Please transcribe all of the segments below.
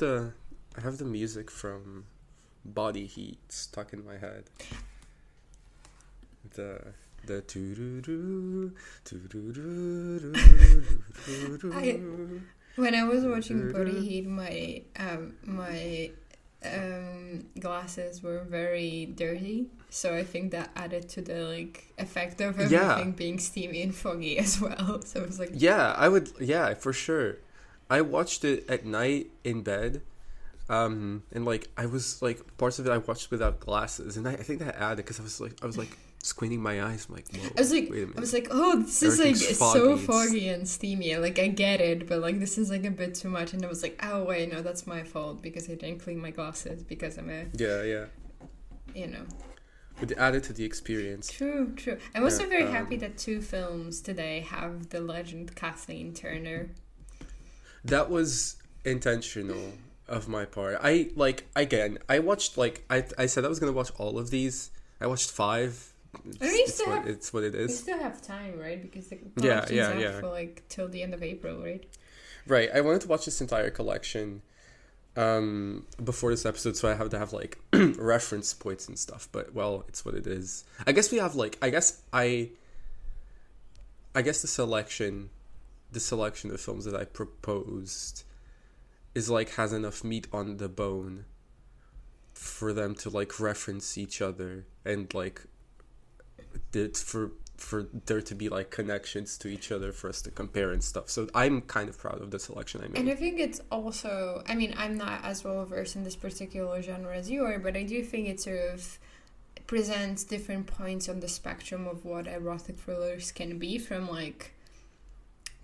I have the I have the music from Body Heat stuck in my head. The the doo-doo-doo, doo-doo-doo-doo-doo-doo-doo. When I was watching Body Heat, my um, my um, glasses were very dirty, so I think that added to the like effect of everything Yeah. being steamy and foggy as well. So it was like, Yeah, I would. Yeah, for sure. I watched it at night in bed, um, and like I was like parts of it I watched without glasses, and I, I think that added because I was like I was like squinting my eyes. I'm like, Whoa, I was like, wait a minute. I was like, oh, this is like Everything's so foggy, and steamy. Like I get it, but like this is like a bit too much. And I was like, oh wait, no, that's my fault because I didn't clean my glasses because I'm a, yeah, yeah. you know. But it added to the experience. True, true. I'm also Yeah, very um, happy that two films today have the legend Kathleen Turner. That was intentional of my part. I like again. I watched like I I said I was gonna watch all of these. I watched five. It's, I mean, you it's still what, have- it's what it We still have time, right? Because the Yeah, collection's yeah, yeah. for like till the end of April, right? Right. I wanted to watch this entire collection um before this episode so I have to have like reference points and stuff. But well, it's what it is. I guess we have like I guess I I guess the selection the selection of films that I proposed is like has enough meat on the bone for them to like reference each other and like it for for there to be like connections to each other for us to compare and stuff. So I'm kind of proud of the selection I made. And I think it's also, I mean, I'm not as well versed in this particular genre as you are, but I do think it sort of presents different points on the spectrum of what erotic thrillers can be from like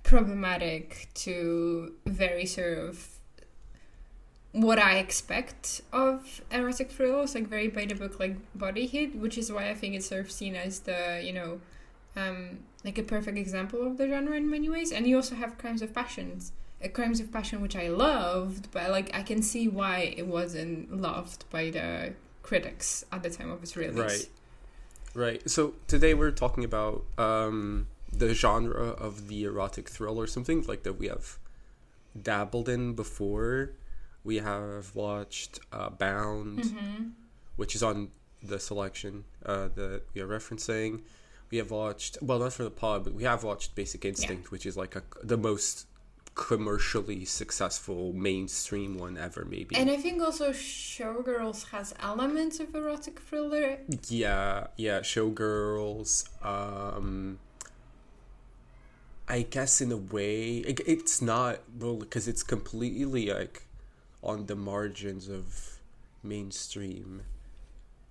problematic to very sort of what I expect of erotic thrillers, like very by the book, like Body Heat, which is why I think it's sort of seen as the, you know, um, like a perfect example of the genre in many ways. And you also have Crimes of Passions, uh, Crimes of Passion, which I loved, but like I can see why it wasn't loved by the critics at the time of its release. Right. Right. So today we're talking about um, the genre of the erotic thriller, something like that we have dabbled in before. We have watched uh, Bound, Mm-hmm. which is on the selection uh, that we are referencing. We have watched, well, not for the pod, but we have watched Basic Instinct, which is like a, the most commercially successful mainstream one ever, maybe. And I think also Showgirls has elements of erotic thriller. Yeah, yeah, Showgirls. Um, I guess in a way, it, it's not well because it's completely like on the margins of mainstream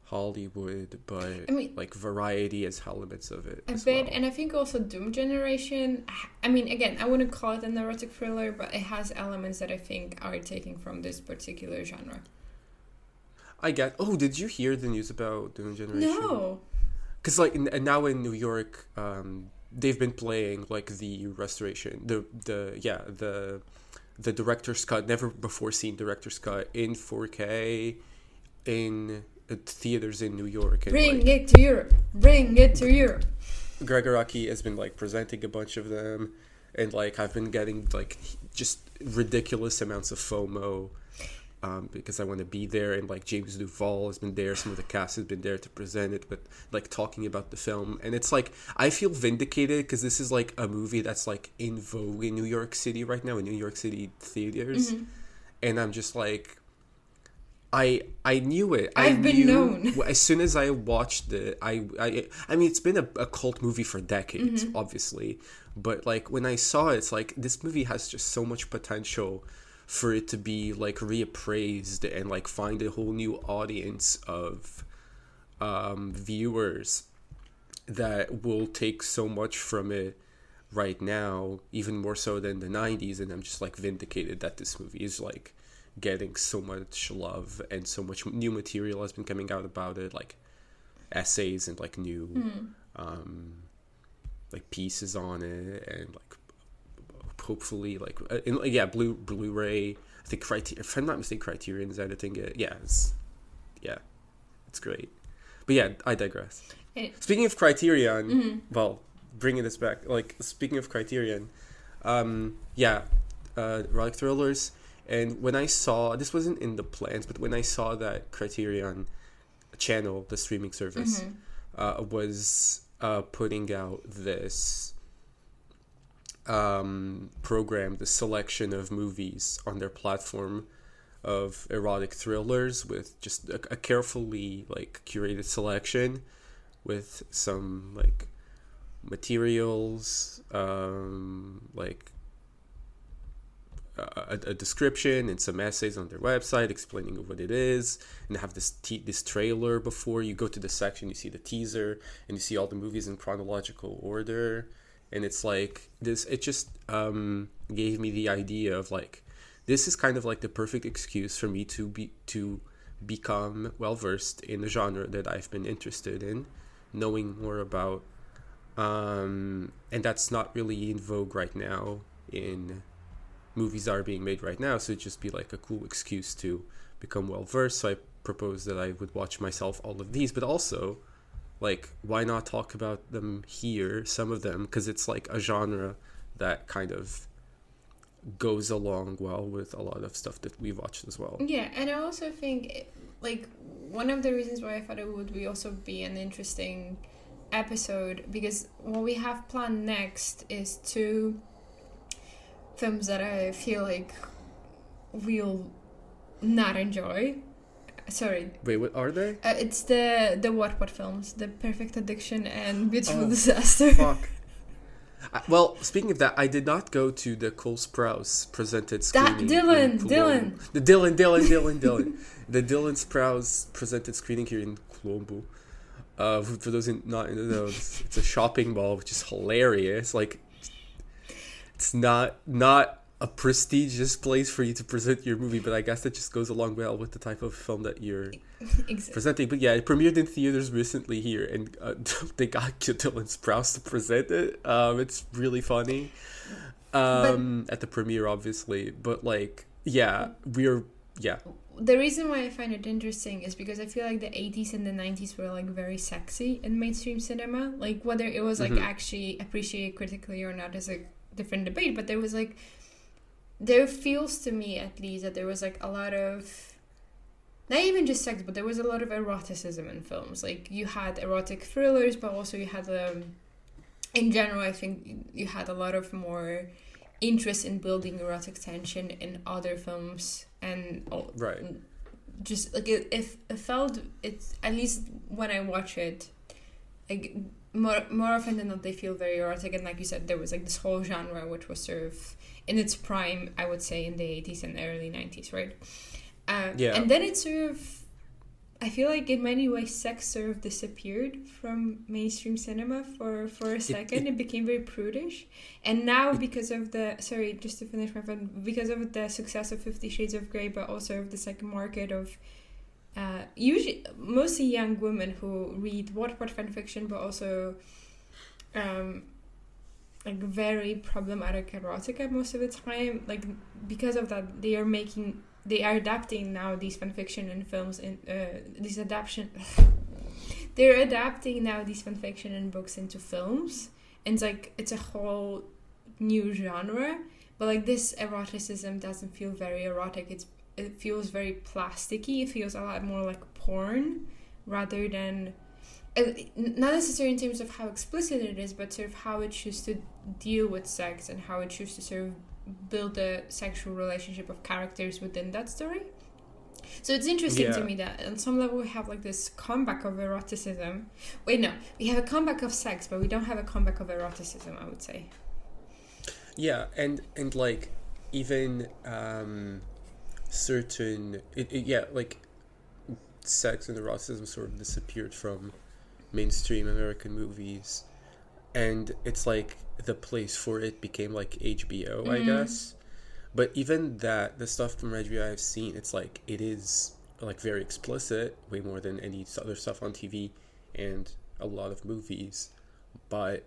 Hollywood, but I mean- like variety has elements of it. A bit, well. and I think also Doom Generation. I mean, again, I wouldn't call it an erotic thriller, but it has elements that I think are taken from this particular genre. I get. Oh, did you hear the news about Doom Generation? No, because like in, and now in New York, um, they've been playing like the restoration, the the yeah the the director's cut, never before seen director's cut in 4K in uh, theaters in New York. And, bring like, it to Europe. Bring it to Europe. Gregg Araki has been like presenting a bunch of them, and like I've been getting like just ridiculous amounts of FOMO. Um, because I want to be there, and like James Duval has been there, some of the cast has been there to present it, but like talking about the film, and it's like I feel vindicated because this is like a movie that's like in vogue in New York City right now in New York City theaters, Mm-hmm. and I'm just like, I I knew it. I I've been knew- known. as soon as I watched it, I I I mean, it's been a, a cult movie for decades, Mm-hmm. obviously, but like when I saw it, it's like this movie has just so much potential for it to be like reappraised and like find a whole new audience of um, viewers that will take so much from it right now, even more so than the 90s. And I'm just like vindicated that this movie is like getting so much love and so much new material has been coming out about it, like essays and like new um, like pieces on it and like hopefully like uh, in, yeah blue blu-ray i think criteria if i'm not mistaken criterion is editing it yeah it's yeah it's great. But yeah i digress. It- speaking of criterion well bringing this back like speaking of criterion um yeah uh erotic thrillers And when I saw this wasn't in the plans, but when I saw that Criterion channel, the streaming service, Mm-hmm. uh, was uh, putting out this um, program, the selection of movies on their platform of erotic thrillers with just a, a carefully like curated selection with some like materials um, like a, a description and some essays on their website explaining what it is and have this te- this trailer before you go to the section you see the teaser and you see all the movies in chronological order and it's like this it just um, gave me the idea of like this is kind of like the perfect excuse for me to be to become well versed in the genre that I've been interested in knowing more about um, and that's not really in vogue right now in movies are being made right now. So it'd just be like a cool excuse to become well versed so i proposed that i would watch myself all of these but also like why not talk about them here some of them because it's like a genre that kind of goes along well with a lot of stuff that we've watched as well Yeah, and I also think like one of the reasons why I thought it would be also be an interesting episode because what we have planned next is two films that I feel like we'll not enjoy. Sorry, wait what are they uh, it's the the what what films, the Perfect Addiction and Beautiful Oh, Disaster. fuck I- well, speaking of that, I did not go to the Cole Sprouse presented That- screening. Dylan. Dylan. The Dylan, Dylan, Dylan, Dylan. the Dylan Sprouse presented screening here in Colombo. Uh, for those in, not in the know, it's, it's a shopping mall, which is hilarious. Like, it's not not a prestigious place for you to present your movie, but I guess that just goes along well with the type of film that you're exactly. presenting. But yeah, it premiered in theaters recently here, and uh, they got Dylan Sprouse to present it. Um, it's really funny. Um, at the premiere, obviously, but like, yeah, we're yeah, the reason why I find it interesting is because I feel like the 80s and the 90s were like very sexy in mainstream cinema. Like whether it was like Mhm. actually appreciated critically or not is a different debate, but there was like there feels to me at least that there was like a lot of not even just sex, but there was a lot of eroticism in films. Like you had erotic thrillers, but also you had um in general I think you had a lot of more interest in building erotic tension in other films and all, right. just like it, it, it felt it's at least when I watch it, like more more often than not they feel very erotic and like you said there was like this whole genre which was sort of in its prime I would say in the eighties and early nineties right, uh, Yeah. and then it sort of I feel like in many ways sex sort of disappeared from mainstream cinema for for a second. It, became very prudish, and now because of the sorry, just to finish my point, because of the success of Fifty Shades of Grey, but also of the second market of uh, usually mostly young women who read Wattpad fan fiction, but also um, like very problematic erotica most of the time. Like because of that, they are making they are adapting now these fan fiction and films in uh, these adaptation. They're adapting now these fan fiction and books into films, and it's like it's a whole new genre. But like this eroticism doesn't feel very erotic. It's it feels very plasticky. It feels a lot more like porn rather than not necessarily in terms of how explicit it is, but sort of how it chooses to deal with sex and how it chooses to sort of build a sexual relationship of characters within that story. So it's interesting to me that on some level we have like this comeback of eroticism. Wait, no, we have a comeback of sex, but we don't have a comeback of eroticism. I would say. Yeah, and and like even um, certain it, it, yeah like sex and eroticism sort of disappeared from mainstream American movies, and it's like the place for it became like HBO, I Mhm. guess. But even that, the stuff from HBO I've seen, it's like it is like very explicit, way more than any other stuff on TV and a lot of movies. But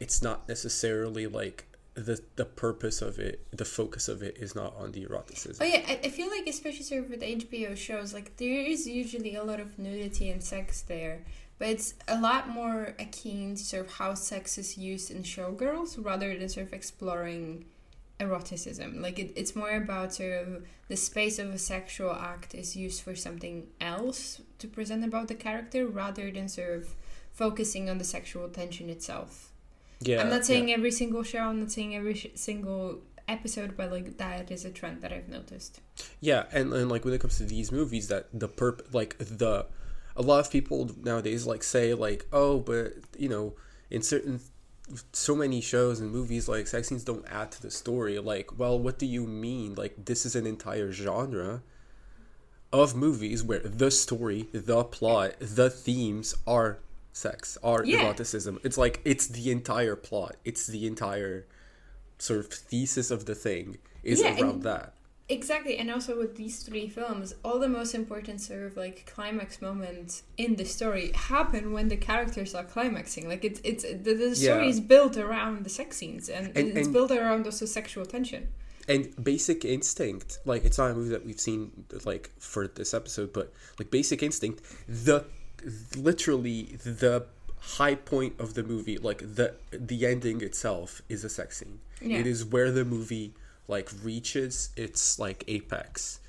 it's not necessarily like the the purpose of it, the focus of it is not on the eroticism. Oh yeah, I, I feel like especially sort of with HBO shows, like there is usually a lot of nudity and sex there, but it's a lot more akin to sort of how sex is used in showgirls rather than sort of exploring eroticism. Like it, it's more about sort of the space of a sexual act is used for something else to present about the character rather than sort of focusing on the sexual tension itself. Yeah, I'm not saying yeah. every single show, I'm not saying every sh- single episode, but like that is a trend that I've noticed. Yeah, and, and like when it comes to these movies, that the perp like the a lot of people nowadays like say like oh, but you know in certain so many shows and movies like sex scenes don't add to the story. Like, well, what do you mean? Like this is an entire genre of movies where the story, the plot, the themes are sex, are Yeah. eroticism. It's like it's the entire plot. It's the entire sort of thesis of the thing is Yeah, around that. Exactly, and also with these three films, all the most important sort of like climax moments in the story happen when the characters are climaxing. Like it's it's the, the story Yeah. is built around the sex scenes, and, And- it's and- built around also sexual tension. and basic instinct like it's not a movie that we've seen like for this episode but like basic instinct the literally the high point of the movie like the the ending itself is a sex scene Yeah. it is where the movie like reaches its like apex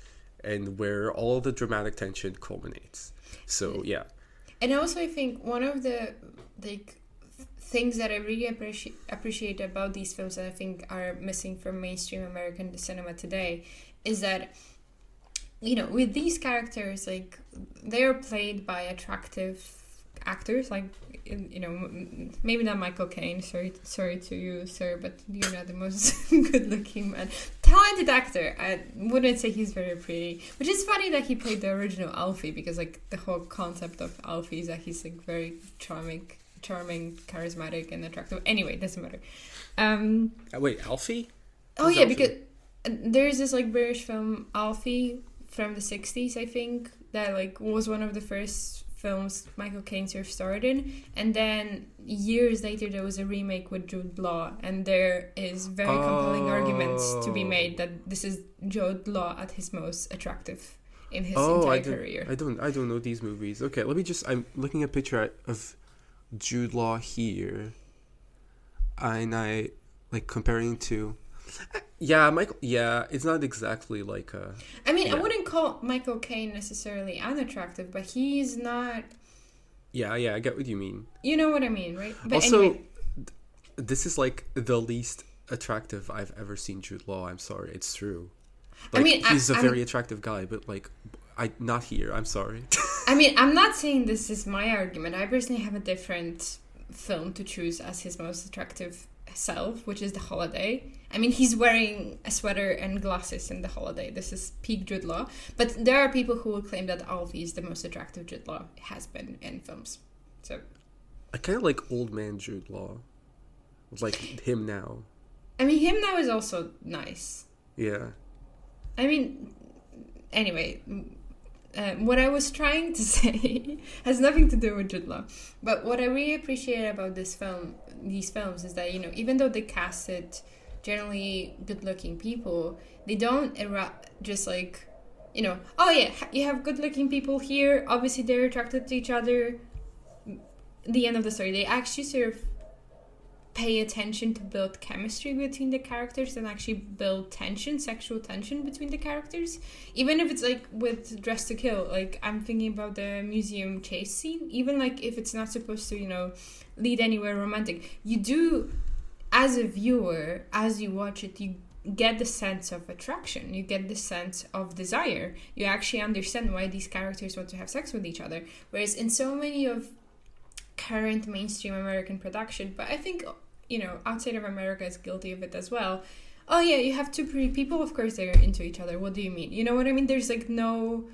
and where all the dramatic tension culminates. So yeah. And also, I think one of the like things that I really appreciate appreciate about these films that I think are missing from mainstream American cinema today is that you know with these characters like they are played by attractive actors like you know maybe not Michael Caine sorry sorry to you sir but you're not the most good looking man. Talented actor. I wouldn't say he's very pretty which is funny that he played the original Alfie because like the whole concept of Alfie is that he's like very charming charming charismatic and attractive. Anyway doesn't matter. Um Uh, wait alfie? Oh yeah, Alfie? because uh, there's this like British film Alfie from the '60s, I think, that like was one of the first films Michael Caine sort of starred in, and then years later there was a remake with Jude Law, and there is very compelling arguments to be Oh. made that this is Jude Law at his most attractive in his oh entire I don't, career. I don't i don't know these movies okay let me just i'm looking at a picture of jude law here and i like comparing to yeah michael yeah it's not exactly like a I mean, I wouldn't call Michael Caine necessarily unattractive, but he's not. yeah yeah i get what you mean You know what I mean, right? But also anyway, th- this is like the least attractive i've ever seen jude law i'm sorry it's true I like mean, I- he's a I'm- very attractive guy but like i not here i'm sorry I mean, I'm not saying this is my argument. I personally have a different film to choose as his most attractive self, which is The Holiday. I mean, he's wearing a sweater and glasses in The Holiday. This is peak Jude Law. But there are people who will claim that Alfie is the most attractive Jude Law has been in films. So, i kind of like old man jude law like him now I mean, him now is also nice. yeah I mean, anyway, uh, what I was trying to say has nothing to do with Jude Law. But what I really appreciate about this film, these films, is that you know, even though they casted generally good-looking people, they don't era- just like, you know, oh yeah, you have good-looking people here. Obviously, they're attracted to each other. Mm, the end of the story. They actually sort of pay attention to build chemistry between the characters and actually build tension, sexual tension between the characters. Even if it's like with Dressed to Kill, like I'm thinking about the museum chase scene, even like if it's not supposed to, you know, lead anywhere romantic, you do, as a viewer, as you watch it, you get the sense of attraction, you get the sense of desire. You actually understand why these characters want to have sex with each other. Whereas in so many of current mainstream American production, but I think you know outside of America is guilty of it as well. Oh yeah, you have two pretty people. Of course they're into each other. What do you mean? You know what I mean? There's like no.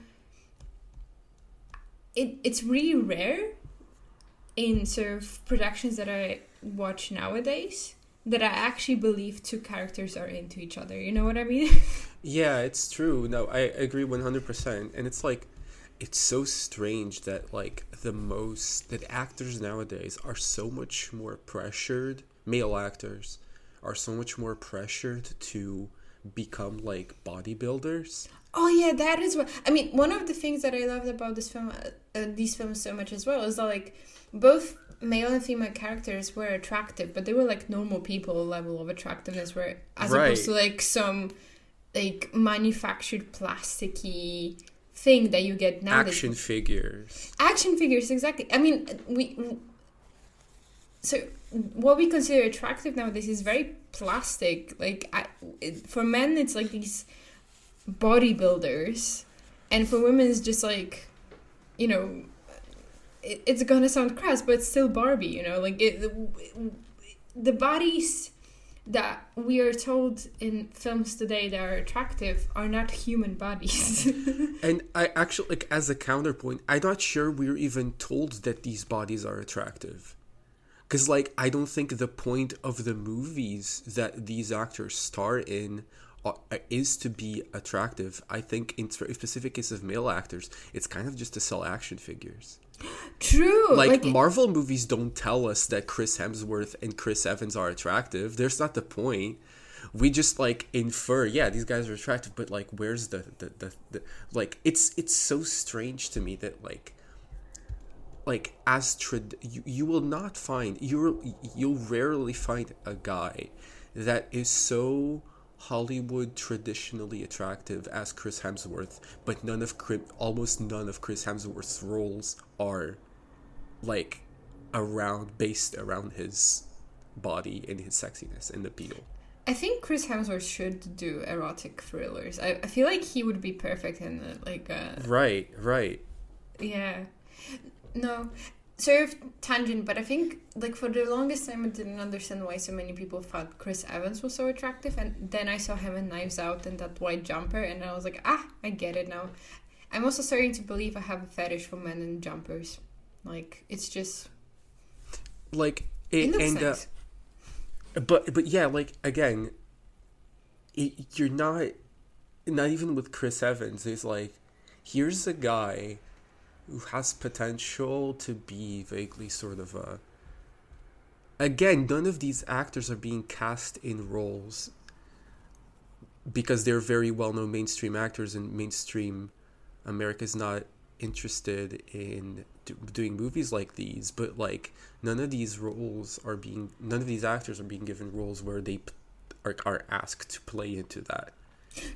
It it's really rare in sort of productions that I watch nowadays that I actually believe two characters are into each other. You know what I mean? Yeah, it's true. No, I agree 100%. And it's like, it's so strange that, like, the most, that actors nowadays are so much more pressured, male actors are so much more pressured to become, like, bodybuilders. Oh yeah, that is what I mean. One of the things that I loved about this film, uh, these films so much as well, is that like both male and female characters were attractive, but they were like normal people level of attractiveness, where as Right. opposed to like some like manufactured plasticky thing that you get now. Action figures. action figures exactly i mean we so what we consider attractive nowadays is very plastic like I, it, for men it's like these bodybuilders and for women it's just like you know it, it's gonna sound crass but it's still barbie you know like it, the, the bodies that we are told in films today that are attractive are not human bodies And I actually like as a counterpoint, I'm not sure we're even told that these bodies are attractive. Cuz like I don't think the point of the movies that these actors star in uh, is to be attractive. I think in sp- specific cases of male actors, it's kind of just to sell action figures. True Like, it- Marvel movies don't tell us that Chris Hemsworth and Chris Evans are attractive. There's not the point. We just like infer, yeah, these guys are attractive, but like where's the the, the, the like it's it's so strange to me that like like as trad you, you will not find you you'll rarely find a guy that is so Hollywood traditionally attractive as Chris Hemsworth, but none of almost none of Chris Hemsworth's roles are like around based around his body and his sexiness and appeal. I think Chris Hemsworth should do erotic thrillers. I, I feel like he would be perfect in it. Like, uh, Right, right. yeah. No, sort of tangent, but I think, like, for the longest time, I didn't understand why so many people thought Chris Evans was so attractive. And then I saw him in Knives Out and that white jumper, and I was like, ah, I get it now. I'm also starting to believe I have a fetish for men in jumpers. Like, it's just. Like It and uh, but but yeah, like again, it, you're not not even with Chris Evans. It's like here's a guy who has potential to be vaguely sort of a. Again, none of these actors are being cast in roles because they're very well known mainstream actors, and mainstream America's not interested in do, doing movies like these. But like, none of these roles are being, none of these actors are being given roles where they p- are, are asked to play into that.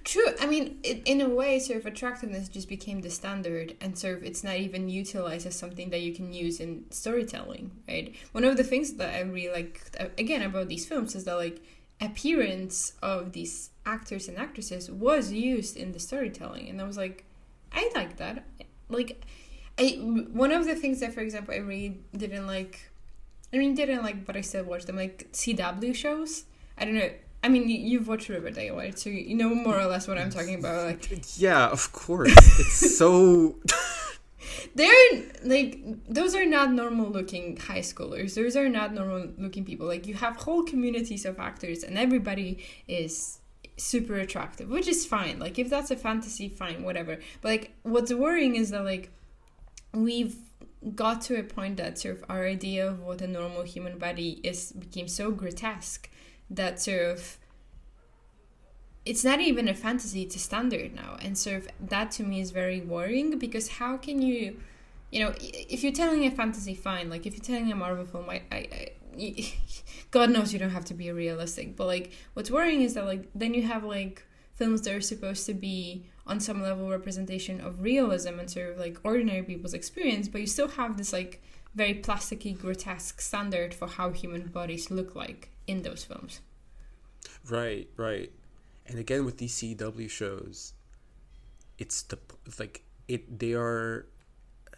True. I mean, in, in a way, sort of attractiveness just became the standard, and sort of it's not even utilized as something that you can use in storytelling, right? One of the things that I really like, uh, again, about these films is that, like, appearance of these actors and actresses was used in the storytelling, and I was like, I like that. Like, I one of the things that, for example, I really didn't like. I mean, didn't like, but I still watched them, like CW shows. I don't know. I mean, you- you've watched Riverdale, right? So you know more or less what I'm talking about. Like, Yeah, of course. it's so. they're like those are not normal looking high schoolers. Those are not normal looking people. Like you have whole communities of actors, and everybody is super attractive, which is fine. Like if that's a fantasy, fine, whatever. But like what's worrying is that like we've got to a point that sort of our idea of what a normal human body is became so grotesque that sort of it's not even a fantasy it's a standard now. And sort of that to me is very worrying because how can you you know if you're telling a fantasy fine. Like if you're telling a marvel film i, I, I god knows you don't have to be realistic. But like what's worrying is that like then you have like films that are supposed to be on some level representation of realism and sort of like ordinary people's experience but you still have this like very plasticky grotesque standard for how human bodies look like in those films Right, right. And again with these CW shows, it's the like it they are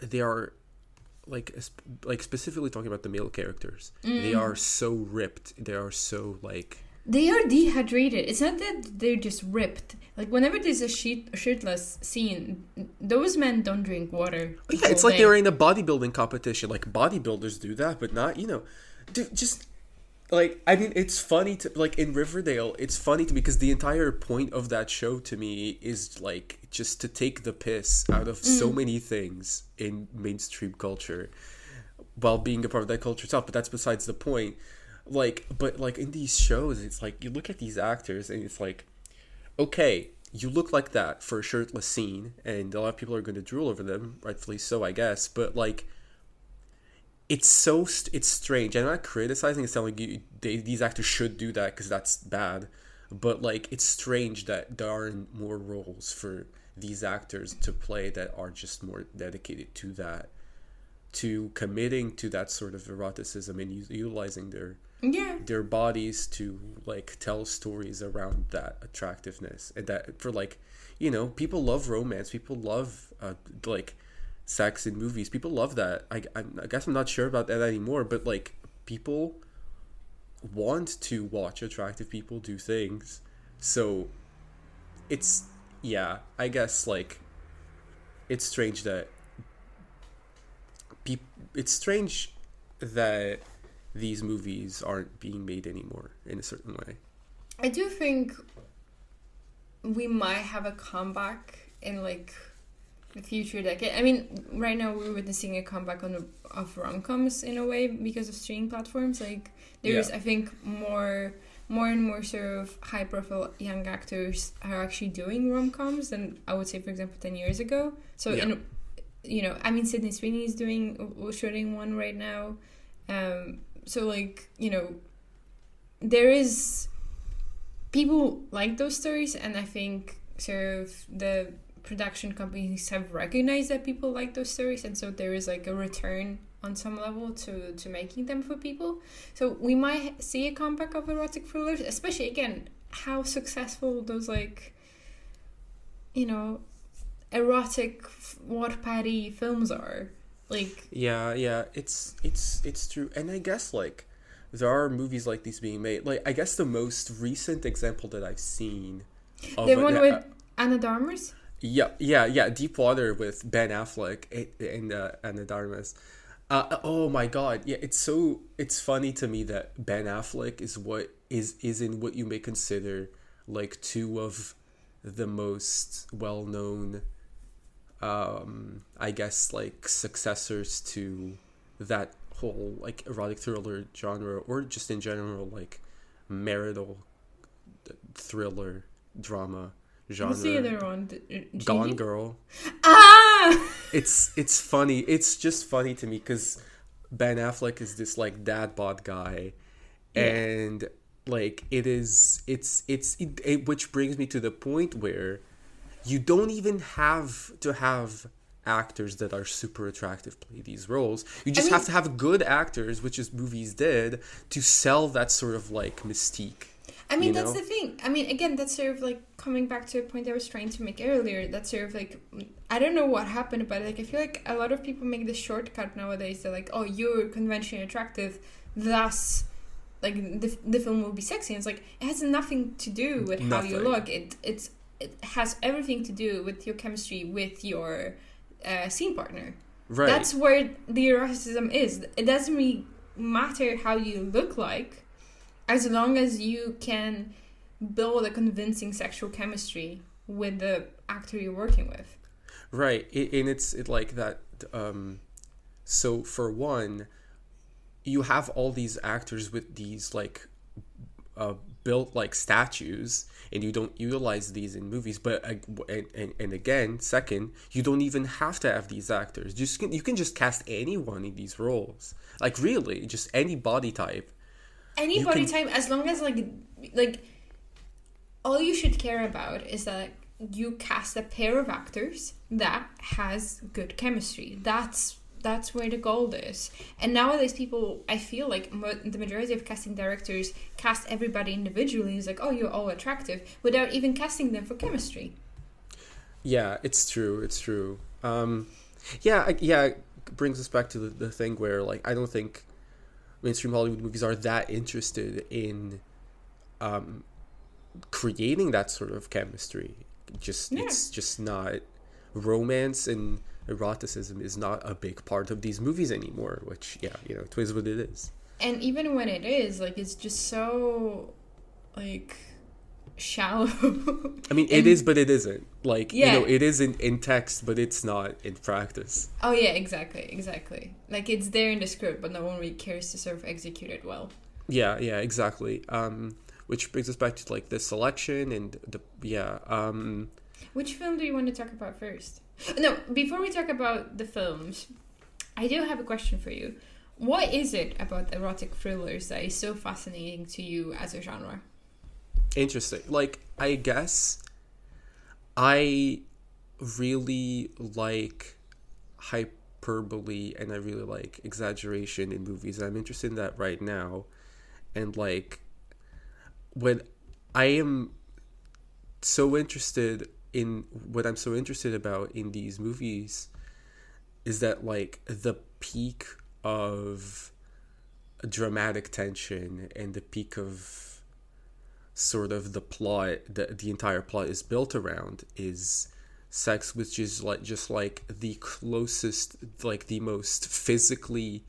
they are like like specifically talking about the male characters. They mm. are so ripped. They are so like They are dehydrated. It's not that they're just ripped. Like whenever there's a sheet, shirtless scene, those men don't drink water. yeah, it's like day. they were in a bodybuilding competition. Like bodybuilders do that, but not you know, dude. Just like I mean, it's funny to like in Riverdale. It's funny to because the entire point of that show to me is like just to take the piss out of so mm. many things in mainstream culture, while being a part of that culture itself. But that's besides the point. Like, but like in these shows, it's like you look at these actors and it's like, okay, you look like that for a shirtless scene, and a lot of people are going to drool over them, rightfully so, I guess. But like, it's so it's strange. I'm not criticizing. It's not like you, they, these actors should do that because that's bad, but like it's strange that there aren't more roles for these actors to play that are just more dedicated to that, to committing to that sort of eroticism and u- utilizing their Yeah. their bodies to like tell stories around that attractiveness and that for like you know people love romance people love uh, like sex in movies. People love that. I, I, I guess i'm not sure about that anymore but like people want to watch attractive people do things. So it's yeah i guess like it's strange that peop- it's strange that these movies aren't being made anymore in a certain way. I do think we might have a comeback in like future decade. I mean, right now we're witnessing a comeback on the, of rom coms in a way because of streaming platforms. Like there's, Yeah. I think, more more and more sort of high profile young actors are actually doing rom coms than I would say, for example, ten years ago. So Yeah. in you know, I mean, Sydney Sweeney is doing shooting one right now. Um, so like you know, there is people like those stories and i think sort of the production companies have recognized that people like those stories and so there is like a return on some level to to making them for people. So we might see a comeback of erotic thrillers especially again how successful those like you know erotic wattpaddy films are. Like Yeah, yeah, it's it's it's true, and I guess like there are movies like these being made. Like I guess the most recent example that I've seen of the one with Ana de Armas yeah, yeah, yeah, Deep Water with Ben Affleck and- and uh, Ana de Armas. Uh, oh my god, yeah, it's so it's funny to me that Ben Affleck is what is is in what you may consider like two of the most well known um I guess like successors to that whole like erotic thriller genre or just in general like marital thriller drama genre. what's the other one uh, Gone Girl. ah It's it's funny. It's just funny to me because Ben Affleck is this like dad bod guy, Yeah. and like it is it's it's it, it, which brings me to the point where you don't even have to have actors that are super attractive play these roles. You just mean- have to have good actors, which is movies did, to sell that sort of like mystique. I mean, that's know? the thing. I mean, again, that's sort of like coming back to a point I was trying to make earlier. That's sort of like, I don't know what happened, but like, I feel like a lot of people make the shortcut nowadays. They're like, oh, you're conventionally attractive, thus, like, the, the film will be sexy. And it's like, it has nothing to do with how you look. It, it's, it has everything to do with your chemistry with your uh, scene partner. Right. That's where the eroticism is. It doesn't really matter how you look like, as long as you can build a convincing sexual chemistry with the actor you're working with. Right, it, and it's it like that. Um, so for one, you have all these actors with these like uh, built like statues, and you don't utilize these in movies. But and, and, and again, second, you don't even have to have these actors. Just can, you can just cast anyone in these roles. Like really, just any body type. Any You body can- type, as long as like like all you should care about is that you cast a pair of actors that has good chemistry. That's that's where the gold is. And nowadays, people, I feel like mo- the majority of casting directors cast everybody individually. It's like, oh, you're all attractive, without even casting them for chemistry. Yeah, it's true. It's true. Um, yeah, I, yeah. It brings us back to the, the thing where like I don't think mainstream Hollywood movies are that interested in um, creating that sort of chemistry. Just Yeah. it's just not romance and eroticism is not a big part of these movies anymore. Which yeah, you know, it is what it is. And even when it is, like, it's just so, like, shallow. I mean, it And- is, but it isn't. Like you know, Yeah. it is in, in text, but it's not in practice. oh yeah, exactly, exactly. Like it's there in the script, but no one really cares to sort of execute it well. Yeah, yeah, exactly. Um, which brings us back to like the selection and the yeah. Um, Which film do you want to talk about first? No, before we talk about the films, I do have a question for you. what is it about erotic thrillers that is so fascinating to you as a genre? Interesting. Like, I guess I really like hyperbole and I really like exaggeration in movies. I'm interested in that right now. And, like, when I am so interested in what I'm so interested about in these movies is that, like, the peak of dramatic tension and the peak of sort of the plot that the entire plot is built around is sex which is like just like the closest like the most physically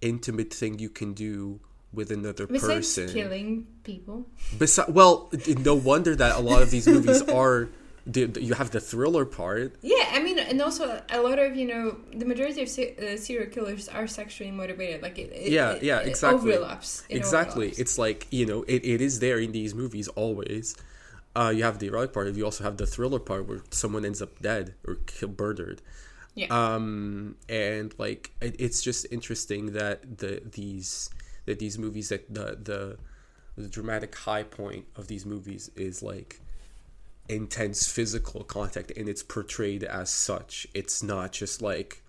intimate thing you can do with another Besides person killing people. Besi- well no wonder that a lot of these movies are the, the- you have the thriller part Yeah, I mean, and also a lot of you know the majority of se- uh, serial killers are sexually motivated. Like it, it Yeah, it- yeah, it exactly. overlaps. It exactly overlaps. it's like you know it, it is there in these movies always uh, you have the erotic part you also have the thriller part where someone ends up dead or kill, murdered Yeah. um and like it, it's just interesting that the these that these movies that the the the dramatic high point of these movies is like intense physical contact and it's portrayed as such. It's not just like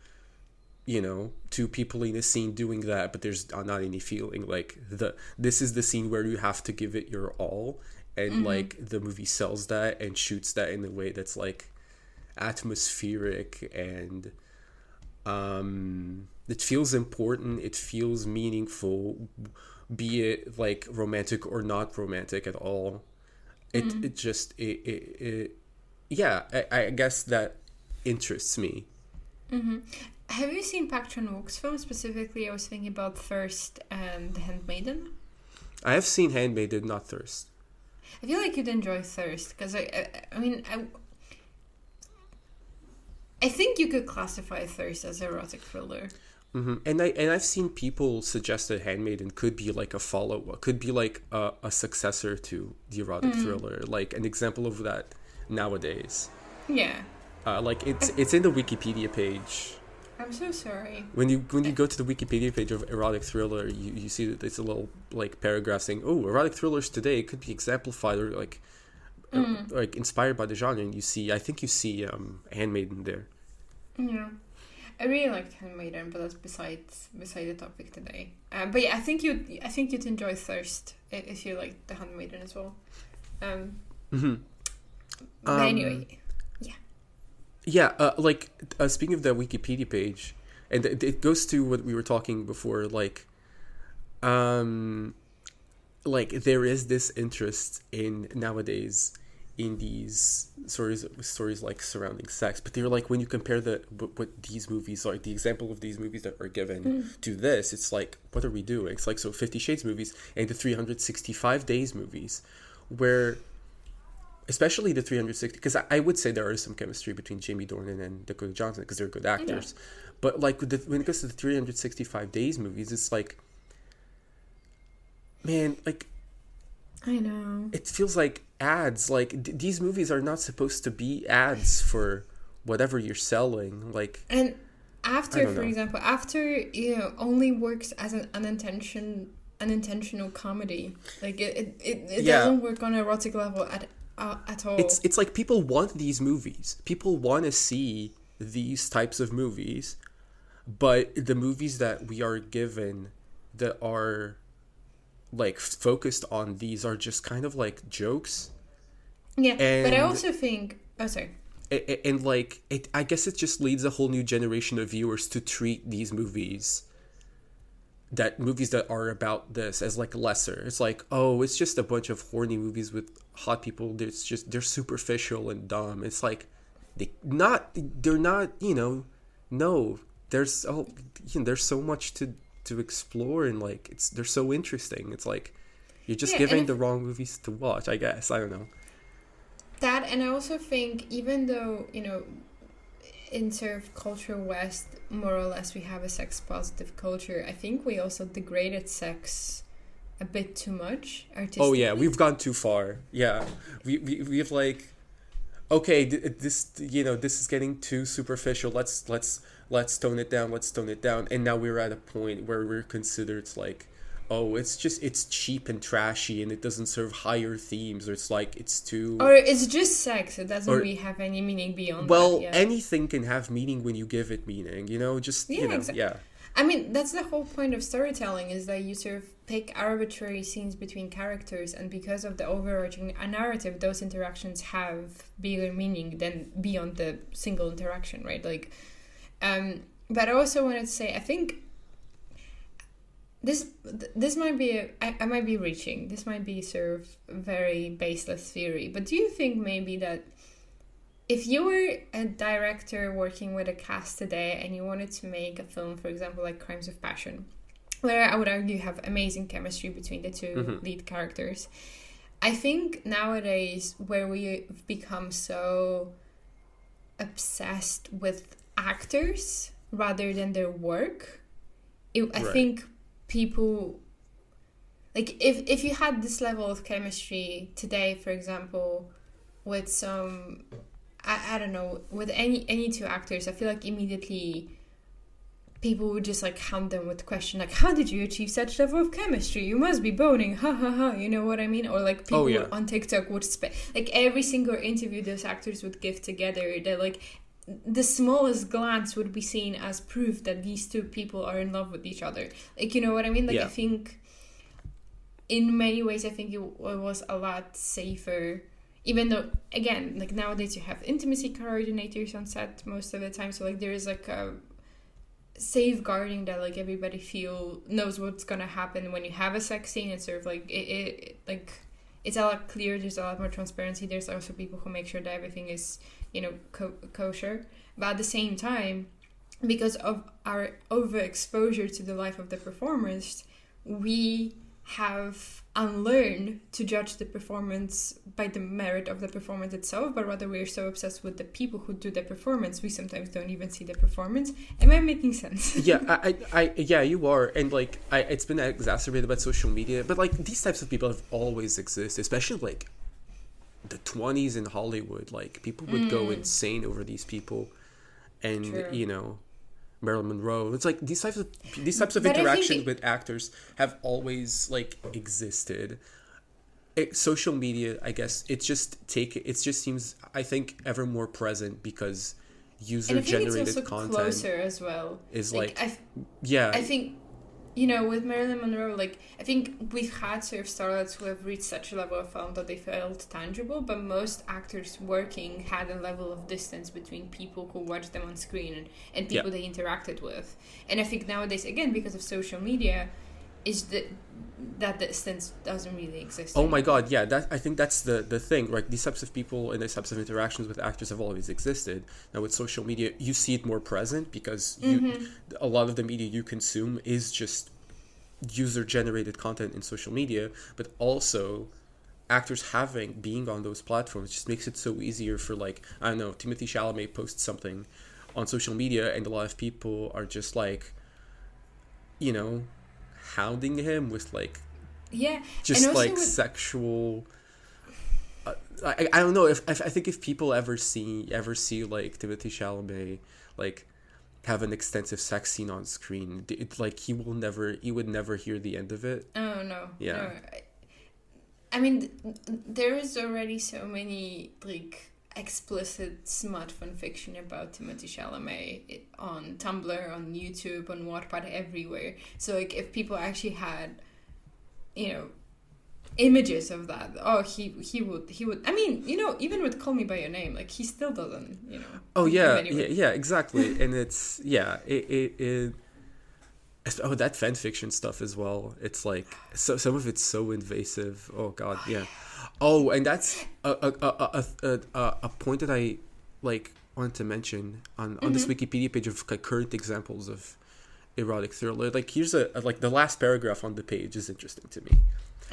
you know two people in a scene doing that but there's not any feeling like the this is the scene where you have to give it your all and like the movie sells that and shoots that in a way that's like atmospheric and um it feels important it feels meaningful be it like romantic or not romantic at all it mm-hmm. it just it, it, it yeah I, I guess that interests me mm-hmm. Have you seen Park Chan Wook's film specifically? I was thinking about Thirst and The Handmaiden. i have seen handmaiden not thirst I feel like you'd enjoy Thirst because I, I, I mean, I, I think you could classify Thirst as erotic thriller. Hmm And I and I've seen people suggest that Handmaiden could be like a follow, could be like a, a successor to the erotic thriller, like an example of that nowadays. Yeah, Uh, like it's it's in the Wikipedia page. I'm so sorry. When you when you go to the Wikipedia page of erotic thriller, you, you see that it's a little like paragraph saying, "Oh, erotic thrillers today could be exemplified or like uh, like inspired by the genre." And you see, I think you see um, Handmaiden there. Yeah. I really liked Handmaiden, but that's besides beside the topic today. Um, but yeah, I think you I think you'd enjoy Thirst if you like the Handmaiden as well. Um, hmm but Um, anyway, Yeah, uh, like uh, speaking of the Wikipedia page, and it, it goes to what we were talking before, like, um, like there is this interest in nowadays in these stories stories like surrounding sex, but they're like when you compare the what, what these movies like the example of these movies that are given hmm. to this, it's like what are we doing? It's like so Fifty Shades movies and the three hundred sixty five days movies, where especially the 360 because I, I would say there is some chemistry between jamie dornan and dakota johnson because they're good actors but like the, when it goes to the 365 days movies it's like man like I know. it feels like ads like d- these movies are not supposed to be ads for whatever you're selling like And after, for know. example, after you know, only works as an unintention unintentional comedy. Like it, it, it, it Yeah. doesn't work on an erotic level at uh, at all. it's it's like people want these movies. People want to see these types of movies, but the movies that we are given that are like focused on these are just kind of like jokes. yeah, but I also think. Oh, sorry. A- a- And, like it, I guess it just leads a whole new generation of viewers to treat these movies that movies that are about this as like lesser. It's like, oh, it's just a bunch of horny movies with hot people. It's just they're superficial and dumb. It's like they not they're not, you know, no. There's oh you know, there's so much to to explore and like it's they're so interesting. It's like you're just Yeah, giving if- the wrong movies to watch, I guess. I don't know. That and I also think even though you know, in sort of culture west, more or less we have a sex positive culture. I think we also degraded sex a bit too much artistically. Oh yeah, we've gone too far. Yeah, we we we've like okay, this you know this is getting too superficial. Let's let's let's tone it down. Let's tone it down. And now we're at a point where we're considered like, oh, it's just it's cheap and trashy, and it doesn't serve higher themes, or it's like it's too. Or it's just sex. It doesn't Or- really have any meaning beyond well, that. Yeah. anything can have meaning when you give it meaning. You know, just Yeah, you know, yeah. I mean, that's the whole point of storytelling is that you sort of pick arbitrary scenes between characters, and because of the overarching narrative, those interactions have bigger meaning than beyond the single interaction, right? Like, um, but I also wanted to say, I think this this might be a, I, I might be reaching. This might be sort of very baseless theory, but do you think maybe that if you were a director working with a cast today and you wanted to make a film, for example, like Crimes of Passion, where I would argue you have amazing chemistry between the 2 Mhm. lead characters, I think nowadays where we've become so obsessed with actors rather than their work, it, I Right. think people like if if you had this level of chemistry today, for example, with some I, I don't know with any any two actors, I feel like immediately people would just like hound them with question like how did you achieve such level of chemistry you must be boning ha ha ha you know what i mean or like oh, people Oh, yeah. on tiktok would spe- like every single interview those actors would give together that like the smallest glance would be seen as proof that these two people are in love with each other like you know what i mean like Yeah. i think in many ways i think it, it was a lot safer even though again like nowadays you have intimacy coordinators on set most of the time so like there is like a safeguarding that like everybody feel knows what's gonna happen when you have a sex scene. It's sort of like it, it like it's a lot clearer there's a lot more transparency there's also people who make sure that everything is you know co- kosher. But at the same time because of our overexposure to the life of the performers we have unlearned to judge the performance by the merit of the performance itself, but rather we're so obsessed with the people who do the performance, we sometimes don't even see the performance. Am I making sense? yeah, I, I, yeah, you are, and like, I, it's been exacerbated by social media. But like, these types of people have always existed, especially like the twenties in Hollywood. Like, people would go insane over these people, and Mm. True. you know, Marilyn Monroe. It's like these types of these types of But interactions it- with actors have always like existed. It, social media, I guess, it's just take. It just seems, I think, ever more present because user and I think it's generated content closer as well. is like, I, yeah, I think, you know, with Marilyn Monroe, like, I think we've had sort of starlets who have reached such a level of film that they felt tangible, but most actors working had a level of distance between people who watched them on screen and, and people they interacted with. And I think nowadays, again, because of social media, is that that distance doesn't really exist. Oh my god, yeah, that I think that's the the thing. Like these types of people and these types of interactions with actors have always existed. Now with social media, you see it more present because you Mm-hmm. a lot of the media you consume is just user generated content in social media, but also actors having being on those platforms just makes it so easier for like I don't know, Timothée Chalamet posts something on social media and a lot of people are just like you know, hounding him with like Yeah, just like with- sexual uh, I, I don't know if, if I think if people ever see ever see like Timothée Chalamet like have an extensive sex scene on screen it, like he will never he would never hear the end of it Oh no. Yeah. No. I- mean, th- there is already so many like explicit smut fan fiction about Timothée Chalamet on Tumblr, on YouTube, on Wattpad, everywhere. So like, if people actually had, you know, images of that, oh, he he would he would. I mean, you know, even with Call Me by Your Name, like he still doesn't, you know. oh yeah yeah, yeah exactly and it's yeah it, it, it oh that fan fiction stuff as well it's like so some of it's so invasive oh god oh, yeah oh and that's a a, a, a, a, a point that i like wanted to mention on on this wikipedia page of like, current examples of erotic thriller like here's a, like the last paragraph on the page is interesting to me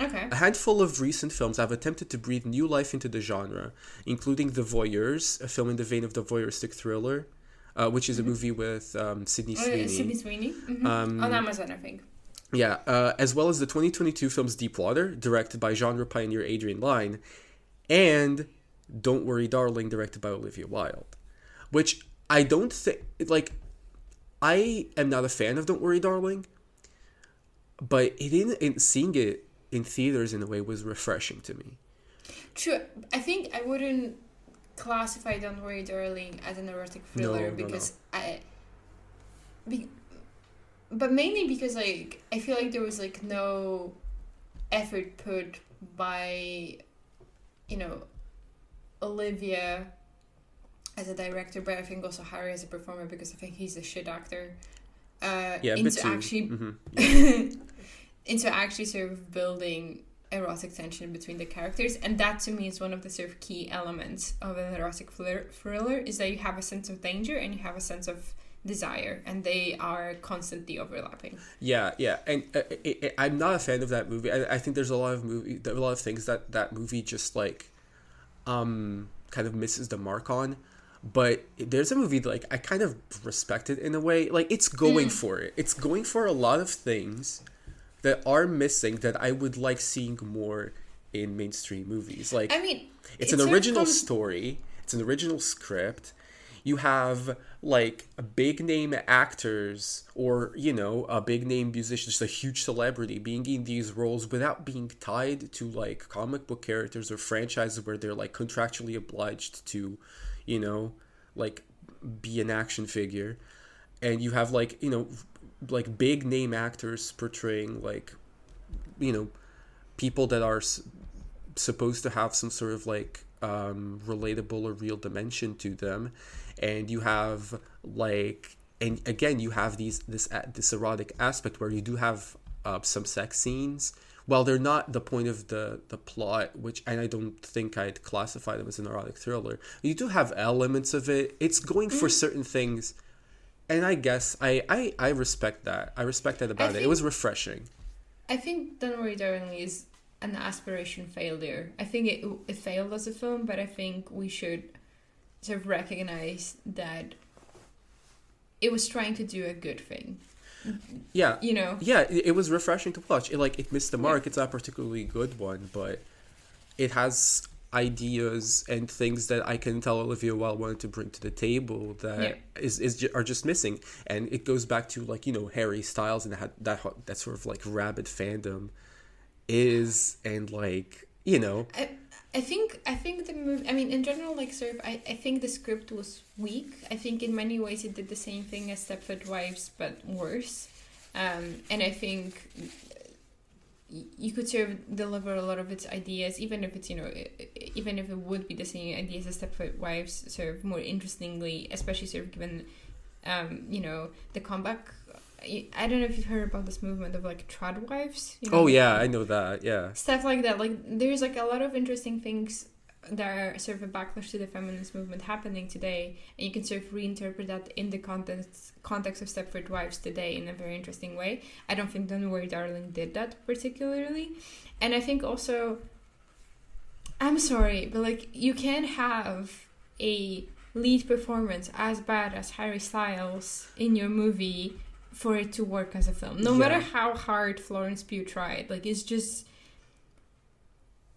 Okay. a handful of recent films have attempted to breathe new life into the genre, including The Voyeurs, a film in the vein of the voyeuristic thriller, uh, which is a movie with um, Sydney Oh, Sweeney. yeah, Sydney Sweeney. Mhm. Um, on Amazon, I think. Yeah, uh, as well as the 2022 films Deep Water, directed by genre pioneer Adrian Lyne, and Don't Worry Darling directed by Olivia Wilde, which I don't think like I am not a fan of Don't Worry Darling, but it in, in seeing it in theaters in a way was refreshing to me. True. I think I wouldn't classify Don't Worry Darling as an erotic thriller No, no, because I be, but mainly because like I feel like there was like no effort put by you know Olivia as a director, but I think also Harry as a performer because I think he's a shit actor. Uh, Yeah, into actually mhm. into actually sort of building erotic tension between the characters and that to me is one of the sort of key elements of an erotic thriller is that you have a sense of danger and you have a sense of desire and they are constantly overlapping Yeah, yeah, and uh, I, I, I'm not a fan of that movie. I, I think there's a lot of movie, there are a lot of things that that movie just like, um, kind of misses the mark on. But there's a movie that, like I kind of respect it in a way. Like it's going for it. It's going for a lot of things that are missing that I would like seeing more in mainstream movies. Like i mean it's it an original comes- story it's an original script you have like big name actors or you know a big name musician just a huge celebrity being in these roles without being tied to like comic book characters or franchises where they're like contractually obliged to you know like be an action figure. And you have like you know like big name actors portraying like you know people that are s- supposed to have some sort of like um, relatable or real dimension to them, and you have like and again you have these this this erotic aspect where you do have uh, some sex scenes. well they're not the point of the the plot, which and I don't think I'd classify them as an erotic thriller, you do have elements of it. It's going for certain things, and I guess I I, I respect that. I respect that about it. It think- was refreshing. i think don't worry darling is an aspiration failure i think it, it failed as a film but i think we should sort of recognize that it was trying to do a good thing. Yeah, you know? Yeah it, it was refreshing to watch. It like it missed the mark. It's not a particularly good one but it has ideas and things that i can tell olivia wilde wanted to bring to the table that is is ju- are just missing. And it goes back to like you know harry styles and that that, that sort of like rabid fandom is and like you know. I, I think I think the movie. I mean, in general, like sort I, I think the script was weak. I think in many ways it did the same thing as Stepford Wives, but worse. Um, and I think you could sort of deliver a lot of its ideas, even if it's you know, even if it would be the same ideas as Stepford Wives, sort of more interestingly, especially sort of given, um, you know, the comeback. I don't know if you've heard about this movement of like trad wives. You oh, know, oh yeah i know that yeah. Stuff like that like there's like a lot of interesting things that are sort of a backlash to the feminist movement happening today and you can sort of reinterpret that in the context context of stepford wives today in a very interesting way. I don't think don't worry darling did that particularly. And i think also i'm sorry but like you can have a lead performance as bad as harry styles in your movie for it to work as a film no Yeah. matter how hard florence pugh tried like it's just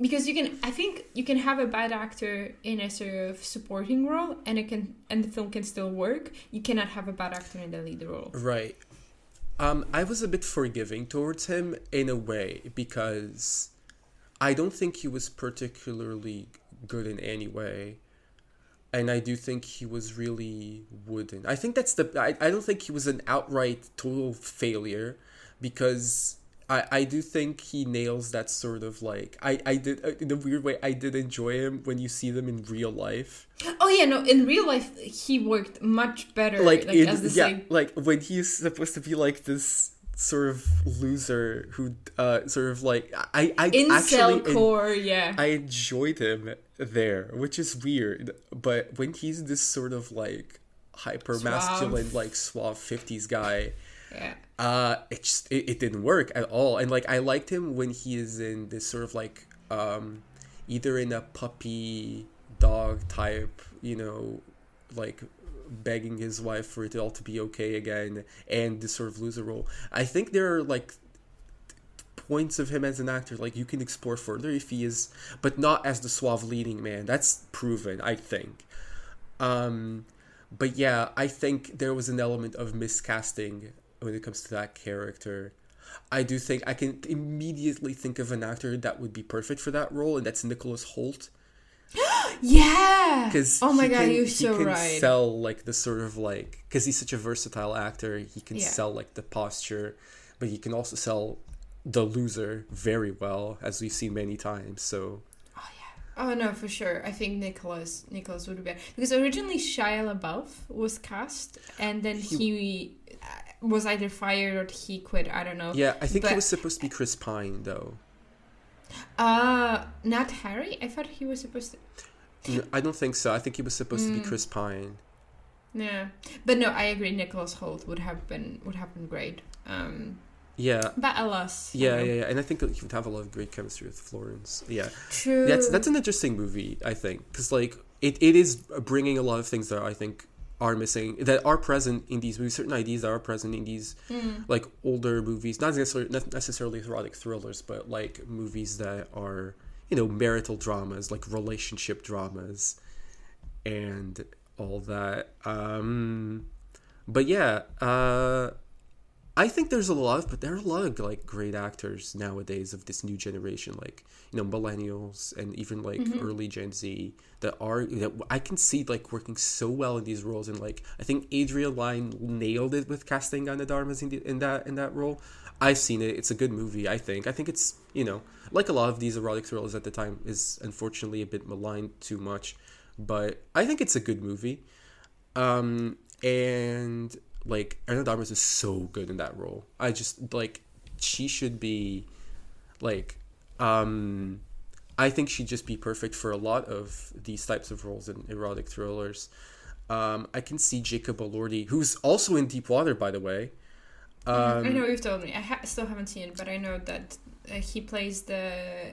because you can i think you can have a bad actor in a sort of supporting role and it can and the film can still work you cannot have a bad actor in the lead role Right. Um, I was a bit forgiving towards him in a way because I don't think he was particularly good in any way. And I do think he was really wooden. I think that's the. I, I don't think he was an outright total failure because I, I do think he nails that sort of like. I, I did. uh, In a weird way, I did enjoy him when you see them in real life. oh yeah no in real life he worked much better like, like, in, as the yeah, same like when he's supposed to be like this sort of loser who uh sort of like I I incel actually core yeah I enjoyed him there, which is weird. But when he's this sort of like hyper masculine, like suave fifties guy, yeah uh, it just it, it didn't work at all. And like I liked him when he is in this sort of like um, either in a puppy dog type, you know, like begging his wife for it all to be okay again, and this sort of loser role. I think there are like points of him as an actor like you can explore further if he is but not as the suave leading man that's proven i think um but yeah i think there was an element of miscasting when it comes to that character i do think i can immediately think of an actor that would be perfect for that role and that's nicholas Hoult Yeah. because oh my god, can, you're he so can right. sell like the sort of like because he's such a versatile actor he can Yeah. sell like the posture but he can also sell the loser very well as we've seen many times so Oh yeah. Oh no, for sure. I think Nicholas Nicholas would be better because originally Shia LaBeouf was cast, and then He- he, uh, was either fired or he quit. I don't know. yeah i think he was supposed to be chris pine though Uh not Harry. I thought he was supposed to. I don't think so i think he was supposed to be Mm. chris pine Yeah, but no, I agree. Nicholas Hoult would have been would have been great. Um, yeah but alas, yeah, yeah, yeah, and I think that he would have a lot of great chemistry with Florence. Yeah, True. that's that's an interesting movie. I think because like it, it is bringing a lot of things that I think are missing that are present in these movies. Certain ideas that are present in these Mm. like older movies, not necessarily not necessarily erotic thrillers, but like movies that are you know marital dramas, like relationship dramas, and all that. Um, but yeah, uh, I think there's a lot of, but there are a lot of like great actors nowadays of this new generation, like you know millennials and even like Mhm. early Gen Z that are that I can see like working so well in these roles, and like I think Adrian Lyne nailed it with casting de Armas in, the, in that in that role. I've seen it. It's a good movie. I think. I think it's you know like a lot of these erotic thrillers at the time is unfortunately a bit maligned too much, but I think it's a good movie. Um, and like Ana de Armas is so good in that role. I just like she should be like um I think she'd just be perfect for a lot of these types of roles in erotic thrillers. Um, I can see Jacob Elordi, who's also in Deep Water, by the way. Um, I know you've told me. I ha- still haven't seen it, but I know that uh, he plays the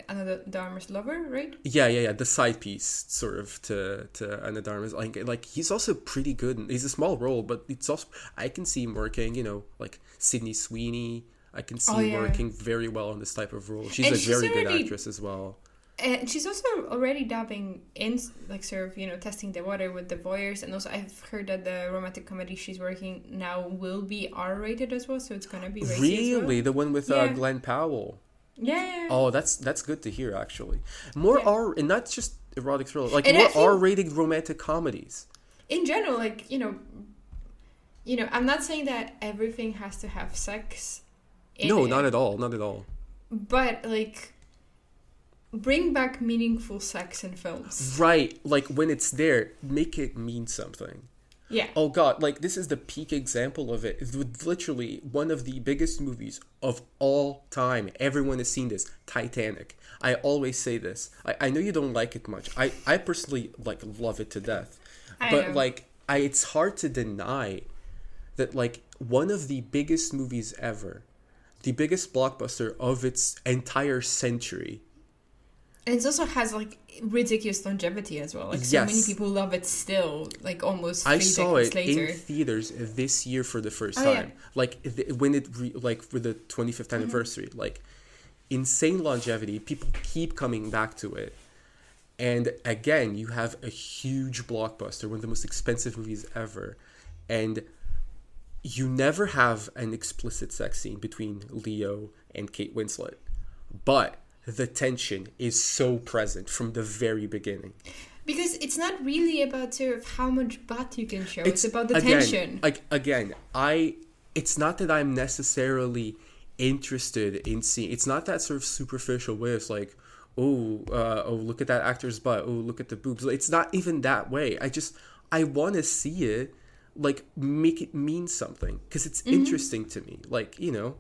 Ana de Armas's lover, right? Yeah, yeah, yeah. The side piece, sort of, to to Ana de Armas. Like, like he's also pretty good. He's a small role, but it's also I can see him working. You know, like Sydney Sweeney. I can see Oh, him yeah. working very well on this type of role. She's And a she's very good actress as well. And she's also already dabbing in, like, sort of, you know, testing the water with the voyeurs. And also, I've heard that the romantic comedy she's working now will be R rated as well, so it's gonna be racy as well. Really, the one with uh, Glenn Powell. Yeah. yeah, yeah. Oh, that's that's good to hear. Actually, more Yeah. R and not just erotic thriller, like And more R-rated romantic comedies. in general, like you know, you know, I'm not saying that everything has to have sex. In No, it, not at all. Not at all. But like, bring back meaningful sex in films. Right, like when it's there, make it mean something. Yeah. Oh god, like this is the peak example of it. It's literally one of the biggest movies of all time. Everyone has seen this. Titanic. I always say this. I, I know you don't like it much. I, I personally like love it to death. I but know. like I it's hard to deny that like one of the biggest movies ever, the biggest blockbuster of its entire century. And it also has like ridiculous longevity as well. Like so many people love it still, like almost three I saw it later. in theaters this year for the first Oh, yeah. time. Like th- when it re- like for the 25th Mm-hmm. anniversary. Like insane longevity. People keep coming back to it. And again, you have a huge blockbuster, one of the most expensive movies ever, and you never have an explicit sex scene between Leo and Kate Winslet. But the tension is so present from the very beginning. Because it's not really about sort of how much butt you can show. It's, about the again, tension. Like again, I it's not that I'm necessarily interested in seeing. It's not that sort of superficial way. It's like, oh, uh, oh, look at that actor's butt. Oh, look at the boobs. It's not even that way. I just I want to see it, like make it mean something because it's Mm-hmm. interesting to me. Like you know,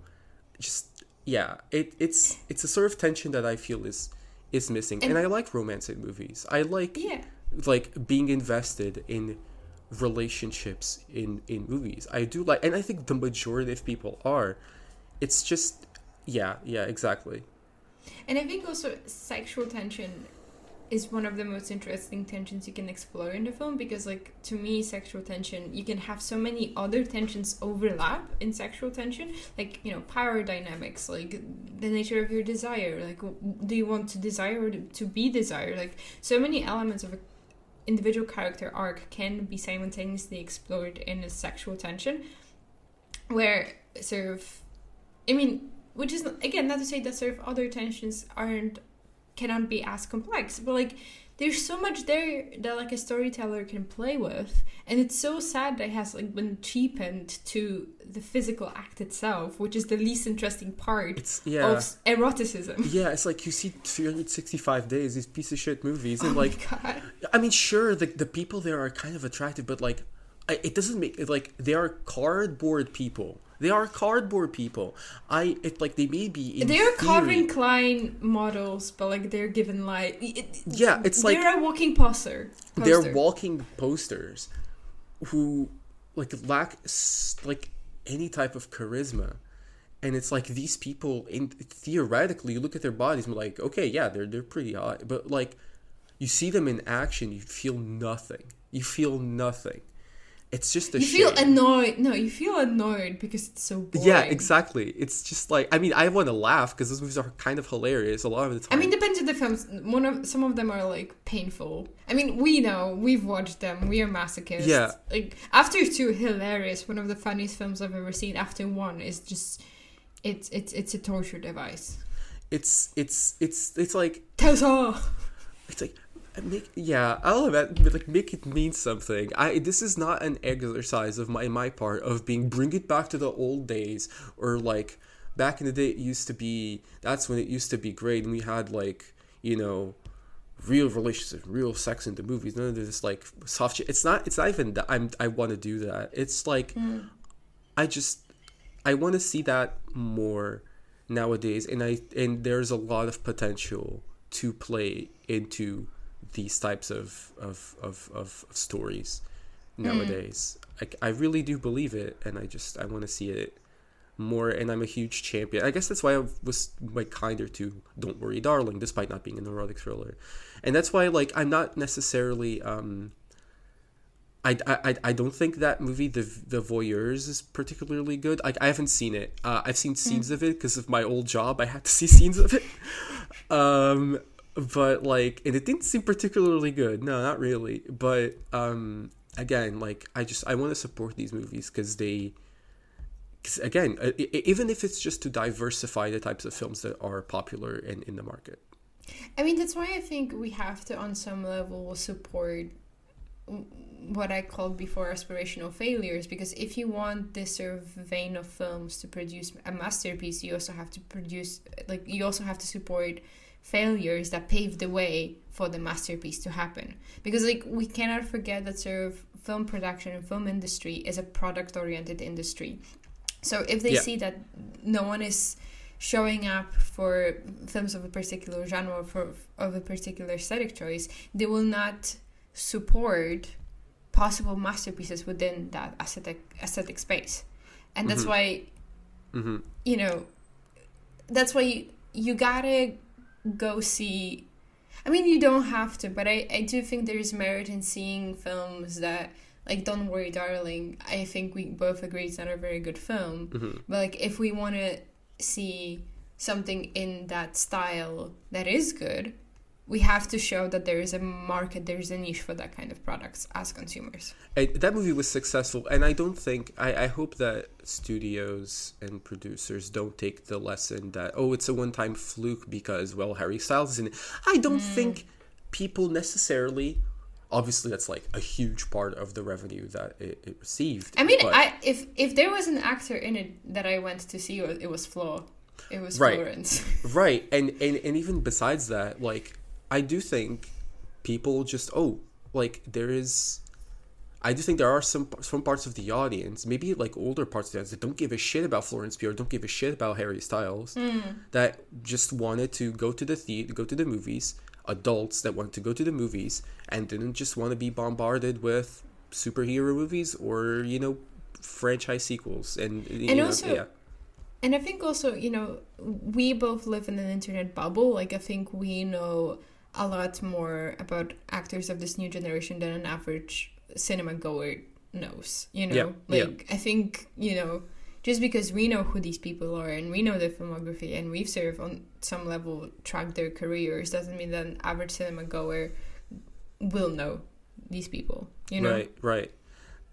just yeah. It it's it's a sort of tension that I feel is is missing, and, And- I like romance in movies. I like yeah. like being invested in relationships in in movies i do like and i think the majority of people are it's just yeah yeah exactly And I think also sexual tension is one of the most interesting tensions you can explore in the film because like to me sexual tension you can have so many other tensions overlap in sexual tension like you know power dynamics like the nature of your desire like do you want to desire or to be desired? Like so many elements of a individual character arc can be simultaneously explored in a sexual tension where sort of i mean which is again not to say that sort of other tensions aren't cannot be as complex but like there's so much there that like a storyteller can play with and it's so sad that it has like been cheapened to the physical act itself which is the least interesting part yeah. of eroticism yeah, it's like you see 365 days, these piece of shit movies, oh and my like, I mean, sure, the the people there are kind of attractive, but like, it doesn't make it like they are cardboard people. They are cardboard people. I it like they may be. In they're theory- Calvin Klein models, but like they're given like it, Yeah, it's like- they're a walking poster. they're poster. walking posters who like lack like any type of charisma and it's like these people in theoretically you look at their bodies and like okay yeah they're they're pretty hot but like you see them in action you feel nothing you feel nothing it's just a You feel shame. annoyed. No, you feel annoyed because it's so boring. yeah exactly it's just like i mean i want to laugh because those movies are kind of hilarious a lot of the time I mean, depends on the films. One of some of them are like painful. I mean, we know we've watched them. We are masochists. Yeah. Like after two, hilarious. One of the funniest films I've ever seen. After one is just, it's it's it's a torture device. it's it's it's it's like Tessa. it's like make yeah i'll admit like make it mean something. I this is not an exercise of my my part of being bring it back to the old days or like back in the day it used to be that's when it used to be great. And we had like you know real relationships real sex in the movies none of this like soft shit. It's not it's not even that i'm i want to do that. It's like hmm. i just i want to see that more nowadays and i and there's a lot of potential to play into these types of of of, of, of stories nowadays. Like i really do believe it and i just i want to see it more and i'm a huge champion. I guess that's why i was like kinder to don't worry darling despite not being an erotic thriller. And that's why like i'm not necessarily um I, I, I don't think that movie the the voyeurs is particularly good. Like i haven't seen it. Uh, i've seen scenes of it because of my old job. I had to see scenes of it. Um but like and it didn't seem particularly good no not really but um again like i just i want to support these movies because they because again uh, even if it's just to diversify the types of films that are popular in in the market I mean, that's why I think we have to, on some level, support what I called before aspirational failures. Because if you want this sort of vein of films to produce a masterpiece, you also have to produce, like, you also have to support failures that pave the way for the masterpiece to happen. Because, like, we cannot forget that sort of film production and film industry is a product oriented industry. So if they Yeah. see that no one is showing up for films of a particular genre or for of a particular aesthetic choice, they will not support possible masterpieces within that aesthetic aesthetic space. And that's Mhm. why hmm you know that's why you, you gotta go see i mean you don't have to but i, I do think there's merit in seeing films that like don't worry darling i think we both agree it's not a very good film. Hmm but like if we want to see something in that style that is good we have to show that there is a market there's a niche for that kind of products as consumers And that movie was successful, and I don't think I, I hope that studios and producers don't take the lesson that oh it's a one time fluke because well Harry Styles is in it. I don't hmm. think people necessarily. Obviously, that's like a huge part of the revenue that it, it received. i mean i if if there was an actor in it that i went to see it was flaw it was Right. florence right and, and and even besides that like i do think people just oh like there is i do think there are some some parts of the audience maybe like older parts of the audience that don't give a shit about florence pugh or don't give a shit about harry styles hmm. that just wanted to go to the theater go to the movies adults that wanted to go to the movies and didn't just want to be bombarded with superhero movies or you know franchise sequels and you And know, also- yeah And I think also, you know, we both live in an internet bubble. Like, I think we know a lot more about actors of this new generation than an average cinema goer knows. You know, Yeah, yeah. like I think you know, just because we know who these people are and we know their filmography and we've sort of on some level tracked their careers doesn't mean that an average cinema goer will know these people. You know, Right, right.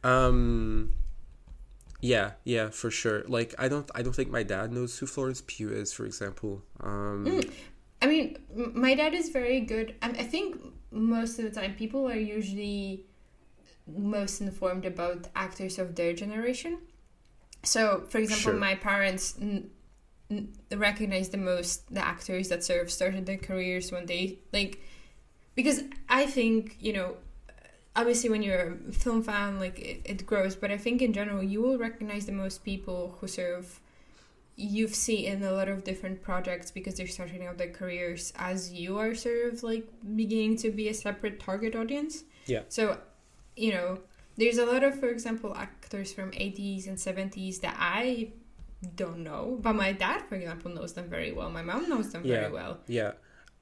Um yeah, yeah, for sure. Like I don't I don't think my dad knows who Florence Pugh is, for example. Um Mm. I mean, my dad is very good. I, I think most of the time people are usually most informed about actors of their generation. So, for example, Sure. my parents n- n- recognize the most the actors that sort of started their careers when they like because I think you know obviously when you're a film fan like it, it grows but I think in general you will recognize the most people who sort of you've seen in a lot of different projects because they're starting out their careers as you are sort of like beginning to be a separate target audience. Yeah. So, you know, there's a lot of, for example, actors from 80s and 70s that I don't know, but my dad, for example, knows them very well. My mom knows them Yeah. very well. yeah.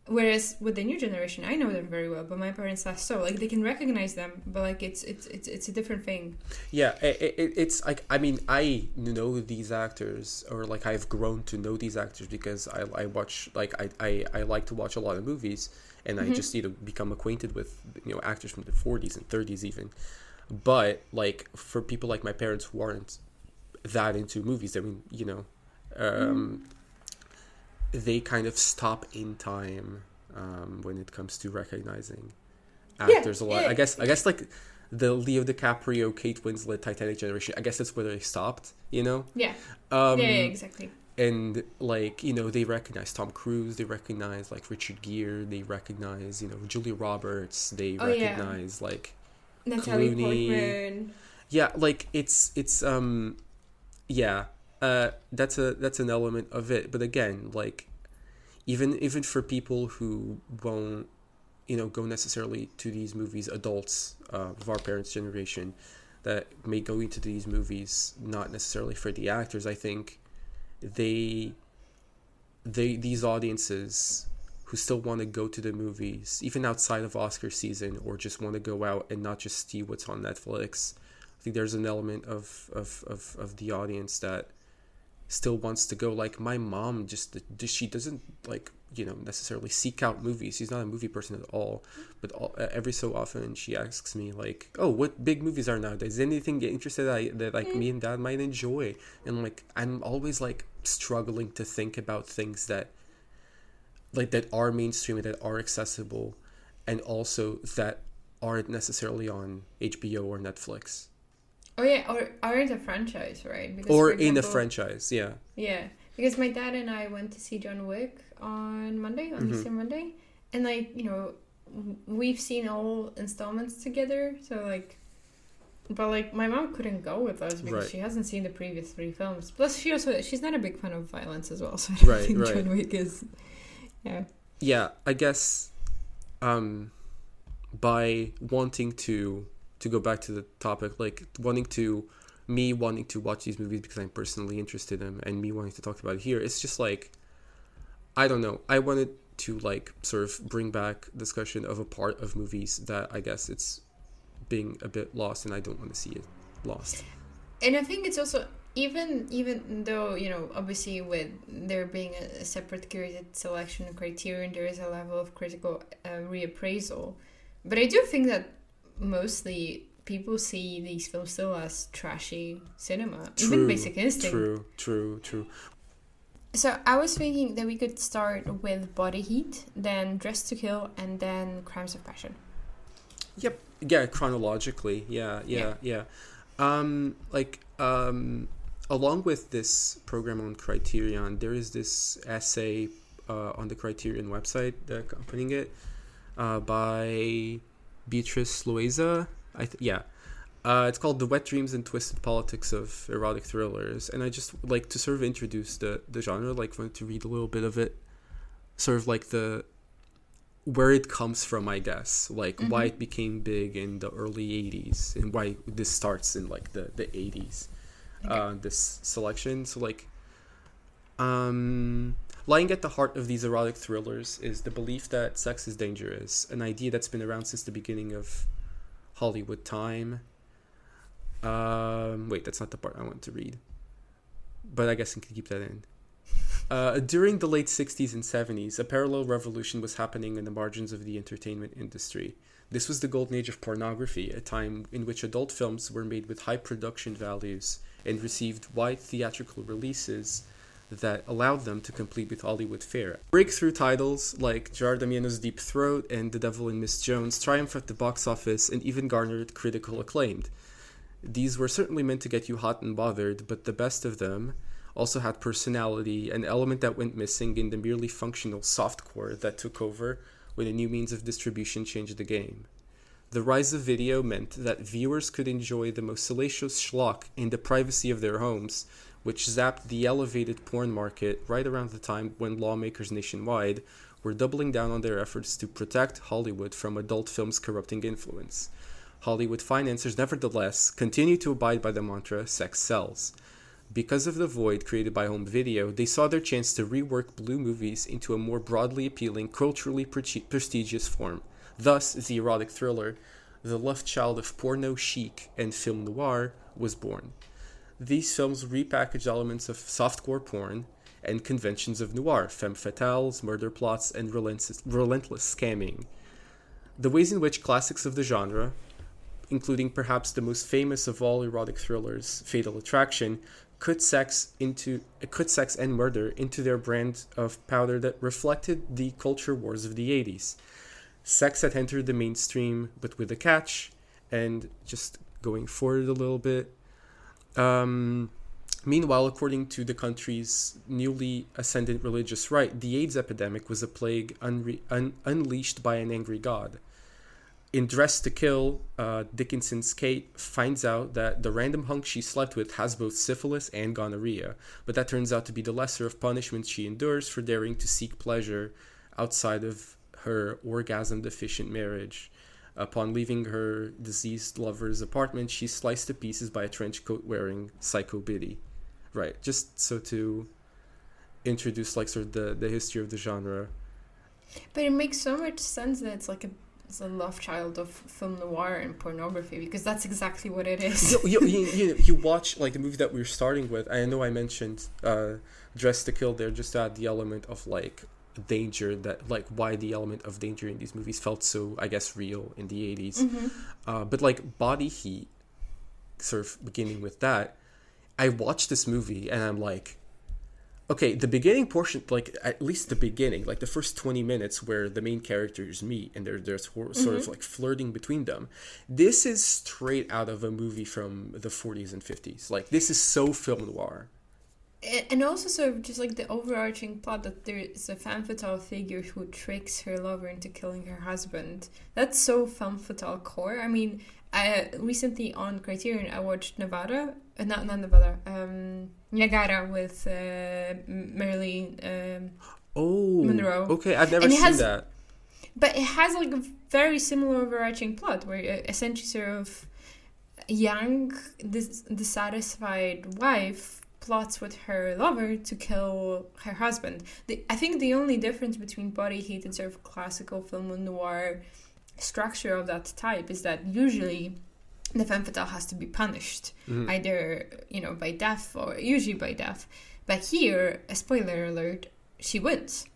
Whereas with the new generation, I know them very well, but my parents less so. Like they can recognize them, but like it's it's it's it's a different thing. Yeah, it, it, it's like I mean I know these actors or like I've grown to know these actors because I, I watch like I, I, I like to watch a lot of movies and I just you know become acquainted with you know actors from the 40s and 30s even but like for people like my parents who aren't that into movies I mean you know um, they kind of stop in time um, when it comes to recognizing Yeah, actors a lot yeah. I guess I guess like the Leo DiCaprio, Kate Winslet, Titanic generation. I guess that's where they stopped, you know. Yeah. Um, yeah, yeah, exactly. And like you know, they recognize Tom Cruise, they recognize like Richard Gere, they recognize you know Julia Roberts, they Oh, yeah. recognize like Natalie Clooney. Portman. yeah, like it's it's um, yeah, uh, that's a that's an element of it. But again, like even even for people who won't you know go necessarily to these movies, adults uh, of our parents' generation that may go into these movies not necessarily for the actors. I think they they these audiences who still want to go to the movies even outside of Oscar season or just want to go out and not just see what's on Netflix. I think there's an element of of, of, of the audience that still wants to go. Like my mom just she doesn't like you know necessarily seek out movies. She's not a movie person at all. But all, every so often she asks me like oh what big movies are nowadays? Is anything interested that, I, that like mm. me and dad might enjoy? And like i'm always like struggling to think about things that like that are mainstream and that are accessible and also that aren't necessarily on hbo or netflix Oh yeah, or aren't a franchise, right? Because, or for in a example- franchise yeah Yeah, because my dad and I went to see John Wick on Monday, on Mhm. Easter Monday, and like you know, we've seen all installments together. So like, but like my mom couldn't go with us because Right. she hasn't seen the previous three films. Plus, she also she's not a big fan of violence as well. So I don't Right, think right. John Wick is. Yeah. yeah i guess um by wanting to to go back to the topic like wanting to me wanting to watch these movies because i'm personally interested in them and me wanting to talk about it here it's just like i don't know i wanted to like sort of bring back discussion of a part of movies that i guess it's being a bit lost and i don't want to see it lost and I think it's also even even though you know obviously with there being a, separate curated selection criterion, there is a level of critical uh, reappraisal. But I do think that mostly people see these films still as trashy cinema, even Basic Instinct. true true true So I was thinking that we could start with Body Heat, then Dressed to Kill, and then Crimes of Passion. Yep. Yeah, chronologically. Yeah, yeah, yeah. Um, like, um, along with this program on Criterion, there is this essay uh, on the Criterion website that accompanying it uh, by Beatrice Loayza. I th- yeah. Uh, it's called "The Wet Dreams and Twisted Politics of Erotic Thrillers," and I just like to sort of introduce the the genre. Like, wanted to read a little bit of it, sort of like the where it comes from, I guess, like why Mhm. it became big in the early '80s and why this starts in like the the '80s. Okay. Uh, this selection, so like, um, Lying at the heart of these erotic thrillers is the belief that sex is dangerous, an idea that's been around since the beginning of Hollywood time. Um, wait, that's not the part I want to read. But I guess I can keep that in. Uh, during the late 60s and 70s, a parallel revolution was happening in the margins of the entertainment industry. This was the golden age of pornography, a time in which adult films were made with high production values and received wide theatrical releases that allowed them to compete with Hollywood fare. Breakthrough titles like Gerard Damiano's Deep Throat and The Devil and Miss Jones triumphed at the box office and even garnered critical acclaim. These were certainly meant to get you hot and bothered, but the best of them also had personality, an element that went missing in the merely functional softcore that took over when a new means of distribution changed the game. The rise of video meant that viewers could enjoy the most salacious schlock in the privacy of their homes which zapped the elevated porn market right around the time when lawmakers nationwide were doubling down on their efforts to protect Hollywood from adult film's corrupting influence. Hollywood financiers, nevertheless, continue to abide by the mantra sex sells. Because of the void created by home video, they saw their chance to rework blue movies into a more broadly appealing, culturally pre- prestigious form. Thus, the erotic thriller, the love child of porno chic and film noir, was born. These films repackage elements of softcore porn and conventions of noir, femme fatales, murder plots, and relentless, relentless scamming. The ways in which classics of the genre, including perhaps the most famous of all erotic thrillers, Fatal Attraction, put sex into put sex and murder into their brand of powder that reflected the culture wars of the 80s. Sex had entered the mainstream, but with a catch, and just going forward a little bit, um, meanwhile, according to the country's newly ascendant religious right, the AIDS epidemic was a plague unre- un- unleashed by an angry god. In Dressed to Kill, uh, Dickinson's Kate finds out that the random hunk she slept with has both syphilis and gonorrhea, but that turns out to be the lesser of punishments she endures for daring to seek pleasure outside of her orgasm deficient marriage. Upon leaving her deceased lover's apartment, she's sliced to pieces by a trench coat wearing Psycho Biddy. Right, just so to introduce like sort of the, the history of the genre. But it makes so much sense that it's like a it's a love child of film noir and pornography because that's exactly what it is. you, you, you, you, watch like the movie that we are starting with. I know I mentioned uh, Dressed to Kill there, just to add the element of like danger that like why the element of danger in these movies felt so I guess real in the 80s. Mm-hmm. Uh, but like Body Heat, sort of beginning with that, I watched this movie and I'm like, okay, the beginning portion, like at least the beginning, like the first 20 minutes where the main characters meet and they're, they're sort mm-hmm. of like flirting between them. This is straight out of a movie from the 40s and 50s. Like this is so film noir and also sort of just like the overarching plot that there is a femme fatale figure who tricks her lover into killing her husband. That's so femme fatale core. I mean, I recently on Criterion I watched Nevada, uh, not not Nevada, um, Niagara with uh, Marilyn um, oh, Monroe. Okay, I've never seen has, that. But it has like a very similar overarching plot where uh, essentially sort of young, dis- dissatisfied wife plots with her lover to kill her husband. The, I think the only difference between Body Heat and sort of classical film noir structure of that type is that usually the femme fatale has to be punished, mm-hmm. either you know by death or usually by death. But here, a spoiler alert, she wins.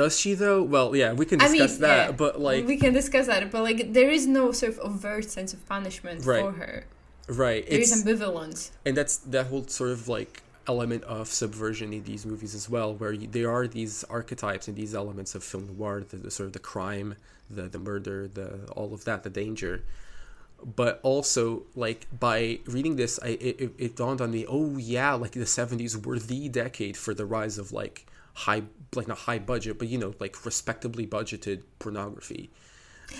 Does she though? Well, yeah, we can discuss I mean, that, yeah, but like we can discuss that, but like there is no sort of overt sense of punishment right. for her. Right. There's it's, ambivalence. And that's that whole sort of like element of subversion in these movies as well, where you, there are these archetypes and these elements of film noir, the, the, sort of the crime, the the murder, the all of that, the danger. But also, like by reading this, I it, it dawned on me, oh yeah, like the '70s were the decade for the rise of like high, like not high budget, but you know, like respectably budgeted pornography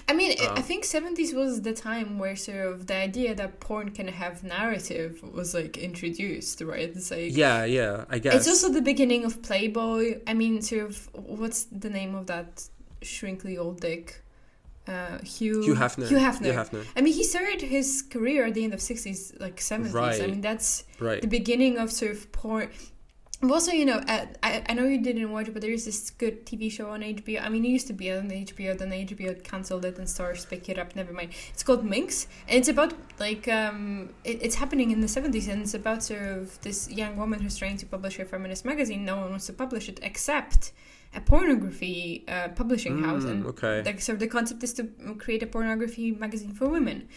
I mean, um, I think 70s was the time where sort of the idea that porn can have narrative was like introduced, right? It's like Yeah, yeah, I guess. It's also the beginning of Playboy. I mean, sort of what's the name of that shrinkly old dick? Uh, Hugh Hugh Hefner. Hugh Hefner. Hugh Hefner. I mean, he started his career at the end of 60s, like 70s. Right. I mean, that's right. the beginning of sort of porn But also, you know, uh, I, I know you didn't watch it, but there is this good TV show on HBO. I mean, it used to be on HBO, then HBO cancelled it and Starz picked it up. Never mind. It's called Minx, and it's about like um, it, it's happening in the seventies, and it's about sort of this young woman who's trying to publish a feminist magazine. No one wants to publish it except a pornography uh, publishing house, Mm, and okay. like so the concept is to create a pornography magazine for women.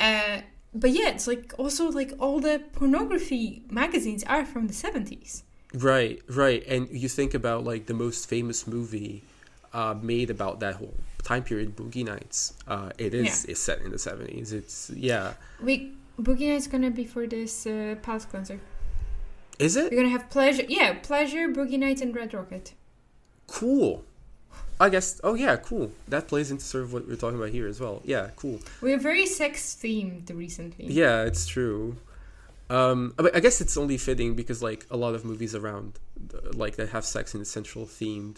Uh, but yeah, it's like also like all the pornography magazines are from the seventies. Right, right. And you think about like the most famous movie uh, made about that whole time period, Boogie Nights. Uh, it is it's set in the seventies. It's yeah. We Boogie Night's gonna be for this uh, palate cleanser. Is it We're gonna have pleasure, yeah, pleasure, Boogie Nights, and Red Rocket. cool? I guess. Oh yeah, cool. That plays into sort of what we're talking about here as well. Yeah, cool. We're very sex themed recently. Yeah, it's true. Um, I, I guess it's only fitting because like a lot of movies around, uh, like that have sex in central themed,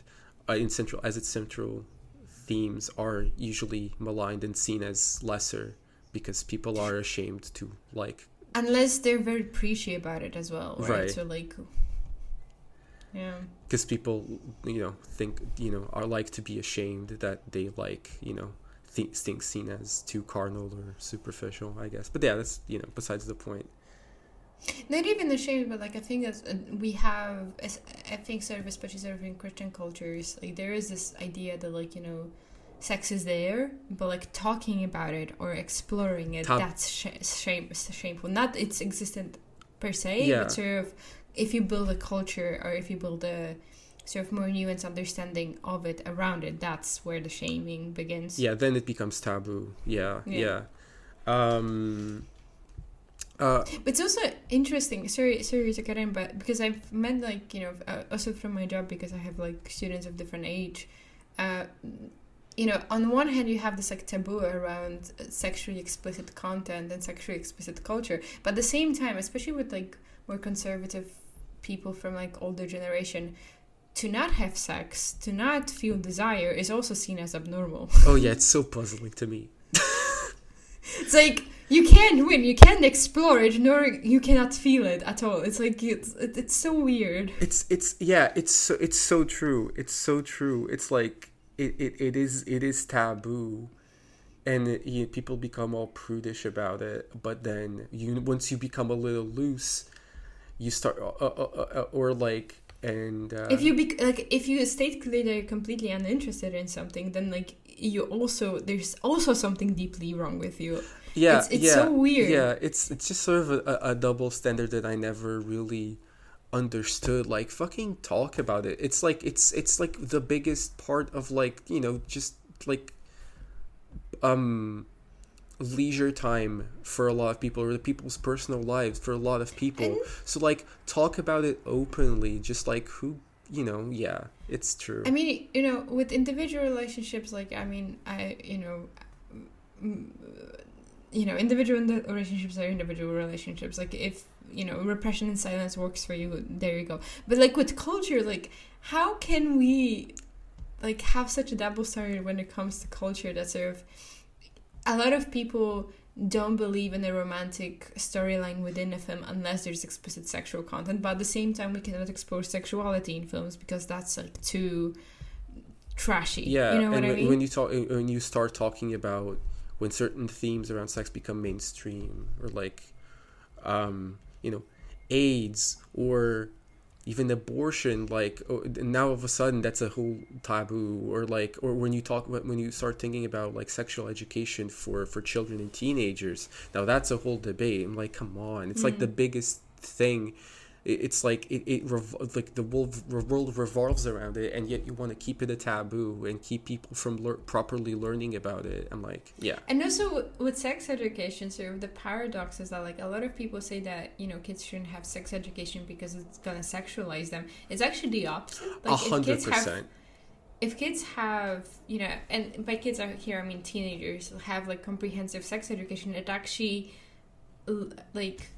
uh, in central as its central themes are usually maligned and seen as lesser because people are ashamed to like. Unless they're very preachy about it as well, right? Right. So like, yeah. Because people, you know, think you know are like to be ashamed that they like you know th- things seen as too carnal or superficial. I guess, but yeah, that's you know besides the point. Not even ashamed, but like I think that uh, we have, I think sort of especially sort of in Christian cultures, like there is this idea that like you know, sex is there, but like talking about it or exploring it, Tab- that's sh- shame, shameful. Not its existent per se, Yeah. but sort of if you build a culture or if you build a sort of more nuanced understanding of it around it, that's where the shaming begins. yeah then it becomes taboo yeah Yeah. yeah, um uh But it's also interesting. Sorry, sorry to get in, but because I've met like you know uh, also from my job because I have like students of different age. Uh, you know, on one hand, you have this like taboo around sexually explicit content and sexually explicit culture, but at the same time, especially with like more conservative people from like older generation, to not have sex, to not feel desire, is also seen as abnormal. oh yeah it's so puzzling to me It's like you can't win, you can't explore it, nor you cannot feel it at all. It's like it's it, it's so weird. it's it's yeah it's so it's so true it's so true it's like it it, it is it is taboo and it, you, people become all prudish about it but then you once you become a little loose you start uh, uh, uh, uh, or like and uh, if you be like if you state clearly completely uninterested in something, then like you also there's also something deeply wrong with you. Yeah it's- it's yeah, so weird. yeah it's it's just sort of a, a, double standard that i never really understood like fucking talk about it. It's like it's it's like the biggest part of like you know just like um leisure time for a lot of people or the people's personal lives for a lot of people. And- so like talk about it openly just like who you know yeah it's true. I mean, you know, with individual relationships, like I mean, I you know, you know, individual ind- relationships are individual relationships. Like if you know repression and silence works for you, there you go. But like with culture, like how can we like have such a double standard when it comes to culture that sort of a lot of people don't believe in a romantic storyline within a film unless there's explicit sexual content but at the same time we cannot explore sexuality in films because that's like too trashy yeah you know what and i mean when you talk when you start talking about when certain themes around sex become mainstream or like um you know aids or even abortion like oh, now all of a sudden that's a whole taboo or like or when you talk when you start thinking about like sexual education for for children and teenagers now that's a whole debate. I'm like come on. It's like the biggest thing it- it's like it, it rev- like the world, world revolves around it and yet you want to keep it a taboo and keep people from lear- properly learning about it i'm like yeah. And also with sex education of the paradox is that like a lot of people say that you know kids shouldn't have sex education because it's gonna sexualize them. It's actually the opposite. A hundred kids have percent. if kids have you know and by kids are here i mean teenagers have like comprehensive sex education it actually like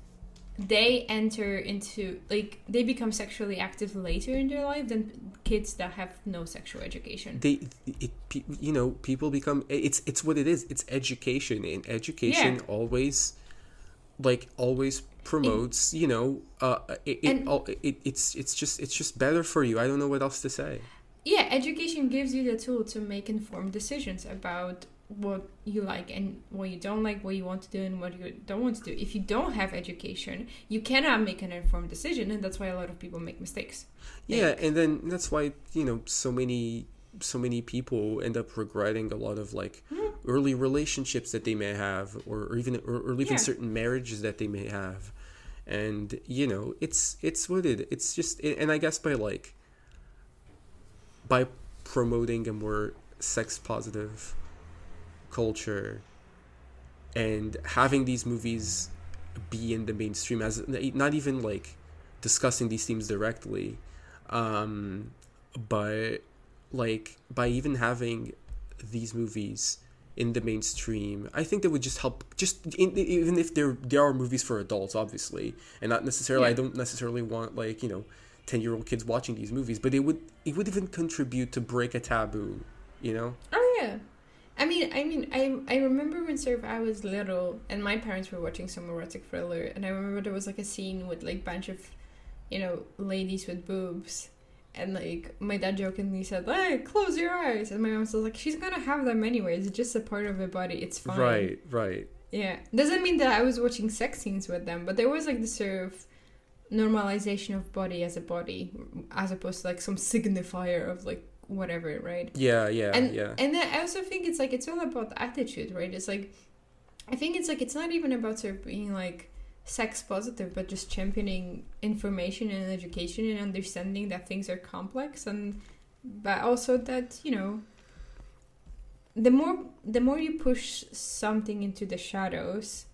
they enter into like they become sexually active later in their life than kids that have no sexual education. They it, you know people become it's it's what it is. It's education and education Yeah. always like always promotes you know uh it, it, And- all- it it's it's just it's just better for you. I don't know what else to say. Yeah education gives you the tool to make informed decisions about what you like and what you don't like what you want to do and what you don't want to do if you don't have education you cannot make an informed decision and that's why a lot of people make mistakes yeah and then that's why you know so many so many people end up regretting a lot of like Hmm. early relationships that they may have or, or even or, or even Yeah. certain marriages that they may have and you know it's it's what it it's just and i guess by like by promoting a more sex positive culture and having these movies be in the mainstream as not even like discussing these themes directly um but like by even having these movies in the mainstream i think that would just help just in, even if there there are movies for adults obviously and not necessarily i don't necessarily want like you know 10 year old kids watching these movies but it would it would even contribute to break a taboo you know Oh yeah. I mean, I mean, I I remember when sort of I was little and my parents were watching some erotic thriller, and I remember there was like a scene with like bunch of, you know, ladies with boobs, and like my dad jokingly said, "Hey, close your eyes," and my mom was like, "She's gonna have them anyways. It's just a part of her body. It's fine." right right Yeah. Doesn't mean that I was watching sex scenes with them, but there was like this sort of normalization of body as a body, as opposed to like some signifier of like whatever, right? yeah yeah and yeah and then I also think it's like it's all about attitude, right? It's like I think it's like it's not even about sort of being like sex positive, but just championing information and education and understanding that things are complex and but also that you know the more the more you push something into the shadows,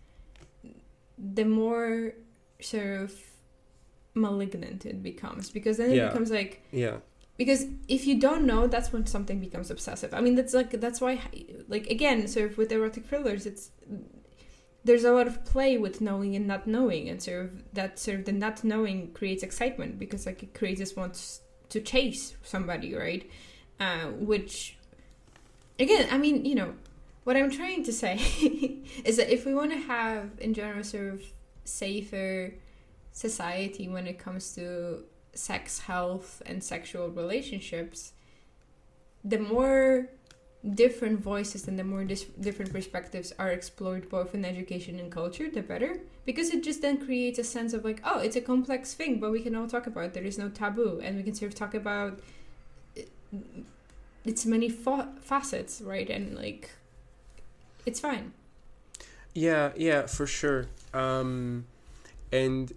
the more sort of malignant it becomes because then it Yeah. becomes like yeah because if you don't know that's when something becomes obsessive. I mean that's like that's why like again of with erotic thrillers it's there's a lot of play with knowing and not knowing and sort of that sort of the not knowing creates excitement because like it creates this want to chase somebody right? Uh, which again i mean you know what i'm trying to say is that if we want to have in general sort of safer society when it comes to sex health and sexual relationships the more different voices and the more dis- different perspectives are explored both in education and culture the better. Because it just then creates a sense of like oh it's a complex thing but we can all talk about it. There is no taboo and we can sort of talk about it- its many fa- facets right? And like it's fine. Yeah, yeah, for sure. Um, and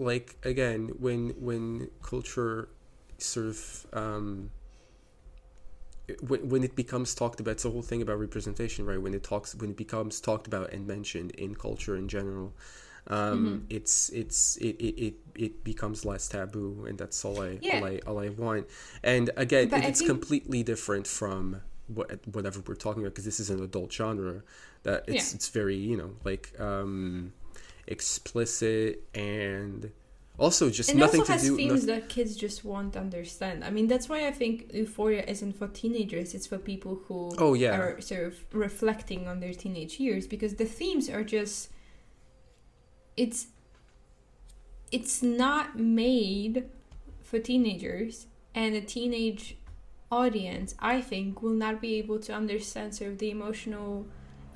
like again, when when culture sort of um, when when it becomes talked about, it's the whole thing about representation, right? When it talks, when it becomes talked about and mentioned in culture in general, um, it's it's it, it it it becomes less taboo, and that's all I Yeah. all I all I want. And again, But it's think- completely different from what whatever we're talking about because this is an adult genre that it's Yeah. it's very you know like um explicit and also just and nothing also to has do themes noth- that kids just won't understand. I mean, that's why I think Euphoria isn't for teenagers. It's for people who oh yeah are sort of reflecting on their teenage years because the themes are just it's it's not made for teenagers and a teenage audience i think will not be able to understand sort of the emotional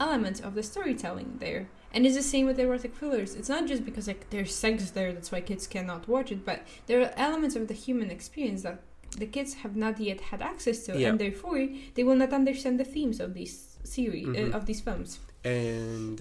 elements of the storytelling there and it's the same with erotic thrillers it's not just because like there's sex there that's why kids cannot watch it but there are elements of the human experience that the kids have not yet had access to Yeah. and therefore they will not understand the themes of these series Mhm. uh, of these films and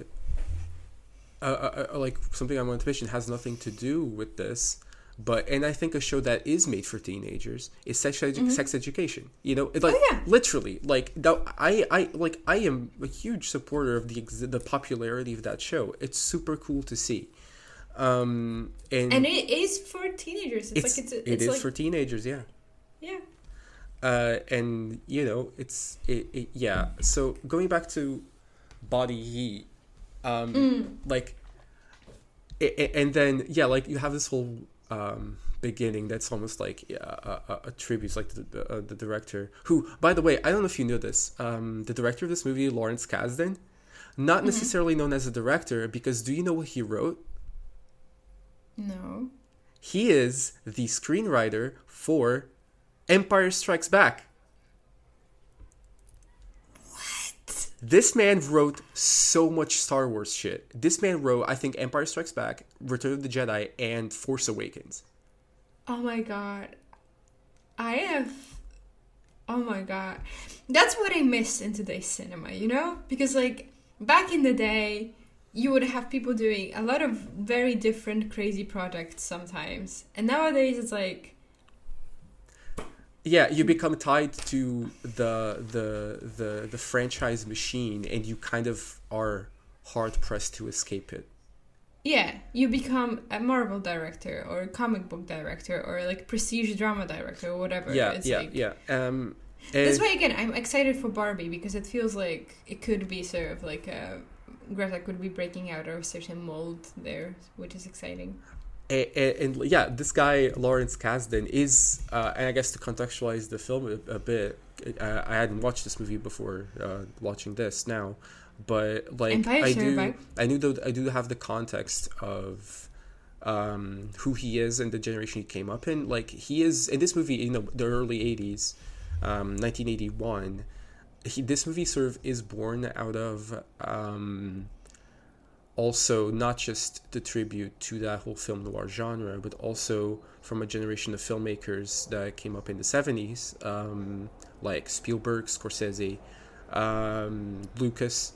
uh, uh, uh, like something I want to mention has nothing to do with this, but and I think a show that is made for teenagers is sex edu- Mhm. sex education. You know, like Oh, yeah. literally, like. I I like I am a huge supporter of the ex- the popularity of that show. It's super cool to see. Um, and, and it is for teenagers it's, it's, like it's, it it's like for teenagers. Yeah. yeah uh, and you know it's it, it, yeah so going back to body heat um Mm. like and then yeah like you have this whole um beginning that's almost like a, a, a tribute like the, uh, the director who by the way i don't know if you know this um the director of this movie lawrence kasdan not necessarily known as a director because do you know what he wrote? No. He is the screenwriter for Empire Strikes Back. This man wrote so much Star Wars shit. This man wrote, I think, Empire Strikes Back, Return of the Jedi, and Force Awakens. Oh my god. I have. Oh my god. That's what I missed in today's cinema, you know? Because, like, back in the day, you would have people doing a lot of very different, crazy projects sometimes. And nowadays, it's like. Yeah, you become tied to the the the the franchise machine, and you kind of are hard pressed to escape it. Yeah, you become a Marvel director or a comic book director or like prestige drama director or whatever. Yeah, it's yeah, like, yeah. Um, That's why again I'm excited for Barbie because it feels like it could be sort of like a Greta could be breaking out of a certain mold there, which is exciting. And, and, and yeah, this guy Lawrence Kasdan is, uh, and I guess to contextualize the film a, a bit, uh, I hadn't watched this movie before uh, watching this now, but like I do. I knew that I do have the context of um, who he is and the generation he came up in. Like he is in this movie, you know, the early '80s, um, 1981. He, this movie sort of is born out of um, also not just the tribute to that whole film noir genre, but also from a generation of filmmakers that came up in the 70s, um, like Spielberg, Scorsese, um, Lucas,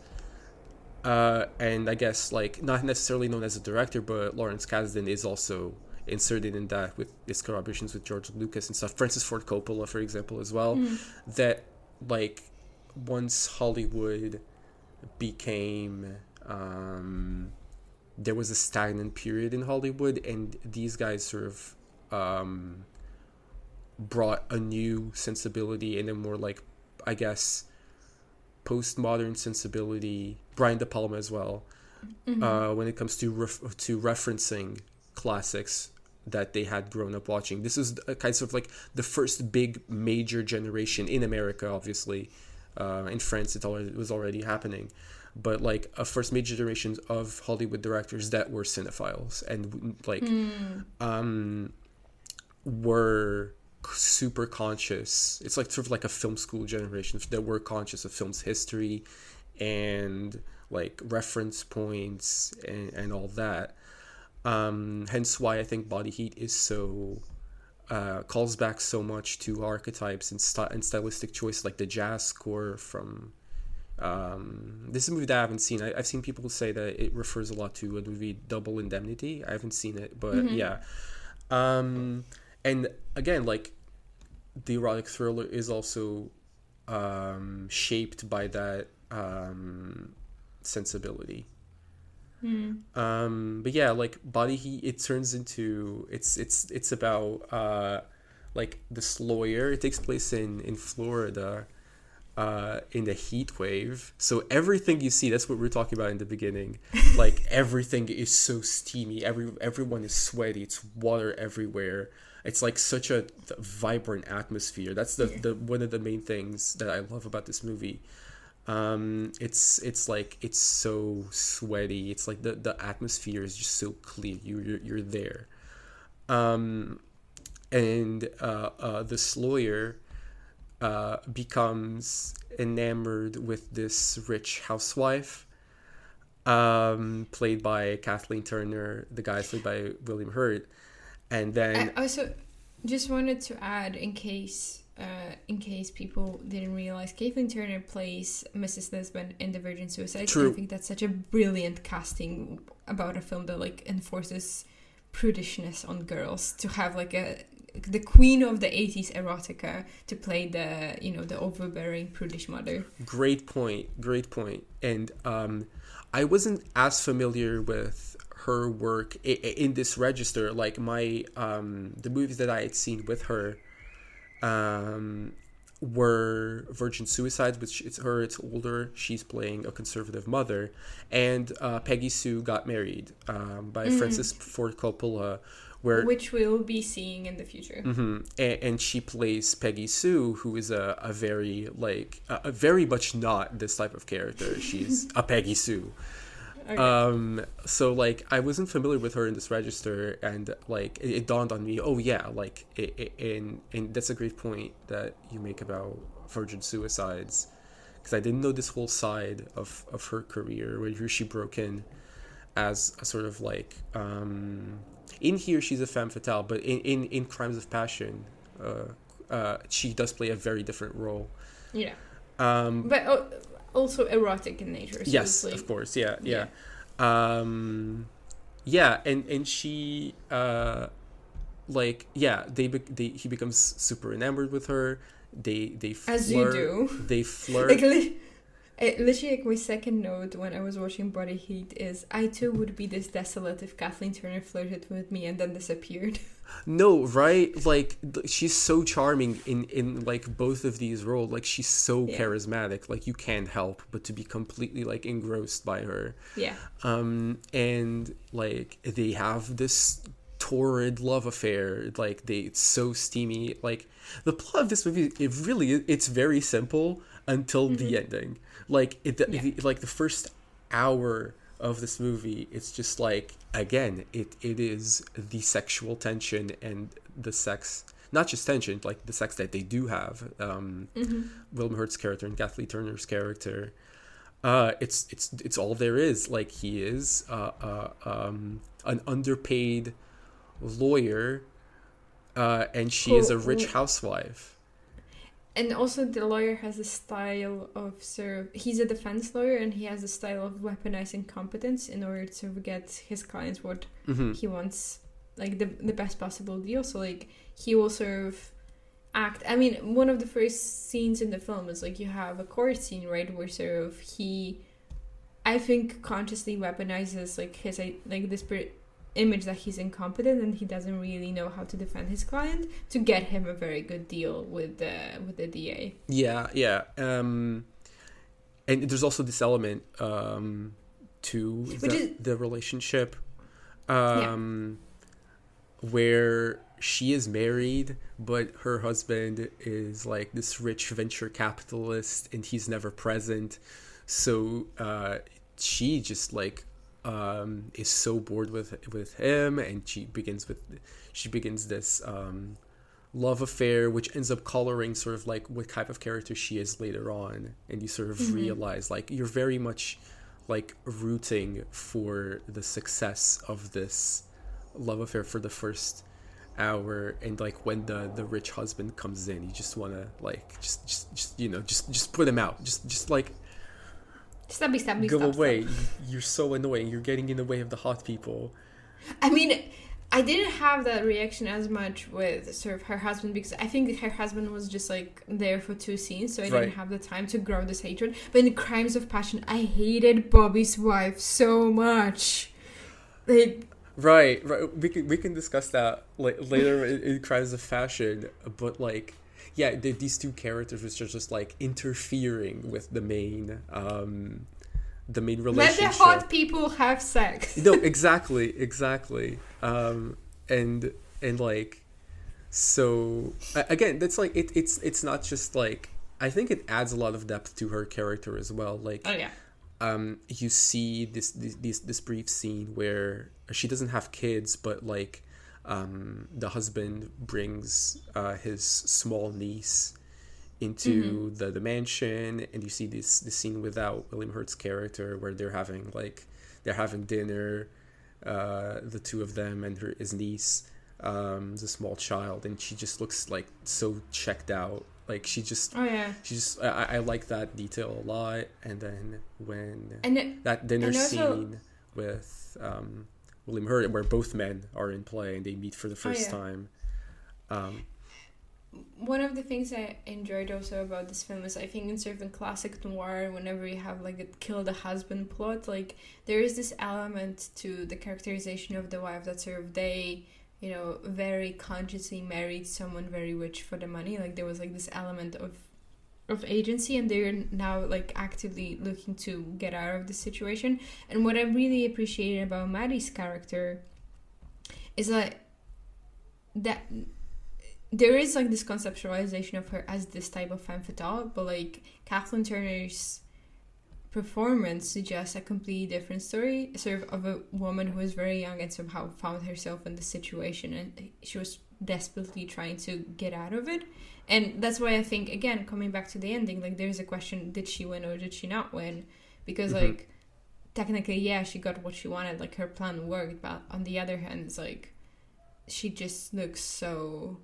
uh, and I guess like not necessarily known as a director, but Lawrence Kasdan is also inserted in that with his collaborations with George Lucas and stuff. Francis Ford Coppola, for example, as well. That like once Hollywood became um, there was a stagnant period in Hollywood, and these guys sort of um, brought a new sensibility and a more like, I guess, postmodern sensibility. Brian De Palma as well, uh, when it comes to ref- to referencing classics that they had grown up watching. This is a kind of like the first big major generation in America, obviously. Uh, in France, it, already, it was already happening, but like a first major generation of Hollywood directors that were cinephiles and like um, were super conscious. It's like sort of like a film school generation that were conscious of film's history and like reference points and, and all that. Um, hence why I think Body Heat is so uh, calls back so much to archetypes and, st- and stylistic choice, like the jazz score from. Um, this is a movie that I haven't seen. I, I've seen people say that it refers a lot to a movie Double Indemnity. I haven't seen it, but yeah. Um, and again, like the erotic thriller is also um, shaped by that um, sensibility. Um, but yeah, like body heat, it turns into it's it's it's about uh, like this lawyer. It takes place in in Florida, uh, in the heat wave. So everything you see, that's what we we're talking about in the beginning. like everything is so steamy. Every everyone is sweaty. It's water everywhere. It's like such a vibrant atmosphere. That's the, the one of the main things that I love about this movie. Um, it's it's like it's so sweaty. It's like the, the atmosphere is just so clear. You you're, you're there. Um, and uh, uh, this lawyer uh, becomes enamored with this rich housewife, um, played by Kathleen Turner. The guy played by William Hurt, and then I also just wanted to add, in case uh, in case people didn't realize, Kathleen Turner plays Mrs. Lisbon in The Virgin Suicide. True. I think that's such a brilliant casting about a film that like enforces prudishness on girls to have like a the queen of the 80s erotica to play the you know the overbearing prudish mother Great point. Great point. And um, I wasn't as familiar with her work in this register. Like my um, the movies that I had seen with her um, were Virgin Suicides, which it's her. It's older. She's playing a conservative mother, and uh, Peggy Sue got married um, by Francis Ford Coppola, where which we'll be seeing in the future. hmm And, and she plays Peggy Sue, who is a, a very like a, a very much not this type of character. She's a Peggy Sue. Okay. Um, so like I wasn't familiar with her in this register, and like it, it dawned on me. Oh yeah, like it, it, and and that's a great point that you make about virgin suicides, because I didn't know this whole side of of her career where she broke in as a sort of like um, in here she's a femme fatale, but in in, in Crimes of Passion, uh, uh, she does play a very different role. yeah, Um, but uh, also erotic in nature. So yes like, of course yeah yeah um yeah and and she uh like yeah they, be- they he becomes super enamored with her they they flirt As you do. they flirt Like, uh, literally, like my second note when I was watching Body Heat is I too would be this desolate if Kathleen Turner flirted with me and then disappeared. no right? Like she's so charming in in like both of these roles. Like she's so Yeah. charismatic. Like you can't help but to be completely like engrossed by her. Yeah, um and like they have this torrid love affair. Like they it's so steamy. Like the plot of this movie it really it's very simple until the ending like it Mm-hmm. Yeah. the, like the first hour of this movie it's just like again it it is the sexual tension and the sex not just tension like the sex that they do have um Mm-hmm. William Hurt's character and Kathleen Turner's character. Uh, it's it's it's all there is. Like he is uh, uh, um, an underpaid lawyer, uh, and she is a rich housewife. And also the lawyer has a style of sort of he's a defense lawyer and he has a style of weaponizing competence in order to get his clients what hmm he wants like the the best possible deal. So like he will sort of act. I mean, one of the first scenes in the film is like you have a court scene, right, where sort of he, I think, consciously weaponizes like his like this image that he's incompetent and he doesn't really know how to defend his client to get him a very good deal with the with the DA. Yeah, yeah. Um, and there's also this element um, to the, is- the relationship um, where she is married, but her husband is like this rich venture capitalist and he's never present. So uh, she just like um, is so bored with with him, and she begins with she begins this um, love affair, which ends up coloring sort of like what type of character she is later on, and you sort of Mhm. realize like you're very much like rooting for the success of this love affair for the first hour. And like when the the rich husband comes in you just want to like just just just you know just just put him out. Just just like Stabby, stabby, go stab, away stab. you're so annoying you're getting in the way of the hot people I mean, I didn't have that reaction as much with sort of her husband because I think her husband was just like there for two scenes, so I Right. didn't have the time to grow this hatred. But in Crimes of Passion, I hated Bobby's wife so much. Like, Right, right. We can we can discuss that like later in, in Crimes of Fashion, but like, yeah, the, these two characters which are just like interfering with the main, um, the main relationship. let the hot people have sex. no, exactly, exactly. Um, and and like, so again, that's like it. It's it's not just like I think it adds a lot of depth to her character as well. Like, Oh yeah. um, you see this, this this this brief scene where she doesn't have kids, but like um, the husband brings uh, his small niece into the, the mansion, and you see this this scene without William Hurt's character where they're having like they're having dinner, uh, the two of them and her his niece, um, the small child, and she just looks like so checked out. Like she just Oh yeah. she just I, I like that detail a lot and then when And it, that dinner scene with um william hurt where both men are in play and they meet for the first Oh, yeah. time um one of the things I enjoyed also about this film is I think in certain classic noir, whenever you have like a kill the husband plot, like there is this element to the characterization of the wife that sort of they, you know, very consciously married someone very rich for the money. Like there was like this element of of agency and they're now like actively looking to get out of the situation. And what I really appreciated about Maddie's character is that that there is like this conceptualization of her as this type of femme fatale, but like Kathleen Turner's performance suggests a completely different story, sort of of a woman who was very young and somehow found herself in the situation, and she was desperately trying to get out of it. And that's why I think again, coming back to the ending, like there's a question: Did she win or did she not win? Because Mhm. like technically, yeah, she got what she wanted, like her plan worked, but on the other hand, it's like she just looks so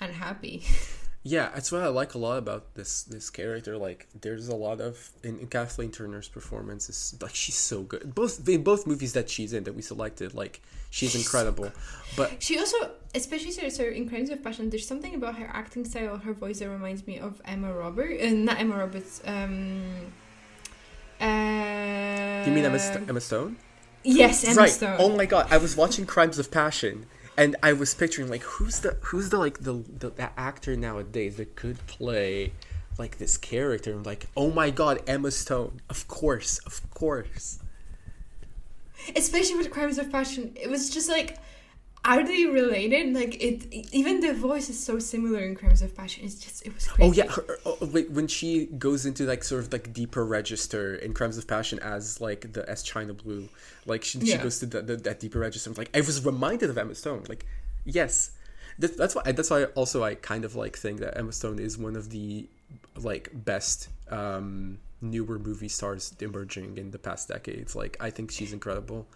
unhappy. Yeah, that's what I like a lot about this this character. Like, there's a lot of in, in Kathleen Turner's performance is like she's so good. Both in both movies that she's in that we selected, like she's She's so incredible. but She also, especially so, of in Crimes of Passion, there's something about her acting style, her voice that reminds me of Emma Roberts. Uh, not Emma Roberts. Um, uh, you mean Emma, St- Emma Stone? Yes, Emma right. Stone. Oh my god, I was watching Crimes of Passion, and I was picturing like who's the who's the like the the, the actor nowadays that could play like this character. I'm like, oh my god, Emma Stone. Of course, of course. Especially with Crimes of Passion, it was just like, are they related? Like it, even the voice is so similar in Crimes of Passion. It's just, it was crazy. Oh yeah, her, oh, wait, when she goes into like sort of like deeper register in Crimes of Passion as like the as China Blue, like she, she goes to the, the, that deeper register. I'm like I was reminded of Emma Stone. Like, yes, that, that's why. That's why also I kind of like think that Emma Stone is one of the like best um, newer movie stars emerging in the past decades. Like I think she's incredible.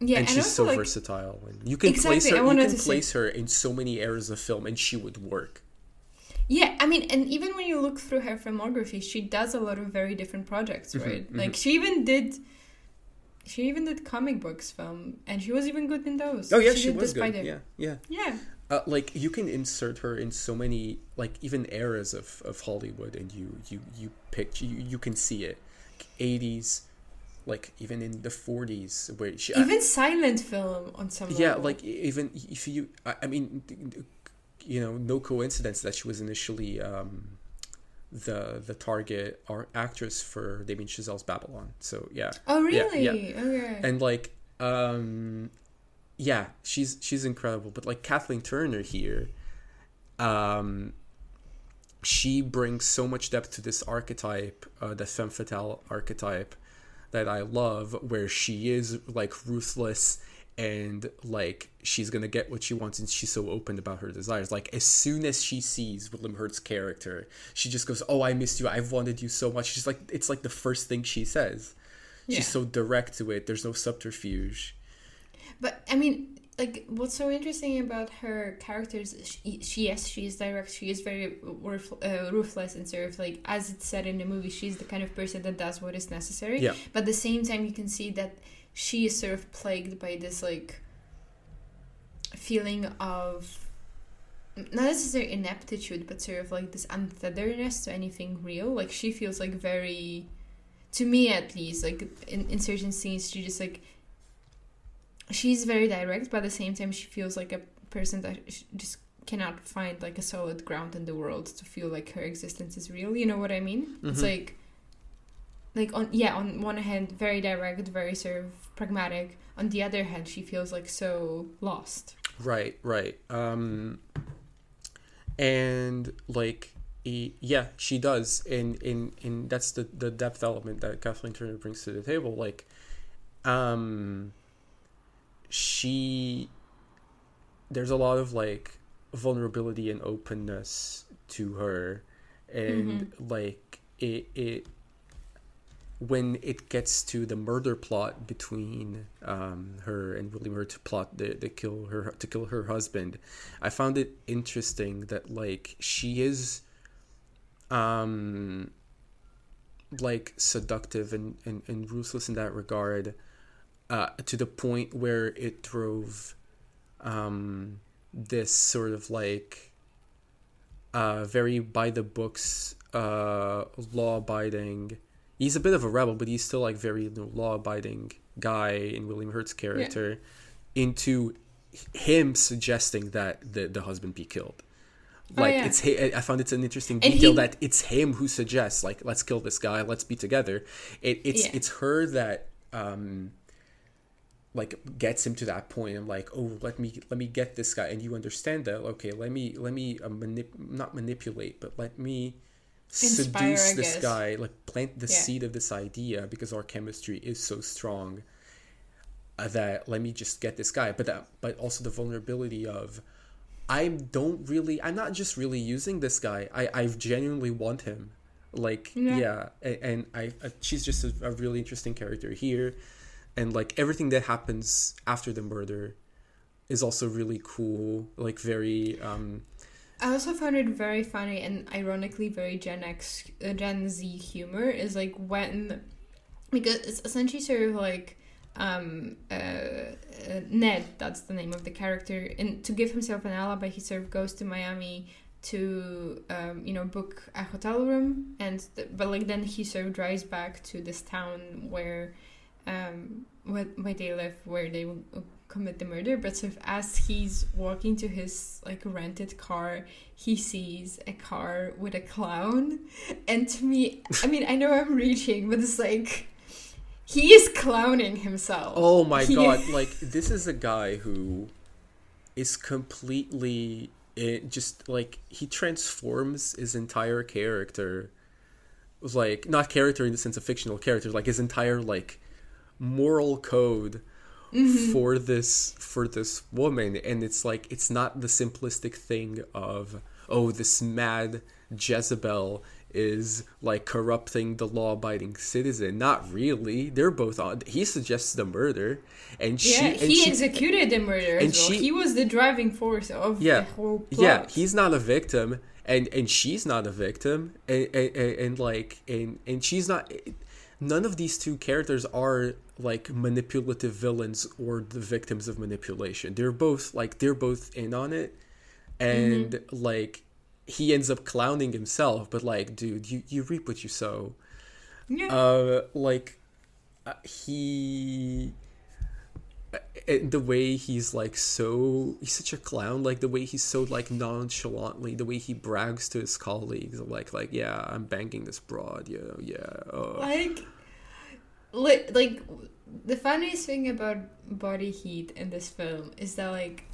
Yeah, and she's so like, versatile. And you can Exactly, place her. You can say- place her in so many eras of film, and she would work. Yeah, I mean, and even when you look through her filmography, she does a lot of very different projects, Mhm, right? mhm. Like she even did, she even did comic books film, and she was even good in those. Oh yeah, she, did was good. Spider. Yeah, yeah. yeah, Uh, like you can insert her in so many like even eras of, of Hollywood, and you you you pick you, you can see it. Eighties, like even in the forties, where she I- even silent film on some. yeah, level. like even if you I, I mean, you know, no coincidence that she was initially um, the the target or actress for Damien Chazelle's Babylon. So yeah, Oh yeah, really? yeah. Okay. and like um yeah she's she's incredible but like kathleen turner here um she brings so much depth to this archetype uh, the femme fatale archetype that i love where she is like ruthless and like she's gonna get what she wants and she's so open about her desires. Like as soon as she sees william hurt's character she just goes oh i missed you. I've wanted you so much. She's like it's like the first thing she says. Yeah. she's so direct to it. There's no subterfuge. But I mean, like, what's so interesting about her characters? She, she yes, she is direct. She is very ruth, uh, ruthless and sort of like, as it's said in the movie, she's the kind of person that does what is necessary. Yeah. But at the same time, you can see that she is sort of plagued by this like feeling of not necessarily ineptitude, but sort of like this untetheredness to anything real. Like she feels like very, to me at least, like in, in certain scenes, she just like she's very direct, but at the same time, she feels like a person that just cannot find like a solid ground in the world to feel like her existence is real. You know what I mean? It's Mhm. like, like on yeah, on one hand, very direct, very sort of pragmatic. On the other hand, she feels like so lost. Right, right. Um and like yeah, she does. And in in that's the the depth element that Kathleen Turner brings to the table like um she there's a lot of like vulnerability and openness to her. And like it it when it gets to the murder plot between um, her and William Hurt to plot the, the kill her to kill her husband, I found it interesting that like she is um like seductive and, and, and ruthless in that regard uh, to the point where it drove um, this sort of like uh, very by the books uh, law abiding he's a bit of a rebel, but he's still like very you know, law-abiding guy in William Hurt's character, into him suggesting that the the husband be killed. Oh, Like yeah. it's I found it's an interesting And detail he- that it's him who suggests like let's kill this guy, let's be together. It, it's Yeah. it's her that um like gets him to that point i'm like oh let me let me get this guy. And you understand that okay let me let me uh, manip- not manipulate but let me Inspire, seduce this guy like plant the Yeah. seed of this idea because our chemistry is so strong uh, that let me just get this guy. But that but also the vulnerability of i don't really i'm not just really using this guy. I i genuinely want him. Like Yeah. yeah, a- and i uh, she's just a, a really interesting character here and like everything that happens after the murder is also really cool like very um I also found it very funny and ironically very Gen X, uh, Gen Z humor is like when, because it's essentially sort of like um, uh, uh, Ned, that's the name of the character, and to give himself an alibi, he sort of goes to Miami to um, you know book a hotel room, and th- but like then he sort of drives back to this town where um, where, where they live, where they will commit the murder. But sort of as he's walking to his like rented car, he sees a car with a clown, and to me, I mean, I know I'm reaching, but it's like he is clowning himself. Oh my He- god! Like this is a guy who is completely it just like he transforms his entire character, was like not character in the sense of fictional character, like his entire like moral code Mm-hmm. for this for this woman, and it's like it's not the simplistic thing of oh this mad Jezebel is like corrupting the law-abiding citizen. Not really. They're both on. He suggests the murder, and she yeah, and he she, executed the murder and as well. she- he was the driving force of Yeah, the whole plot. yeah he's not a victim and and she's not a victim and and, and, and like and and she's not none of these two characters are like manipulative villains or the victims of manipulation. They're both like they're both in on it. And like he ends up clowning himself but like dude you you reap what you sow. Yeah. uh like uh, he and the way he's like so he's such a clown like the way he's so like nonchalantly the way he brags to his colleagues like like yeah i'm banging this broad yeah yeah uh. like li- like the funniest thing about body heat in this film is that like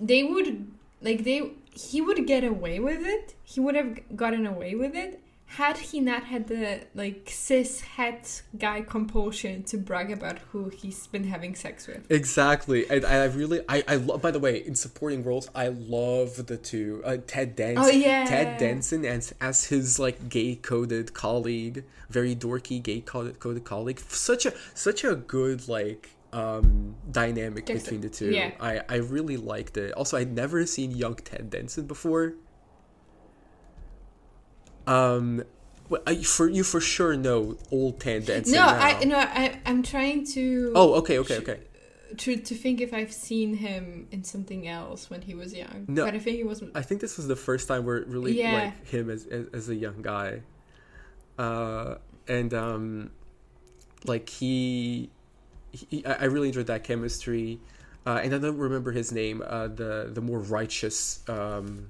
they would like they he would get away with it he would have gotten away with it had he not had the like cis het guy compulsion to brag about who he's been having sex with? Exactly. And i really i i love by the way in supporting roles i love the two uh, ted danson Oh, yeah. ted danson as as his like gay coded colleague very dorky gay coded coded colleague such a such a good like um dynamic Just- between the two. Yeah. i i really liked it. Also i'd never seen young ted danson before um well, I, for you for sure know old ted danson no i no i i'm trying to oh okay okay okay to to think if i've seen him in something else when he was young No. but i think he wasn't. I think this was the first time where really Yeah. like him as, as as a young guy, uh, and um, like he, he I I really enjoyed that chemistry, uh, and I don't remember his name. Uh, the the more righteous, um,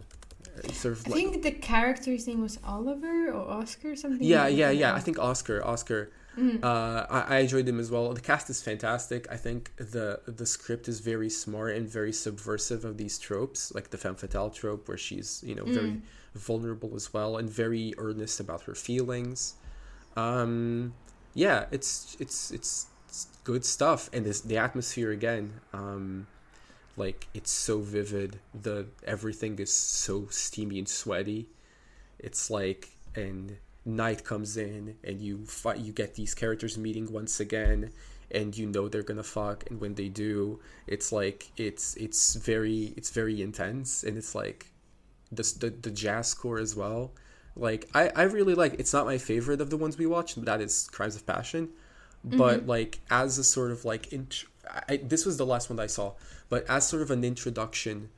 sort of I like think the character's name was Oliver or Oscar or something. yeah like yeah that. yeah. I think Oscar Oscar. Mm. Uh, I, I enjoyed him as well. The cast is fantastic. I think the the script is very smart and very subversive of these tropes, like the femme fatale trope, where she's you know very Mm. vulnerable as well and very earnest about her feelings. Um, yeah, it's it's it's, it's good stuff, and this the atmosphere again. Um, like it's so vivid. The everything is so steamy and sweaty. It's like and night comes in and you fight you get these characters meeting once again and you know they're gonna fuck. And when they do it's like it's it's very it's very intense. And it's like the the, the jazz score as well. Like I, I really like it's not my favorite of the ones we watched but that is crimes of passion. But mm-hmm. like as a sort of like int- I, this was the last one that i saw but as sort of an introduction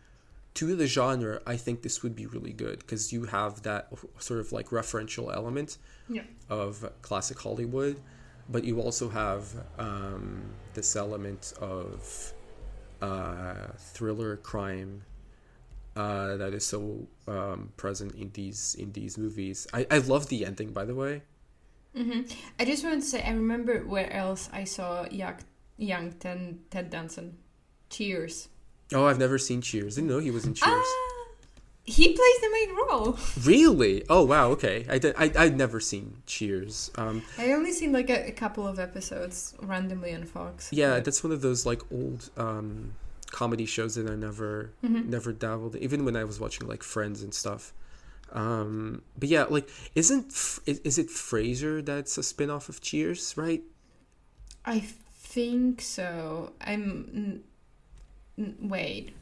to the genre i think this would be really good because you have that sort of like referential element Yeah. of classic hollywood but you also have um, this element of uh, thriller crime uh, that is so um, present in these in these movies. I, I love the ending, by the way. hmm I just want to say, I remember where else I saw Jack young Ted, Ted Danson. Cheers. Oh, I've never seen Cheers. Didn't know he was in Cheers. Ah, he plays the main role. Really? Oh wow. Okay. I did. I I'd never seen Cheers. Um, I only seen like a, a couple of episodes randomly on Fox. yeah, that's one of those like old um comedy shows that I never Mhm. never dabbled. in, Even when I was watching like Friends and stuff. Um, but yeah, like, isn't is, is it Frasier that's a spin off of Cheers? Right? I think so. I'm. Wait.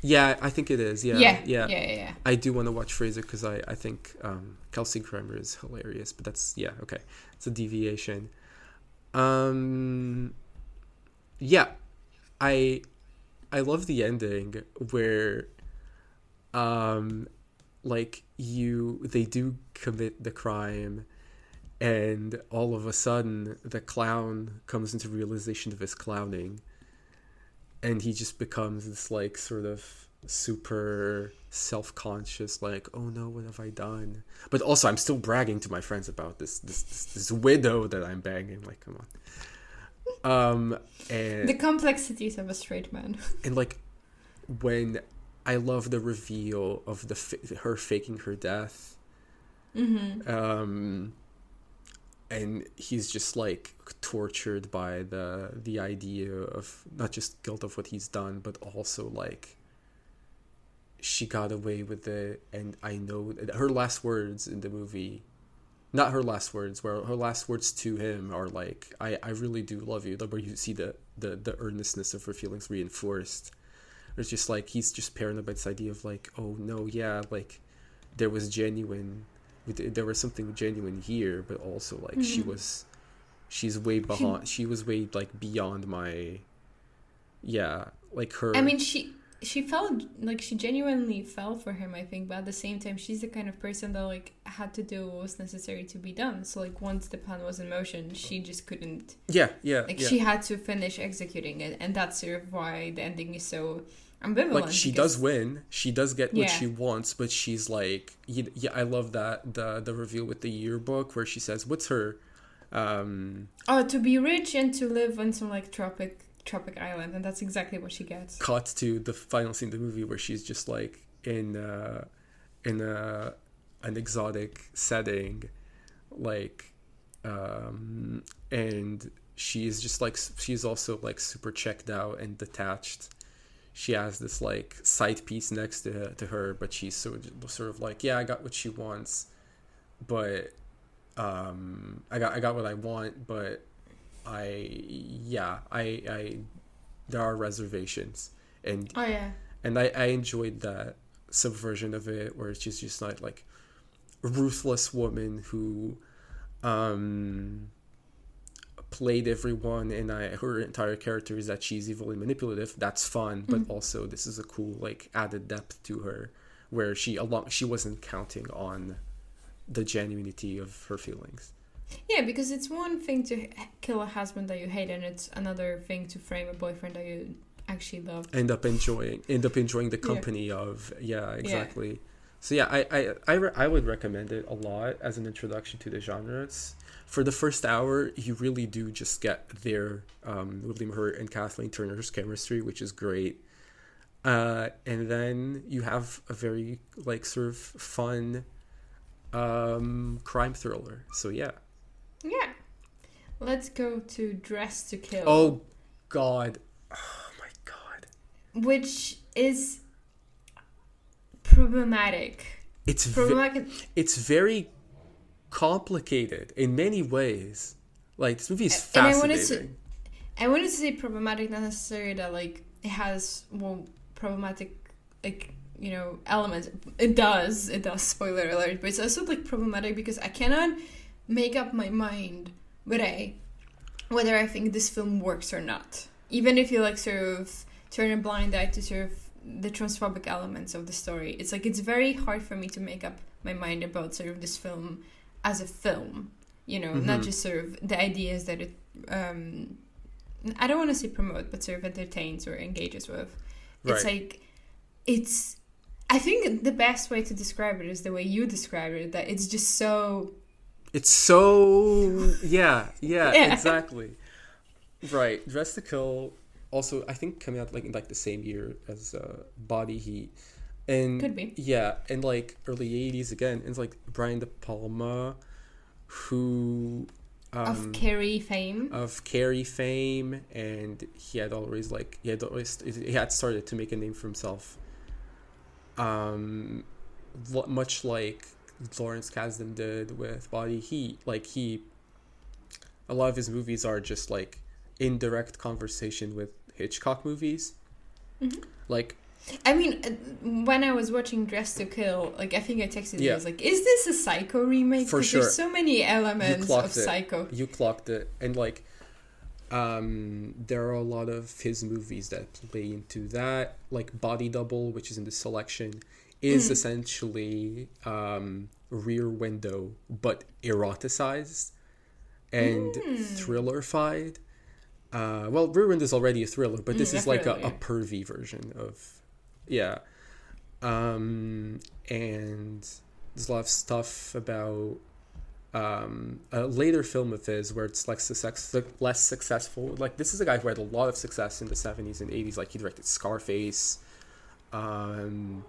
Yeah, I think it is. Yeah. Yeah. Yeah. Yeah. Yeah. yeah. I do want to watch Frasier because I, I think um, Kelsey Grammer is hilarious, but that's yeah okay, it's a deviation. Um, yeah, I I love the ending where, um, like you they do commit the crime, and all of a sudden the clown comes into realization of his clowning, and he just becomes this like sort of super self-conscious like oh no what have i done but also i'm still bragging to my friends about this this this, this widow that i'm banging like come on um and The complexities of a straight man. and like when i love the reveal of the her faking her death Mm-hmm. um and he's just like tortured by the the idea of not just guilt of what he's done but also like she got away with it and i know her last words in the movie not her last words where her last words to him are like i i really do love you where you see the the, the earnestness of her feelings reinforced. It's just like he's just paranoid by this idea of like oh no yeah like there was genuine there was something genuine here but also like she Mhm. was she's way behind she was way like beyond my yeah like her I mean, she she felt like she genuinely fell for him. I think, but at the same time, she's the kind of person that like had to do what was necessary to be done. So like once the plan was in motion, she just couldn't. yeah yeah Like yeah she had to finish executing it, and that's sort of why the ending is so ambivalent. like she because- does win she does get what Yeah. she wants but she's like yeah i love that the the reveal with the yearbook where she says what's her um Oh, to be rich and to live on some like tropic tropic island, and that's exactly what she gets. cut to the final scene of the movie where she's just like in uh in a an exotic setting like um and she's just like she's also like super checked out and detached she has this like side piece next to to her but she's so sort of like yeah i got what she wants but um i got i got what i want but i yeah i i there are reservations and Oh yeah. and I, I enjoyed that subversion of it where she's just not like ruthless woman who um played everyone and I her entire character is that she's evil and manipulative that's fun but Mhm. also this is a cool like added depth to her where she along she wasn't counting on the genuinity of her feelings Yeah, because it's one thing to kill a husband that you hate, and it's another thing to frame a boyfriend that you actually love. end up enjoying end up enjoying the Yeah. company of yeah exactly so yeah I I I, re- I would recommend it a lot as an introduction to the genre it's for the first hour you really do just get their um, William Hurt and Kathleen Turner's chemistry which is great. Uh, and then you have a very like sort of fun um, crime thriller. So yeah. Yeah. Let's go to Dressed to Kill. oh god. Oh my god. Which is problematic. it's ve- it's very complicated in many ways. Like this movie is And I wanted fascinating. to- I wanted to say problematic, not necessarily that like it has well problematic like you know elements. It does. It does. Spoiler alert. But it's also like problematic because I cannot make up my mind whether I whether I think this film works or not. Even if you like sort of turn a blind eye to sort of the transphobic elements of the story, it's like it's very hard for me to make up my mind about sort of this film as a film. You know, not Mhm. just sort of the ideas that it um I don't want to say promote, but sort of entertains or engages with. It's like it's I think the best way to describe it is the way you describe it, that it's just so It's so yeah, yeah, Yeah. exactly. right. Dressed to Kill. Also, I think coming out like in like the same year as uh, Body Heat, and Could be. yeah, and like early '80s again. And it's like Brian De Palma, who um, of Carrie fame. of Carrie fame, and he had always like he had always he had started to make a name for himself. Um, much like Lawrence Kasdan did with Body Heat, like he, a lot of his movies are just like indirect conversation with Hitchcock movies. Mhm. Like I mean, uh, when I was watching Dressed to Kill, like I think I texted you, Yeah. I was like, "Is this a Psycho remake?" For sure. There's so many elements of it. Psycho. you clocked it, and like, um, there are a lot of his movies that play into that. Like Body Double, which is in the selection, is Mm. essentially um, Rear Window, but eroticized and Mm. thrillerified. Uh, well, Window is already a thriller, but this Mm, is like a, a pervy version of, yeah. Um, and there's a lot of stuff about um, a later film of his where it's like success, less successful. Like this is a guy who had a lot of success in the seventies and eighties. Like he directed Scarface. Um,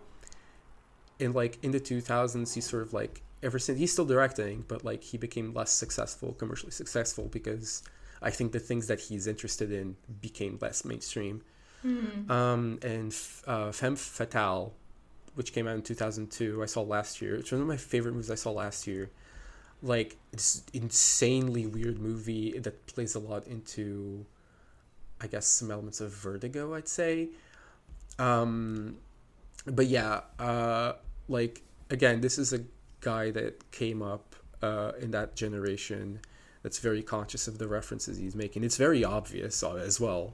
and like in the two thousands, he sort of like ever since he's still directing, but like he became less successful, commercially successful because I think the things that he's interested in became less mainstream. Hmm. Um, and uh, Femme Fatale, which came out in 2002, I saw last year. It's one of my favorite movies I saw last year. Like, it's insanely weird movie that plays a lot into, I guess, some elements of vertigo, I'd say. Um, but yeah, uh, like, again, this is a guy that came up uh, in that generation that's very conscious of the references he's making. It's very obvious uh, as well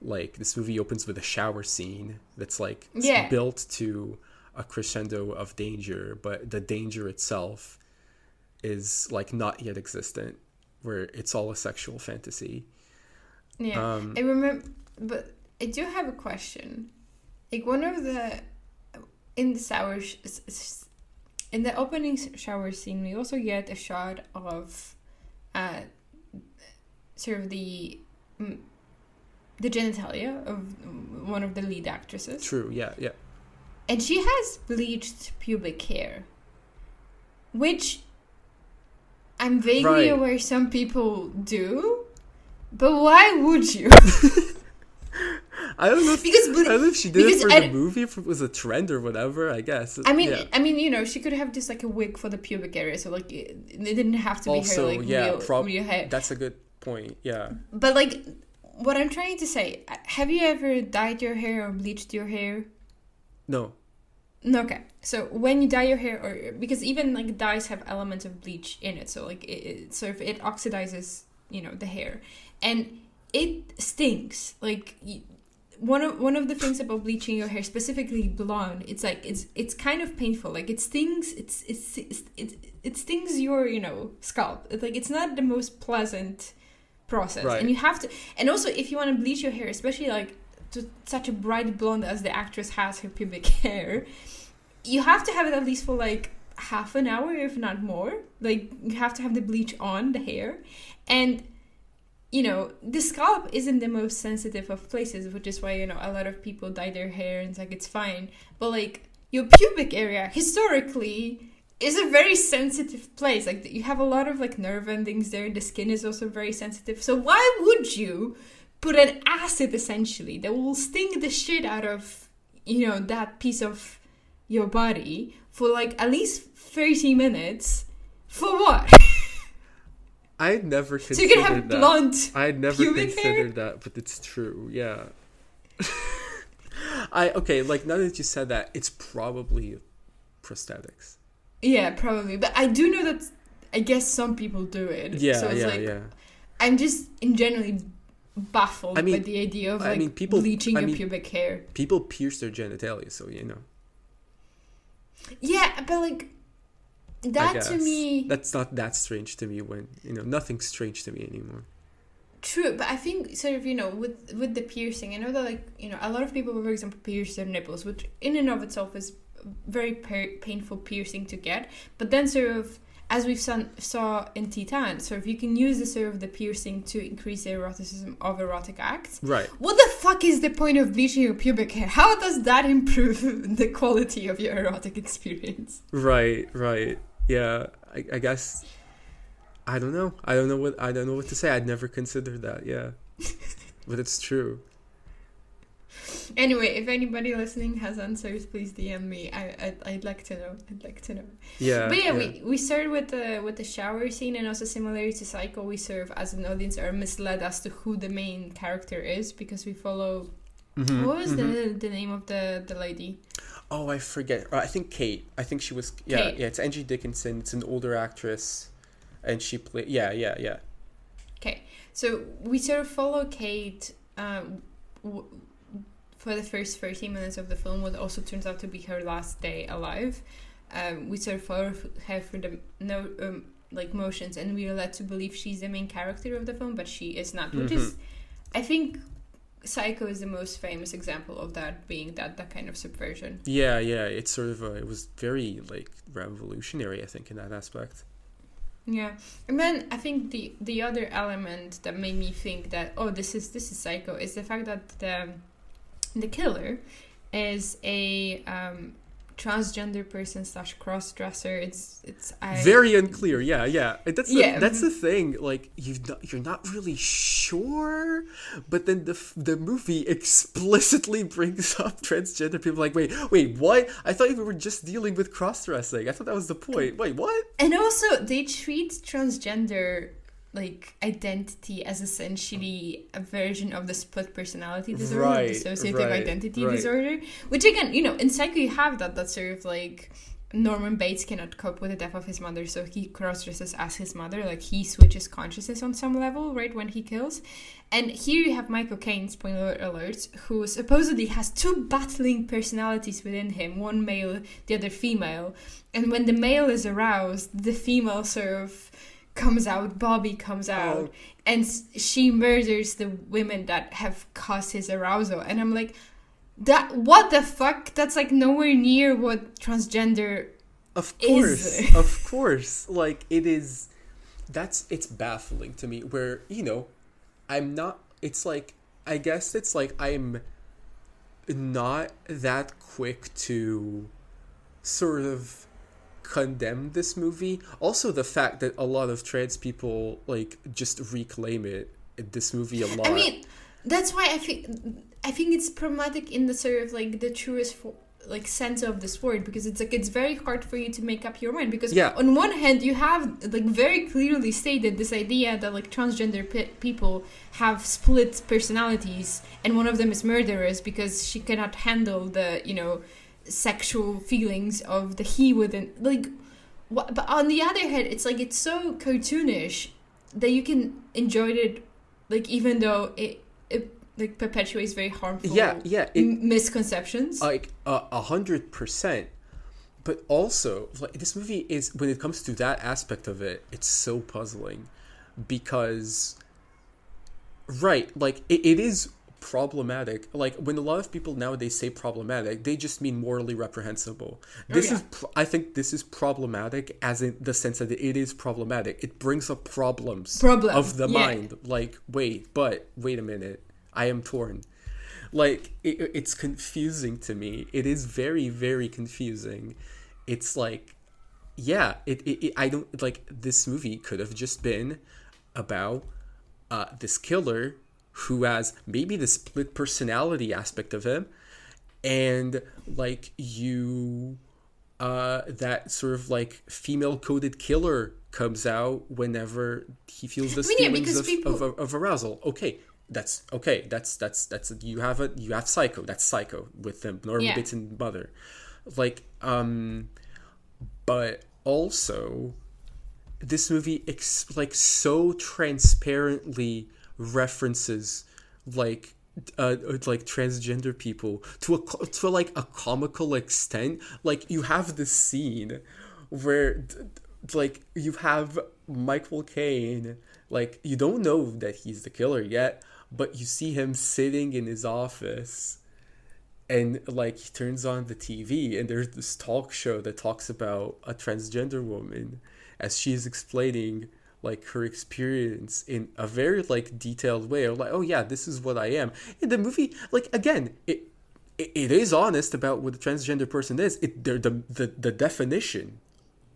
like this movie opens with a shower scene that's like Yeah. built to a crescendo of danger but the danger itself is like not yet existent where it's all a sexual fantasy Yeah, um I remember, but I do have a question. Like one of the in the shower, sh- in the opening shower scene, we also get a shot of, uh, sort of the. The genitalia of one of the lead actresses, true yeah yeah and she has bleached pubic hair, which I'm vaguely Right. aware some people do, but why would you? i don't know if, Because i don't know if she did it for I the movie if it was a trend or whatever i guess I mean, yeah. I mean, you know, she could have just like a wig for the pubic area, so like it, it didn't have to be Also, her like yeah, real, prob- real hair. that's a good point yeah But like, what I'm trying to say, have you ever dyed your hair or bleached your hair? no No, okay. So when you dye your hair, or because even like dyes have elements of bleach in it, so like it, it sort of it oxidizes, you know, the hair, and it stinks. Like one of one of the things about bleaching your hair, specifically blonde, it's like it's it's kind of painful. Like it stings. It's it's, it's it it stings your you know scalp. It's like it's not the most pleasant process, Right. and you have to. And also, if you want to bleach your hair, especially like to such a bright blonde as the actress has her pubic hair, you have to have it at least for like half an hour, if not more. Like you have to have the bleach on the hair, and you know the scalp isn't the most sensitive of places, which is why you know a lot of people dye their hair and it's like it's fine. But like your pubic area historically is a very sensitive place. Like you have a lot of like nerve endings there. The skin is also very sensitive. So why would you put an acid essentially that will sting the shit out of you know that piece of your body for like at least 30 minutes for what i had never so considered you can have that blunt I had never pubic hair? considered that, but it's true. Yeah. I okay, like now that you said that, it's probably prosthetics. yeah probably but i do know that i guess some people do it Yeah, so it's yeah, like yeah. i'm just in generally baffled I mean- by the idea of I like mean, people- bleaching I your mean- pubic hair People pierce their genitalia, so you know. yeah but like I that to me that's not that strange to me. When you know, nothing's strange to me anymore. True, but I think sort of you know with with the piercing, I know that like you know a lot of people, for example, pierce their nipples, which in and of itself is very pa- painful piercing to get. But then sort of as we've son- saw in Titane, so if you can use the sort of the piercing to increase the eroticism of erotic acts, Right. what the fuck is the point of bleaching your pubic hair? How does that improve the quality of your erotic experience? Right, right. Yeah, I, I guess I don't know. I don't know what I don't know what to say. I'd never considered that. Yeah, but it's true. Anyway, if anybody listening has answers, please DM me. I I'd, I'd like to know. I'd like to know. Yeah. but yeah, we we started with the with the shower scene, and also similarly to Psycho, we serve as an audience are misled as to who the main character is because we follow. Mhm, What was mhm. the the name of the the lady? Oh, I forget. Uh, I think Kate. I think she was. Yeah, Kate. yeah. It's Angie Dickinson. It's an older actress, and she played. Yeah, yeah, yeah. Okay, so we sort of follow Kate um, w- for the first 30 minutes of the film, what also turns out to be her last day alive. Um, we sort of follow her for the no um, like motions, and we are led to believe she's the main character of the film, but she is not. Which is, I think, Psycho is the most famous example of that being that that kind of subversion. Yeah, yeah. It's sort of. Uh, it was very like revolutionary. I think in that aspect. Yeah, and then I think the the other element that made me think that oh this is this is psycho is the fact that the the killer is a um, transgender person slash cross dresser. It's it's I, very unclear. Yeah, yeah. That's the, that's the thing. Like you, you're not really sure, but then the the movie explicitly brings up transgender people. Like, wait, wait, what? I thought we were just dealing with cross dressing. I thought that was the point. Wait, what? and also they treat transgender like identity as essentially a version of the split personality disorder, Right, dissociative right, identity right. disorder. Which again, you know, in Psycho you have that. That sort of like Norman Bates cannot cope with the death of his mother, so he cross dresses as his mother. Like he switches consciousness on some level, right when he kills. And here you have Michael Caine, spoiler alert, who supposedly has two battling personalities within him, one male, the other female. And when the male is aroused, the female sort of comes out, Bobby comes oh. out, Oh. and she murders the women that have caused his arousal. And I'm like, that what the fuck? That's like nowhere near what transgender. Of Is- course, of course. Like it is. That's it's baffling to me. Where you know, I'm not. It's like I guess it's like I'm not that quick to sort of condemn this movie. Also, the fact that a lot of trans people like just reclaim it. This movie a lot. I mean, that's why I think I think it's problematic in the sort of like the truest fo- like sense of this word because it's like it's very hard for you to make up your mind because Yeah. on one hand you have like very clearly stated this idea that like transgender pe- people have split personalities and one of them is murderous because she cannot handle the you know sexual feelings of the he within like what, but on the other hand it's like it's so cartoonish that you can enjoy it like even though it it like perpetuates very harmful yeah, yeah. It, m- misconceptions like a hundred percent but also like this movie is when it comes to that aspect of it it's so puzzling because right like it, it is problematic. Like when a lot of people nowadays say problematic they just mean morally reprehensible. This yeah. is pr- i think this is problematic as in the sense that it is problematic. It brings up problems Problem, of the yeah. mind. Like wait but wait a minute. I am torn. Like it, it's confusing to me. It is very very confusing. It's like yeah it, it, it i don't like this movie could have just been about uh this killer who has maybe the split personality aspect of him and like you uh that sort of like female coded killer comes out whenever he feels the mean, feelings because of, people- of, of, of arousal okay that's okay that's that's that's you have a you have psycho that's psycho with the norman Yeah. bates and mother like um but also this movie ex- like so transparently references like uh, like transgender people to a to like a comical extent. Like you have this scene where like you have Michael Caine like you don't know that he's the killer yet but you see him sitting in his office and like he turns on the TV and there's this talk show that talks about a transgender woman as she's explaining like her experience in a very like detailed way of like oh yeah this is what i am. In the movie like again it it, it is honest about what a transgender person is. It the the, the definition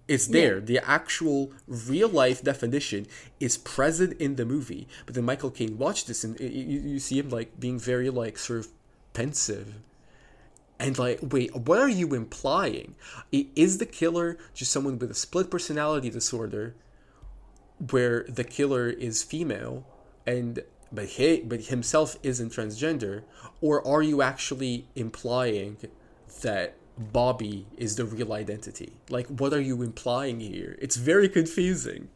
is there. Yeah. the actual real life definition is present in the movie. But then michael caine watched this and you, you see him like being very like sort of pensive. And like wait what are you implying? Is the killer just someone with a split personality disorder where the killer is female and but he but himself isn't transgender or are you actually implying that Bobby is the real identity? Like what are you implying here? It's very confusing.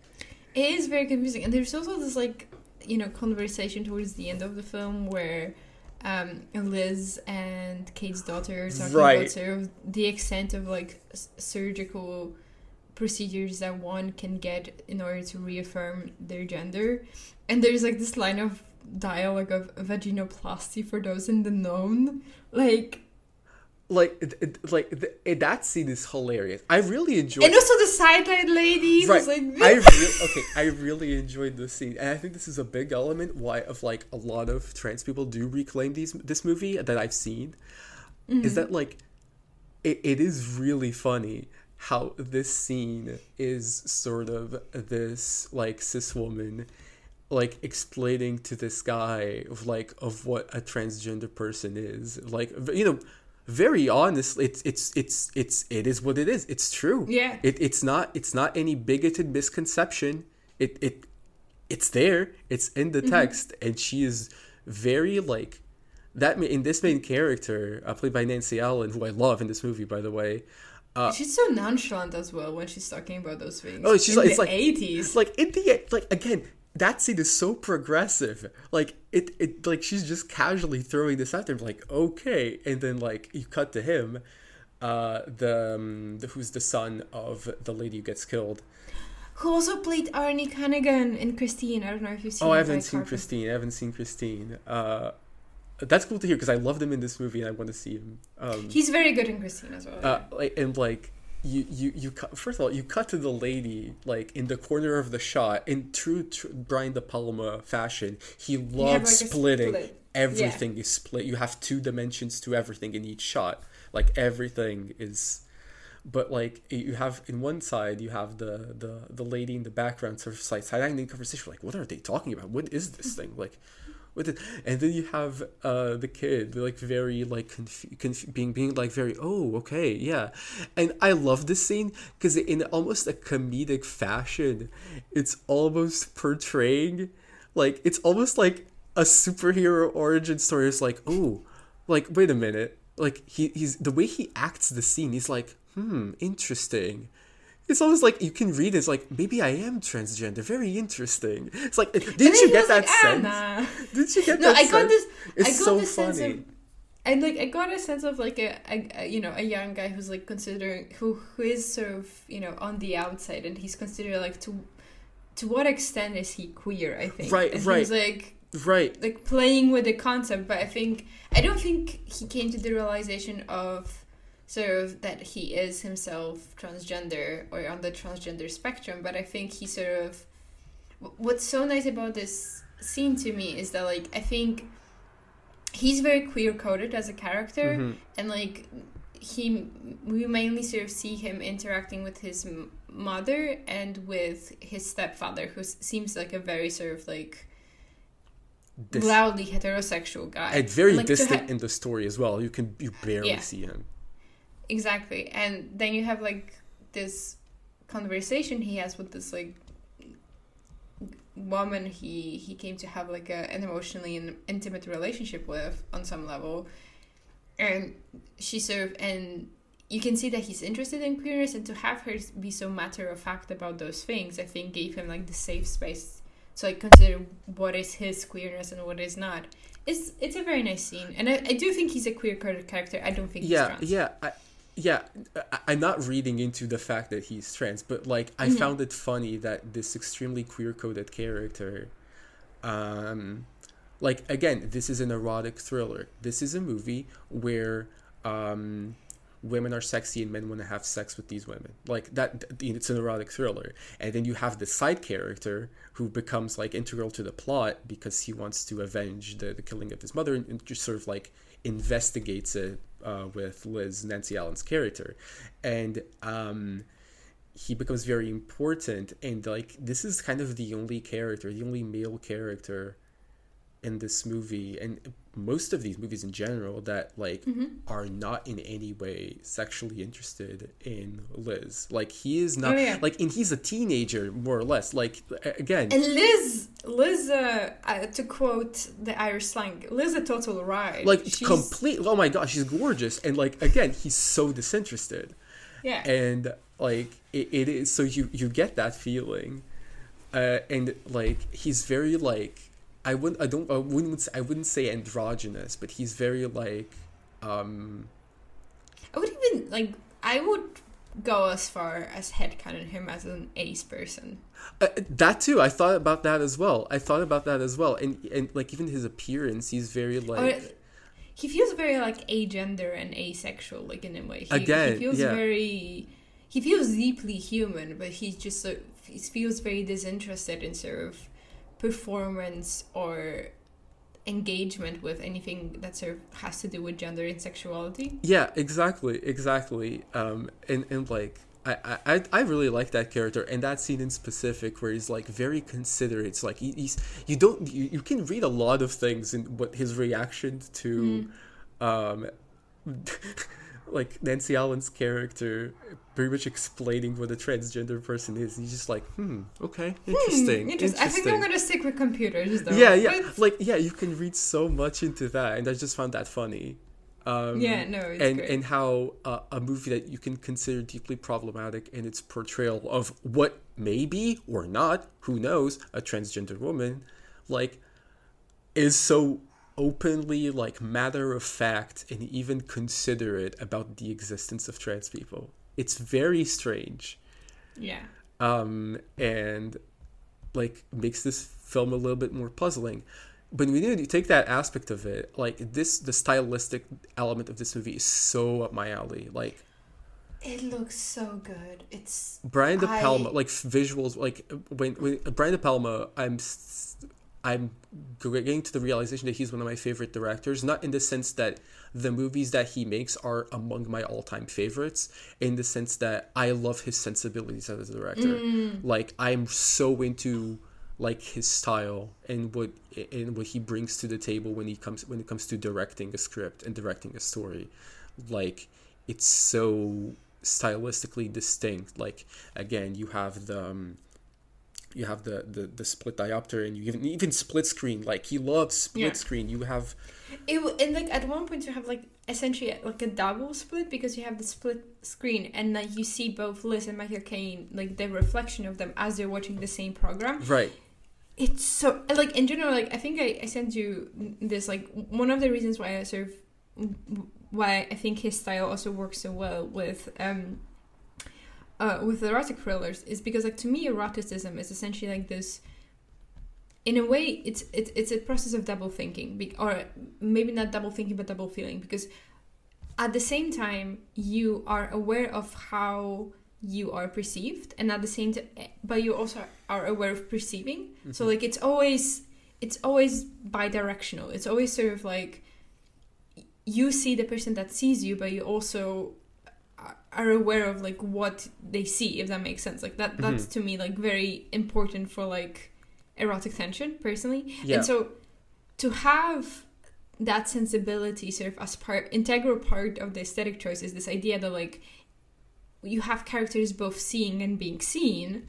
It is very confusing and there's also this like you know conversation towards the end of the film where um, Liz and Kate's daughter are talking right. about sort of the extent of like surgical procedures that one can get in order to reaffirm their gender. And there's like this line of dialogue of vaginoplasty for those in the known. Like, like it, like the, that scene is hilarious. I really enjoyed. And also the sideline lady right. was like. I really okay. I really enjoyed the scene, and I think this is a big element why of like a lot of trans people do reclaim these this movie that I've seen, mm-hmm. is that like, it, it is really funny how this scene is sort of this like cis woman like explaining to this guy of like of what a transgender person is. Like you know very honestly it's it's it's it's it is what it is. It's true. Yeah. It, it's not it's not any bigoted misconception. It it it's there. It's in the mm-hmm. text. And she is very like that in this main character uh, played by nancy allen who i love in this movie by the way uh, she's so nonchalant as well when she's talking about those things. Oh, she's in like, it's like eighties. Like in the like again, that scene is so progressive. Like it, it like she's just casually throwing this out there, like okay, and then like you cut to him, uh, the, um, the who's the son of the lady who gets killed. Who also played Arnie Hannigan in Christine? I don't know if you've seen. Oh, I haven't seen Christine. I haven't seen Christine. Uh, that's cool to hear because I loved him in this movie and I want to see him. Um, He's very good in Christine as well. Uh, and like you you you cut, first of all you cut to the lady like in the corner of the shot in true, true Brian De Palma fashion. He loves splitting. Split. Everything yeah. is split. You have two dimensions to everything in each shot. Like everything is but like you have in one side you have the the the lady in the background sort of side side in conversation like what are they talking about what is this thing like with it. And then you have uh the kid like very like conf- conf- being being like very oh okay yeah. And i love this scene because in almost a comedic fashion it's almost portraying like it's almost like a superhero origin story is like oh like wait a minute. Like he, he's the way he acts the scene he's like hmm interesting it's almost like you can read it's like maybe I am transgender. Very interesting. It's like did you get that like, sense? Anna. Did you get that? no, that I got sense? this. It's I got so this funny. sense of. And like I got a sense of like a, a, a, you know a young guy who's like considering who who is sort of you know on the outside and he's considered like to to what extent is he queer I think right and right he's like right like playing with the concept but I think I don't think he came to the realization of sort of that he is himself transgender or on the transgender spectrum but i think he sort of what's so nice about this scene to me is that like i think he's very queer coded as a character mm-hmm. and like he we mainly sort of see him interacting with his mother and with his stepfather who seems like a very sort of like loudly heterosexual guy and very and, like, distant ha- in the story as well you can you barely yeah. see him Exactly. And then you have like this conversation he has with this like woman he he came to have like a, an emotionally and intimate relationship with on some level. And she sort of and you can see that he's interested in queerness and to have her be so matter of fact about those things i think gave him like the safe space to like consider what is his queerness and what is not. It's it's a very nice scene and i, I do think he's a queer character. I don't think yeah yeah I, yeah i'm not reading into the fact that he's trans but like i mm-hmm. found it funny that this extremely queer coded character um like again this is an erotic thriller. This is a movie where um women are sexy and men want to have sex with these women. Like that it's an erotic thriller. And then you have the side character who becomes like integral to the plot because he wants to avenge the, the killing of his mother and, and just sort of like investigates it uh, with liz nancy allen's character. And um he becomes very important. And like this is kind of the only character the only male character in this movie. And most of these movies in general that like Mm-hmm. are not in any way sexually interested in Liz. Like he is not Oh, yeah. like and he's a teenager more or less. Like again, And Liz, Liz, uh, uh, to quote the Irish slang, Liz a total ride. like She's- complete oh my gosh, she's gorgeous and like again, he's so disinterested. Yeah. and like it, it is so you you get that feeling uh and like he's very like i wouldn't i don't i wouldn't say, i wouldn't say androgynous but he's very like um I would even like. I would go as far as headcanon him as an ace person. uh, that too i thought about that as well i thought about that as well and and like even his appearance he's very like Or, he feels very like agender and asexual, like in a way. He, Again, he feels yeah. very. He feels deeply human, but he's just so he feels very disinterested in sort of performance or engagement with anything that sort of has to do with gender and sexuality. Yeah, exactly, exactly. Um, and and like I, I I really like that character and that scene in specific where he's like very considerate. It's like he, he's you don't you, you can read a lot of things in what his reaction to, um, like Nancy Allen's character pretty much explaining what a transgender person is. He's just like, hmm, okay, interesting, Interest- I think I'm gonna stick with computers though. yeah, yeah, But- like yeah, you can read so much into that, and I just found that funny. Um, Yeah, no, and great. and how uh, a movie that you can consider deeply problematic in its portrayal of what may be or not, who knows, a transgender woman, like, is so openly like matter of fact and even considerate about the existence of trans people. It's very strange yeah. um, and like makes this film a little bit more puzzling. But when you take that aspect of it, like this, the stylistic element of this movie is so up my alley. Like It looks so good. It's Brian De I- Palma, like visuals, like when when Brian De Palma, I'm I'm getting to the realization that he's one of my favorite directors. Not in the sense that the movies that he makes are among my all-time favorites, in the sense that I love his sensibilities as a director. Like I'm so into like his style and what and what he brings to the table when he comes when it comes to directing a script and directing a story. Like it's so stylistically distinct. Like again, you have the um, you have the, the the split diopter and you even even split screen. Like he loves split Yeah. screen. You have it and like at one point you have like essentially like a double split because you have the split screen and like you see both Liz and Michael Caine like the reflection of them as they're watching the same program. right. It's so like in general like I think I, I sent you this like one of the reasons why I sort of why I think his style also works so well with um uh with erotic thrillers is because like to me eroticism is essentially like this in a way it's it's it's a process of double thinking be- or maybe not double thinking but double feeling because at the same time you are aware of how you are perceived and at the same time but you also are aware of perceiving. So like it's always it's always bi-directional. It's always sort of like you see the person that sees you but you also are- are aware of like what they see if that makes sense. Like that that's to me like very important for like erotic tension personally. Yeah. and so to have that sensibility sort of as part integral part of the aesthetic choice is this idea that like you have characters both seeing and being seen.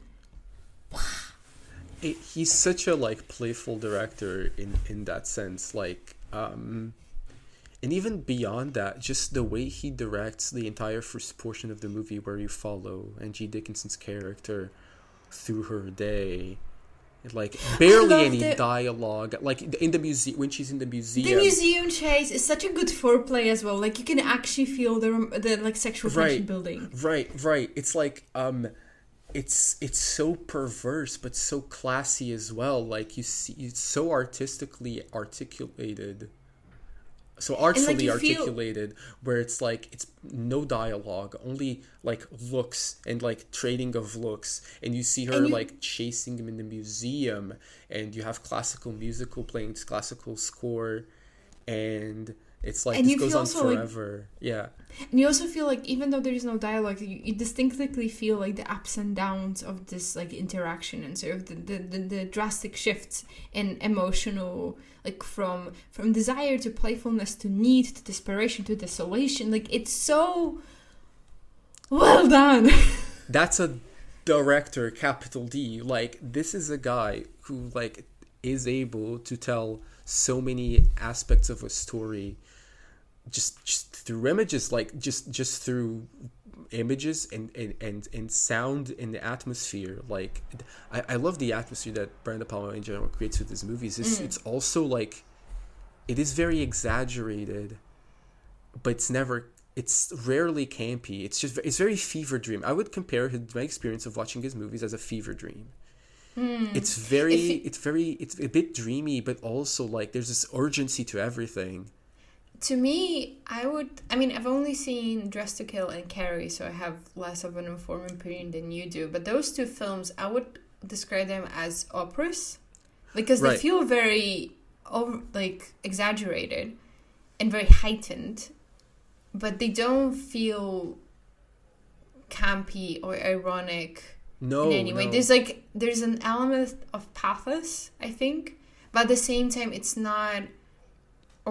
It, he's such a like playful director in in that sense. Like um and even beyond that just the way he directs the entire first portion of the movie where you follow angie dickinson's character through her day like barely any the- dialogue like in the museum when she's in the museum the museum chase is such a good foreplay as well like you can actually feel the the like sexual tension Right. building Right, right. It's like um it's it's so perverse but so classy as well. Like you see it's so artistically articulated so artfully feel- articulated where it's like it's no dialogue only like looks and like trading of looks. And you see her you- like chasing him in the museum and you have classical musical playing classical score. And it's like And this goes on also, like- forever yeah And you also feel like even though there is no dialogue, you, you distinctly feel like the ups and downs of this like interaction and sort of the, the, the, the drastic shifts in emotional like from from desire to playfulness to need to desperation to desolation. Like it's so well done. that's a director capital d like this is a guy who like is able to tell so many aspects of a story just just through images like just just through images and and and, and sound and the atmosphere like I, I love the atmosphere that Brian De Palma in general creates with his movies. It's, mm. it's also like it is very exaggerated but it's never it's rarely campy. It's just it's very fever dream. I would compare his, my experience of watching his movies as a fever dream. Hmm. It's very it's very it's a bit dreamy but also like there's this urgency to everything to me, I would. I mean, I've only seen Dressed to Kill and Carrie, so I have less of an informed opinion than you do. But those two films, I would describe them as operas because they feel very, over, like exaggerated and very heightened, but they don't feel campy or ironic no in any way. no. There's like there's an element of pathos, I think, but at the same time, it's not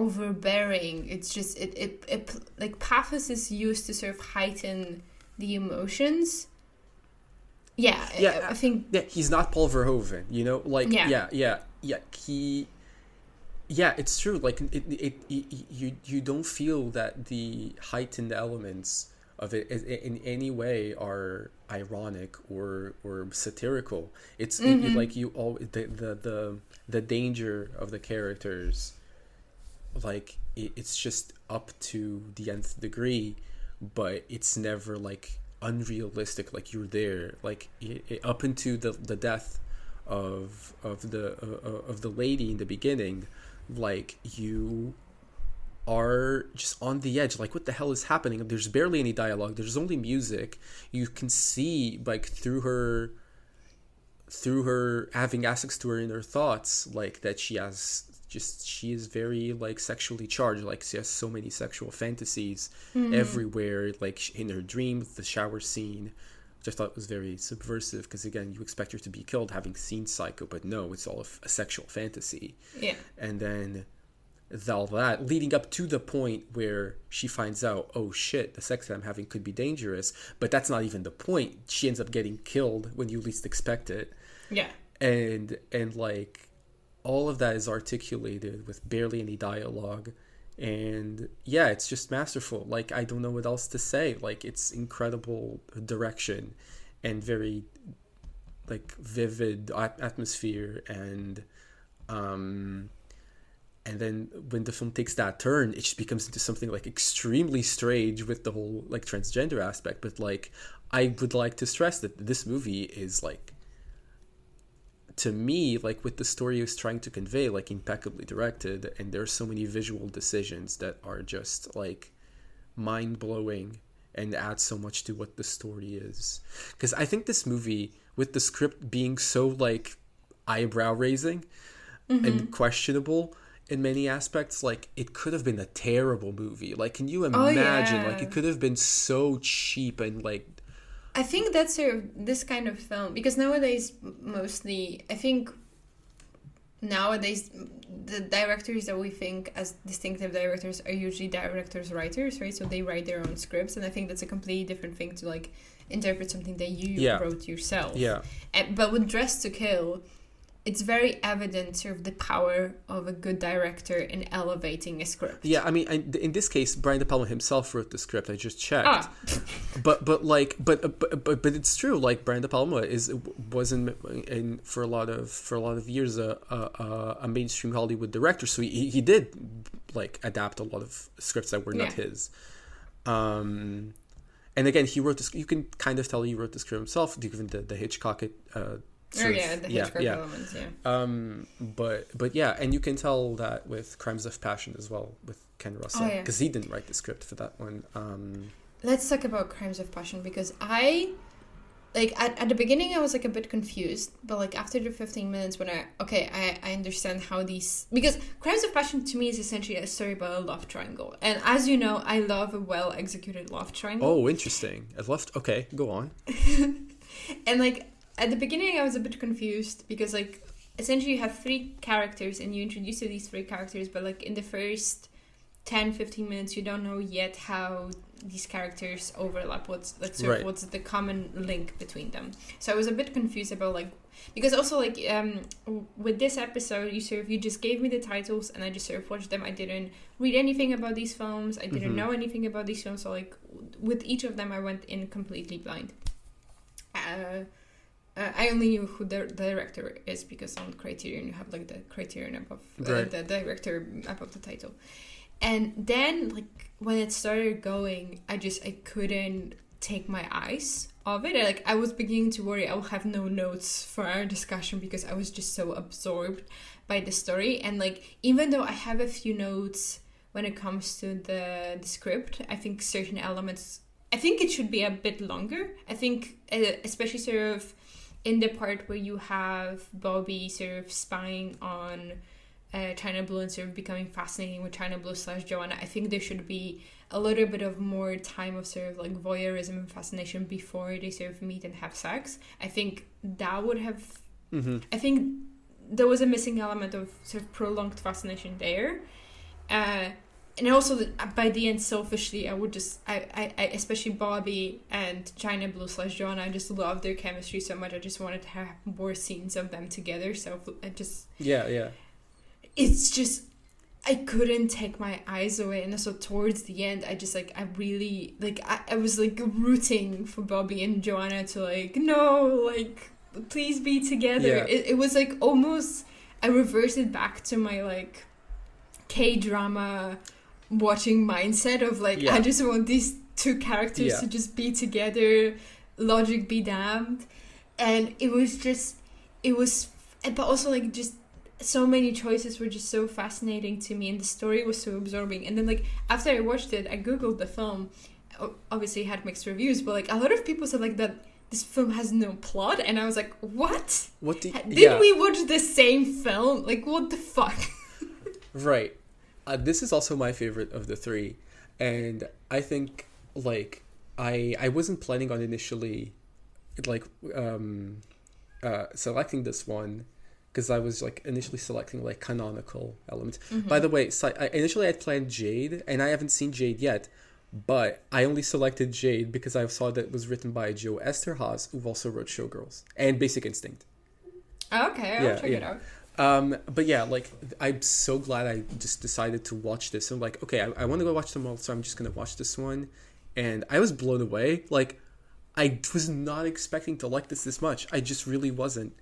overbearing. It's just it it, it like pathos is used to sort of heighten the emotions. Yeah, Yeah, I, think yeah he's not paul verhoeven you know like Yeah. yeah yeah yeah, he yeah it's true like it, it, it, you you don't feel that the heightened elements of it in any way are ironic or or satirical it's Mm-hmm. it- like you all the, the the the danger of the characters like it, it's just up to the nth degree but it's never like unrealistic like you're there. Like i i up into the the death of of the uh, of the lady in the beginning like you are just on the edge. Like what the hell is happening? There's barely any dialogue. There's only music. You can see like through her through her having access to her inner thoughts like that she has just she is very like sexually charged. Like she has so many sexual fantasies mm-hmm. everywhere like in her dreams the shower scene which i thought was very subversive because again you expect her to be killed having seen psycho but no it's all a, f- a sexual fantasy. Yeah. and then all that leading up to the point where she finds out oh shit the sex that i'm having could be dangerous but that's not even the point. She ends up getting killed when you least expect it. Yeah. and and like all of that is articulated with barely any dialogue. And yeah it's just masterful. Like i don't know what else to say. Like it's incredible direction and very like vivid at- atmosphere and um and then when the film takes that turn it just becomes into something like extremely strange with the whole like transgender aspect. But like i would like to stress that this movie is like to me like with the story is trying to convey like impeccably directed and there's so many visual decisions that are just like mind-blowing and add so much to what the story is. Because i think this movie with the script being so like eyebrow raising and mm-hmm. questionable in many aspects like it could have been a terrible movie. Like can you oh, imagine? Like yeah. it could have been so cheap and like I think that's sort of this kind of film because nowadays mostly I think nowadays the directors that we think as distinctive directors are usually directors writers right? So they write their own scripts and I think that's a completely different thing to like interpret something that you Yeah. wrote yourself. Yeah. And, but with Dressed to Kill it's very evident sort of the power of a good director in elevating a script Yeah, I mean, I, in this case, Brian De Palma himself wrote the script. I just checked, ah but but like, but but but, but it's true. Like Brian De Palma is was in, in for a lot of for a lot of years a a, a mainstream Hollywood director. So he he did like adapt a lot of scripts that were not Yeah. his. Um, and again, he wrote this. You can kind of tell he wrote the script himself, given the the Hitchcock uh, Oh yeah, the yeah, Hitchcock yeah. elements. Yeah. Um, but but yeah, and you can tell that with Crimes of Passion as well with Ken Russell Oh, yeah. because he didn't write the script for that one. Um, Let's talk about Crimes of Passion because I like at, at the beginning I was like a bit confused, but like after the 15 minutes when I okay, I, I understand how these because Crimes of Passion to me is essentially a story about a love triangle. And as you know, I love a well executed love triangle. oh, interesting. I left. Okay, go on. And like at the beginning I was a bit confused because like essentially you have three characters and you introduce to these three characters, but like in the first 10 15 minutes you don't know yet how these characters overlap what's let's Right. what's the common link between them. So i was a bit confused about like because also like um with this episode you sort of you just gave me the titles and i just sort of watched them. I didn't read anything about these films. I didn't Mhm. know anything about these films. So like with each of them i went in completely blind. Uh, uh, I only knew who the director is because on Criterion you have like the Criterion above uh, the director above the title, and then like when it started going, I just I couldn't take my eyes off it. Like I was beginning to worry I will have no notes for our discussion because I was just so absorbed by the story. And like even though I have a few notes when it comes to the, the script, I think certain elements. I think it should be a bit longer. I think, uh, especially sort of in the part where you have Bobby sort of spying on uh, China Blue and sort of becoming fascinating with China Blue slash Joanna, I think there should be a little bit of more time of sort of like voyeurism and fascination before they sort of meet and have sex. I think that would have. Mm-hmm. I think there was a missing element of sort of prolonged fascination there. Uh, and also that uh, by the end, selfishly, I would just, I, I, I especially Bobby and China Blue slash Joanna, I just love their chemistry so much. I just wanted to have more scenes of them together. So I just Yeah, yeah. it's just I couldn't take my eyes away and so towards the end I just like I really like I, I was like rooting for Bobby and Joanna to like no like please be together Yeah. it, it was like almost I reverted back to my like K drama watching mindset of like Yeah. I just want these two characters Yeah. to just be together logic be damned. And it was just it was but also like just so many choices were just so fascinating to me and the story was so absorbing. And then like after i watched it i googled the film. Obviously it had mixed reviews but like a lot of people said like that this film has no plot and i was like what? What do you, did yeah, we watch the same film? Like what the fuck? Right. Uh, this is also my favorite of the three, and I think like I I wasn't planning on initially like um uh selecting this one because I was like initially selecting like canonical elements. By the way, so I, initially I had planned Jade, and I haven't seen Jade yet. But I only selected Jade because I saw that it was written by Joe Eszterhas, who also wrote Showgirls and Basic Instinct. okay i'll Yeah, check it out Um, but yeah, like I'm so glad I just decided to watch this. I'm like, okay, I, I want to go watch them all, so I'm just gonna watch this one. And I was blown away. Like, I was not expecting to like this this much. I just really wasn't.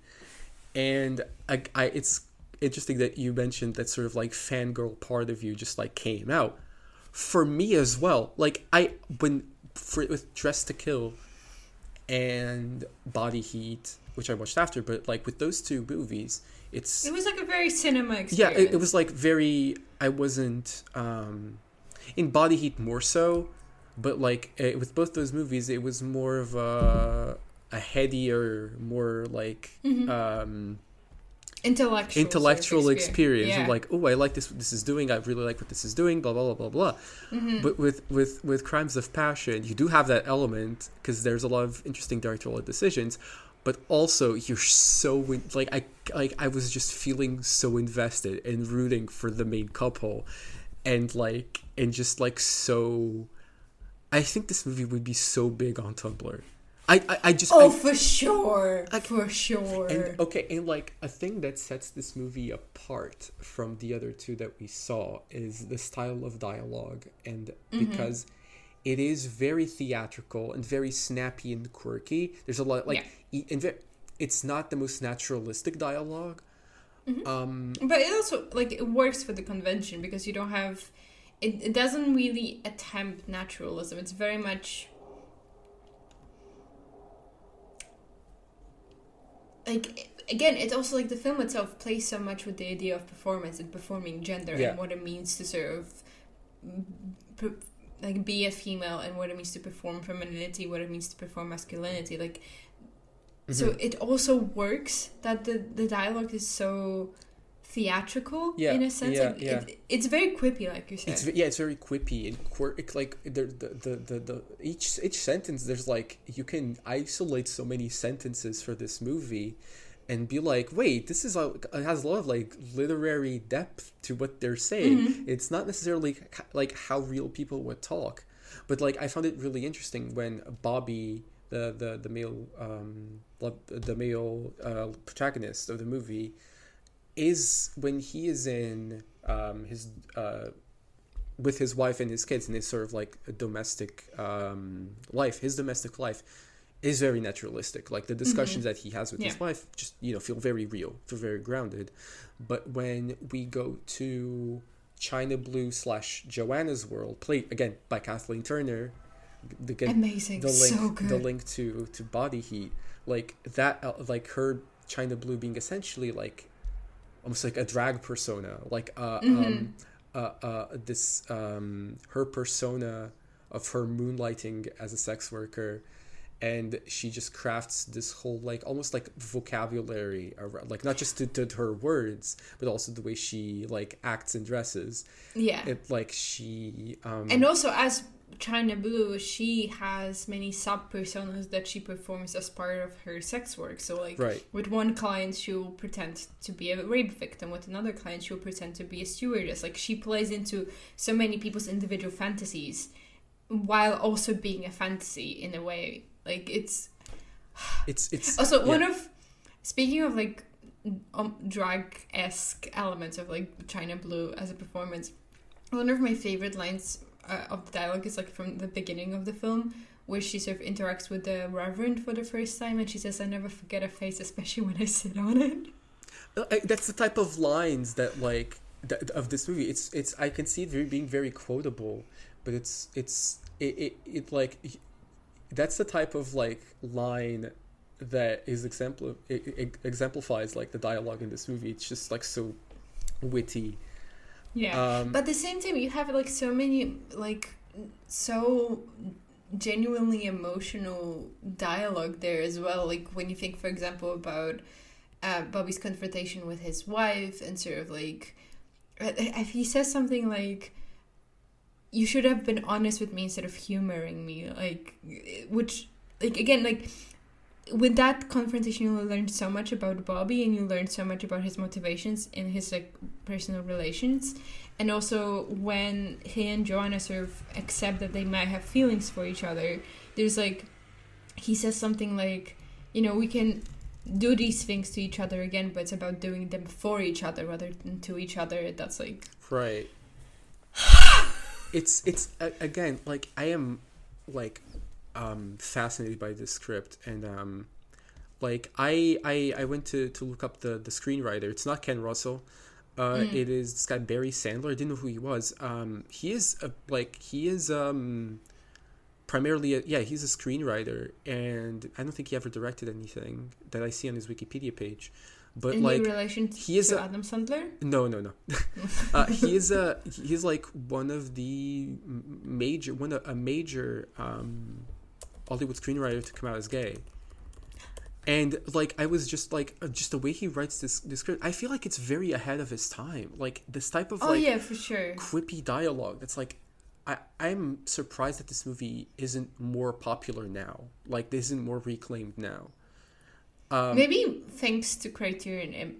And I, I it's interesting that you mentioned that sort of like fangirl part of you just like came out for me as well. Like I when for with Dressed to Kill and Body Heat, which I watched after, but like with those two movies, it's it was like a very cinema yeah experience it, it was like very i wasn't um in body heat more so but like eh, with both those movies it was more of a a headier more like Mhm. um intellectual intellectual sort of experience Yeah. like oh i like this what this is doing i really like what this is doing blah blah blah blah blah Mhm. but with with with crimes of passion you do have that element because there's a lot of interesting directorial decisions but also you're so like i like i was just feeling so invested and rooting for the main couple and like and just like so i think this movie would be so big on tumblr. I i, I just oh I, for sure Like- for sure. And okay, and like a thing that sets this movie apart from the other two that we saw is the style of dialogue, and mm-hmm. because it is very theatrical and very snappy and quirky. There's a lot like, and it's not the most naturalistic dialogue. Um, But it also like it works for the convention because you don't have it, it doesn't really attempt naturalism. It's very much like again, it's also like the film itself plays so much with the idea of performance and performing gender Yeah. and what it means to sort of mm, like be a female and what it means to perform femininity, what it means to perform masculinity. Like, so Mhm. it also works that the the dialogue is so theatrical Yeah, in a sense. yeah, like, yeah. It, it's very quippy, like you said. It's yeah, it's very quippy and quirk. Like the, the the the the each each sentence. There's like you can isolate so many sentences for this movie, and be like, wait, this is like it has a lot of like literary depth to what they're saying. Mhm. It's not necessarily like how real people would talk, but like I found it really interesting when Bobby. The, the, the male um the male uh, protagonist of the movie is when he is in um, his uh, with his wife and his kids and his sort of like domestic um, life his domestic life is very naturalistic like the discussions that he has with his Mm-hmm. Wife just you know feel very real feel very grounded but when we go to china blue slash joanna's world played again by kathleen turner the, Amazing, the link so good. the link to to body heat like that uh, like her china blue being essentially like almost like a drag persona like uh Mm-hmm. um uh, uh this um her persona of her moonlighting as a sex worker and she just crafts this whole like almost like vocabulary around like not just to, to her words but also the way she like acts and dresses yeah. it like she um And also, as China Blue, she has many sub personas that she performs as part of her sex work. So, like, Right. with one client, she'll pretend to be a rape victim. With another client, she'll pretend to be a stewardess. Like, she plays into so many people's individual fantasies while also being a fantasy in a way. Like, it's it's it's also one of speaking of like um, drag esque elements of like China Blue as a performance. One of my favorite lines uh, of the dialogue is like from the beginning of the film, where she sort of interacts with the Reverend for the first time, and she says, "I never forget a face, especially when I sit on it." Uh, that's the type of lines that like of this movie it's it's i can see it very, being very quotable but it's it's it, it, it like that's the type of like line that is exempl exemplifies like the dialogue in this movie it's just like so witty Yeah. um but at the same time, you have like so many like so genuinely emotional dialogue there as well. Like when you think, for example, about uh, Bobby's confrontation with his wife and sort of like uh, if he says something like you should have been honest with me instead of humoring me like which like again like with that confrontation you learned so much about bobby and you learned so much about his motivations in his like personal relations and also when he and joanna sort of accept that they might have feelings for each other there's like he says something like you know we can do these things to each other again but it's about doing them for each other rather than to each other that's like Right. it's it's again like I am like um fascinated by this script and um like I I I went to to look up the the screenwriter. It's not Ken Russell. Uh, Mm. it is this guy Barry Sandler. I didn't know who he was. Um, he is a, like he is um primarily a, yeah he's a screenwriter and I don't think he ever directed anything that I see on his Wikipedia page. But in like relation he is to a- adam sandler no, no, no. uh, he is a he's like one of the major one of, a major um, Hollywood screenwriter to come out as gay. And like I was just like uh, just the way he writes this this script, I feel like it's very ahead of his time. Like this type of oh like yeah for sure quippy dialogue. That's like I I'm surprised that this movie isn't more popular now. Like this isn't more reclaimed now. Um, maybe thanks to criterion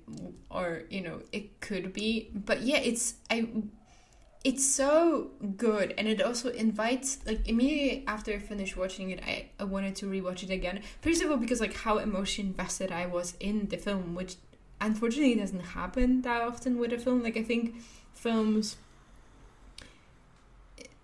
or you know it could be but yeah it's i it's so good and it also invites like immediately after i finished watching it i, I wanted to rewatch it again. First of all because like how emotion invested i was in the film which unfortunately doesn't happen that often with a film. Like i think films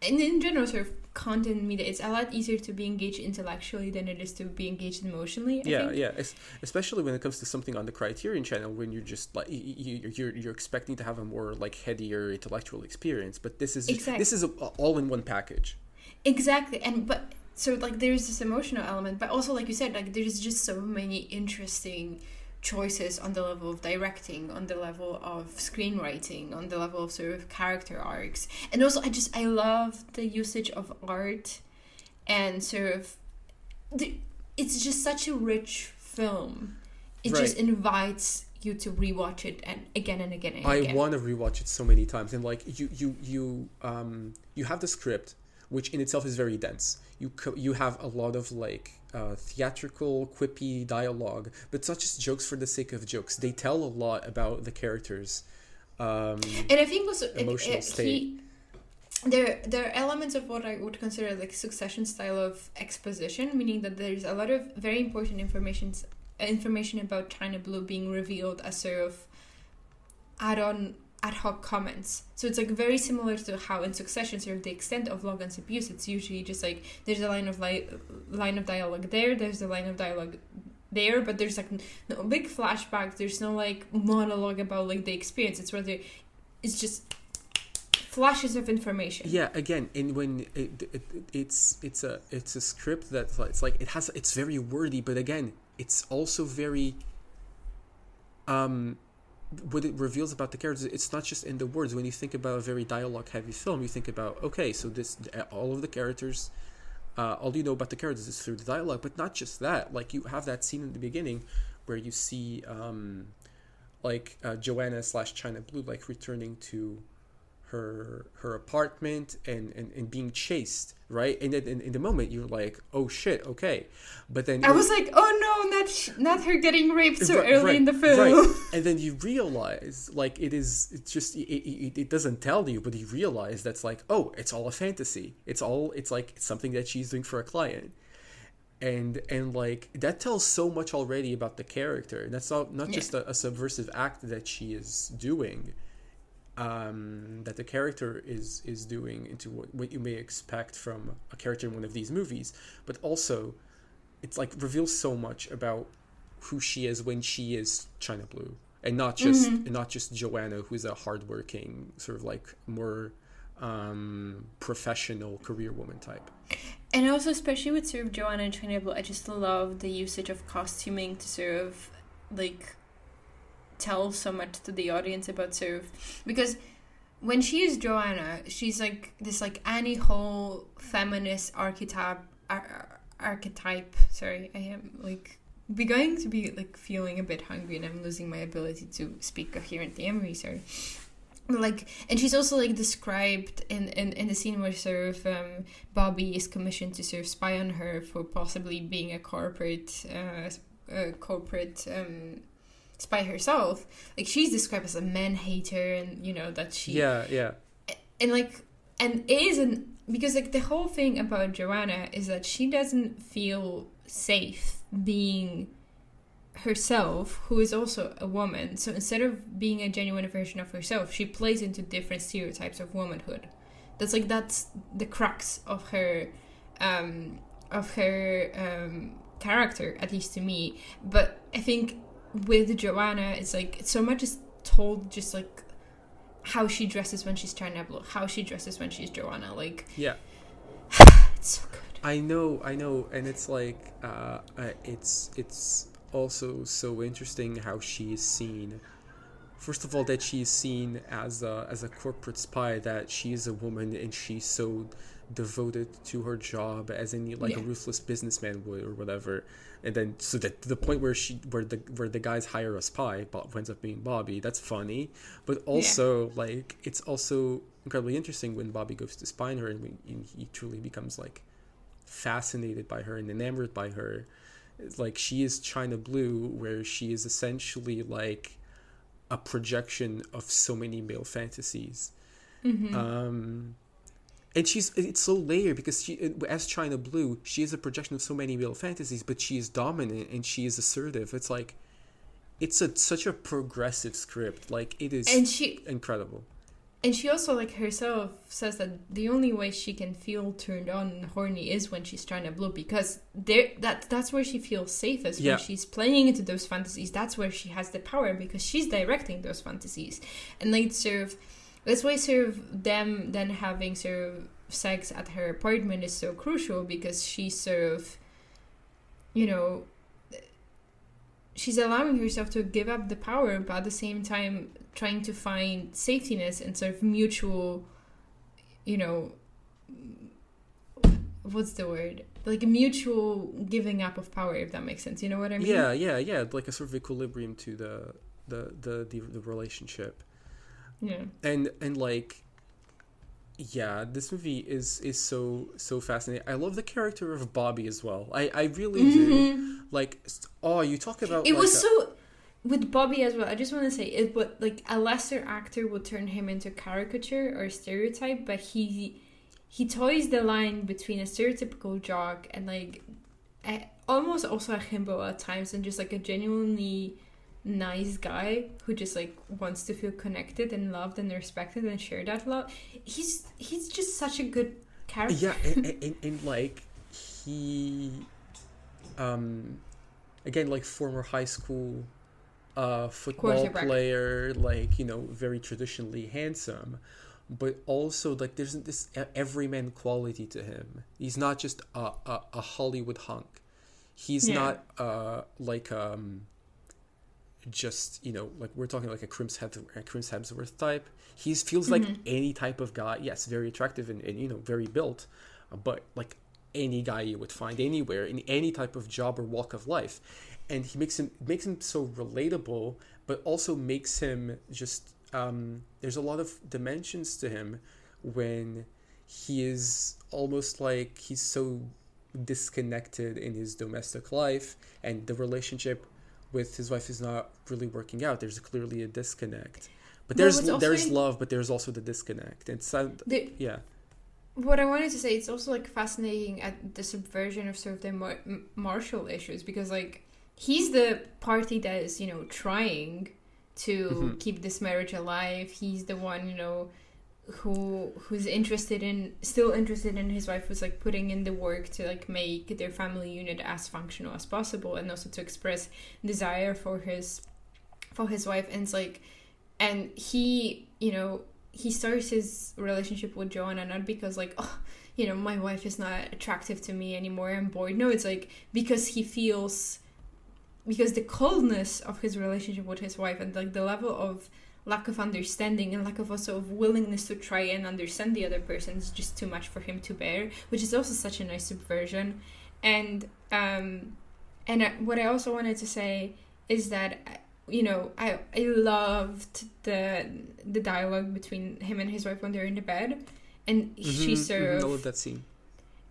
and in general sort of content media it's a lot easier to be engaged intellectually than it is to be engaged emotionally I yeah think. yeah es- especially when it comes to something on the criterion channel when you're just like y- y- you're you're expecting to have a more like headier intellectual experience but this is Exactly. this is a, all in one package Exactly, and but so like there's this emotional element, but also like you said, like there's just so many interesting choices on the level of directing, on the level of screenwriting, on the level of sort of character arcs. And also I just I love the usage of art and sort of the, it's just such a rich film. It Right. just invites you to rewatch it and again and again and I again. want to rewatch it so many times, and like you, you, you, um, you have the script, which in itself is very dense. You co- you have a lot of like uh, theatrical, quippy dialogue, but it's not just jokes for the sake of jokes. They tell a lot about the characters. Um, and I think also it- it- state. he there there are elements of what I would consider like succession style of exposition, meaning that there's a lot of very important information information about China Blue being revealed as sort of add on ad hoc comments. So it's like very similar to how in Succession, sort of the extent of Logan's abuse, it's usually just like there's a line of li- line of dialogue there, there's a line of dialogue there, but there's like no big flashback. There's no like monologue about like the experience. It's rather it's just flashes of information. Yeah, again, and when it, it, it's it's a it's a script that it's like it has it's very wordy, but again, it's also very um what it reveals about the characters it's not just in the words. When you think about a very dialogue heavy film you think about okay so this all of the characters uh, all you know about the characters is through the dialogue but not just that. Like you have that scene in the beginning where you see um like uh, joanna slash china blue like returning to her her apartment and, and, and being chased right and then in, in the moment you're like oh shit okay but then I was like, oh no, not sh- not her getting raped so Right, early right, in the film. right. and then you realize like it is it's just it, it, it doesn't tell you but you realize that's like oh it's all a fantasy it's all it's like it's something that she's doing for a client and and like that tells so much already about the character and that's not not Yeah. just a, a subversive act that she is doing um, that the character is is doing into what, what you may expect from a character in one of these movies but also it's like reveals so much about who she is when she is China Blue and not just Mhm. and not just Joanna who's a hardworking sort of like more um professional career woman type And also, especially with sort of Joanna and China Blue, I just love the usage of costuming to sort of like tell so much to the audience about sort because when she is Joanna, she's like this like Annie Hall feminist archetype. Ar- archetype. Sorry, I am like beginning to be like feeling a bit hungry, and I'm losing my ability to speak coherently. I'm really sorry. Like, and she's also like described in in, in the scene where of um, Bobby is commissioned to sort of spy on her for possibly being a corporate uh, corporate um, spy herself. Like she's described as a man hater, and you know that she yeah yeah. And like and isn't because like the whole thing about Joanna is that she doesn't feel safe being herself who is also a woman. So instead of being a genuine version of herself she plays into different stereotypes of womanhood. That's like that's the crux of her um of her um character at least to me. But i think with joanna it's like so much is told just like how she dresses when she's Blue, how she dresses when she's Joanna. Like, yeah it's so good. I know, I know, and it's like uh, uh, it's it's also so interesting how she is seen. First of all, that she is seen as a as a corporate spy, that she is a woman and she's so devoted to her job as any like a ruthless businessman would or whatever. And then so that the point where she where the where the guys hire a spy, Bob ends up being Bobby. That's funny, but also like it's also incredibly interesting when Bobby goes to spy on her and when and he truly becomes like fascinated by her and enamored by her. Like she is China Blue, where she is essentially like a projection of so many male fantasies. Mm-hmm. Um, and she's it's so layered because she as China Blue, she is a projection of so many real fantasies, but she is dominant and she is assertive. It's like it's a such a progressive script. Like it is and she incredible. and she also like herself says that the only way she can feel turned on and horny is when she's China Blue because there that that's where she feels safest Yeah. when she's playing into those fantasies. That's where she has the power because she's directing those fantasies, and like sort of that's why sort of them then having sort of sex at her apartment is so crucial because she's sort of you know she's allowing herself to give up the power, but at the same time trying to find safetiness and sort of mutual, you know, what's the word? Like a mutual giving up of power, if that makes sense. You know what I mean? Yeah, yeah, yeah. Like a sort of equilibrium to the the the the, the relationship. Yeah. And and like yeah this movie is is so so fascinating i love the character of bobby as well i i really do Mhm. like oh you talk about It like was a- so with Bobby as well. I just want to say it, but like a lesser actor would turn him into a caricature or stereotype, but he he toys the line between a stereotypical jock and like a, almost also a himbo at times, and just like a genuinely nice guy who just like wants to feel connected and loved and respected and share that love. He's he's just such a good character. yeah and, and, and, like he um again like former high school uh football player like you know very traditionally handsome but also like there's this everyman quality to him he's not just a, a, a hollywood hunk he's Yeah. not uh like um just you know like we're talking like a Chris Hemsworth, a Chris Hemsworth type. He feels like Mhm. any type of guy. Yes, very attractive and, and you know very built, uh, but like any guy you would find anywhere in any type of job or walk of life, and he makes him makes him so relatable, but also makes him just um, there's a lot of dimensions to him when he is almost like he's so disconnected in his domestic life and the relationship with his wife is not really working out there's clearly a disconnect but there's also there's in- love but there's also the disconnect it's sound The, yeah what I wanted to say, it's also like fascinating at the subversion of sort of the mar- martial issues because like he's the party that is you know trying to Mhm. keep this marriage alive. He's the one you know who who's interested in still interested in his wife was like putting in the work to like make their family unit as functional as possible and also to express desire for his for his wife. And it's like and he you know he starts his relationship with Joanna not because like oh you know my wife is not attractive to me anymore I'm bored. No it's like because he feels because the coldness of his relationship with his wife and like the level of lack of understanding and lack of also of willingness to try and understand the other person is just too much for him to bear which is also such a nice subversion. And um and I, what I also wanted to say is that you know I I loved the the dialogue between him and his wife when they're in the bed and she Mhm, sort mhm, of I love that scene.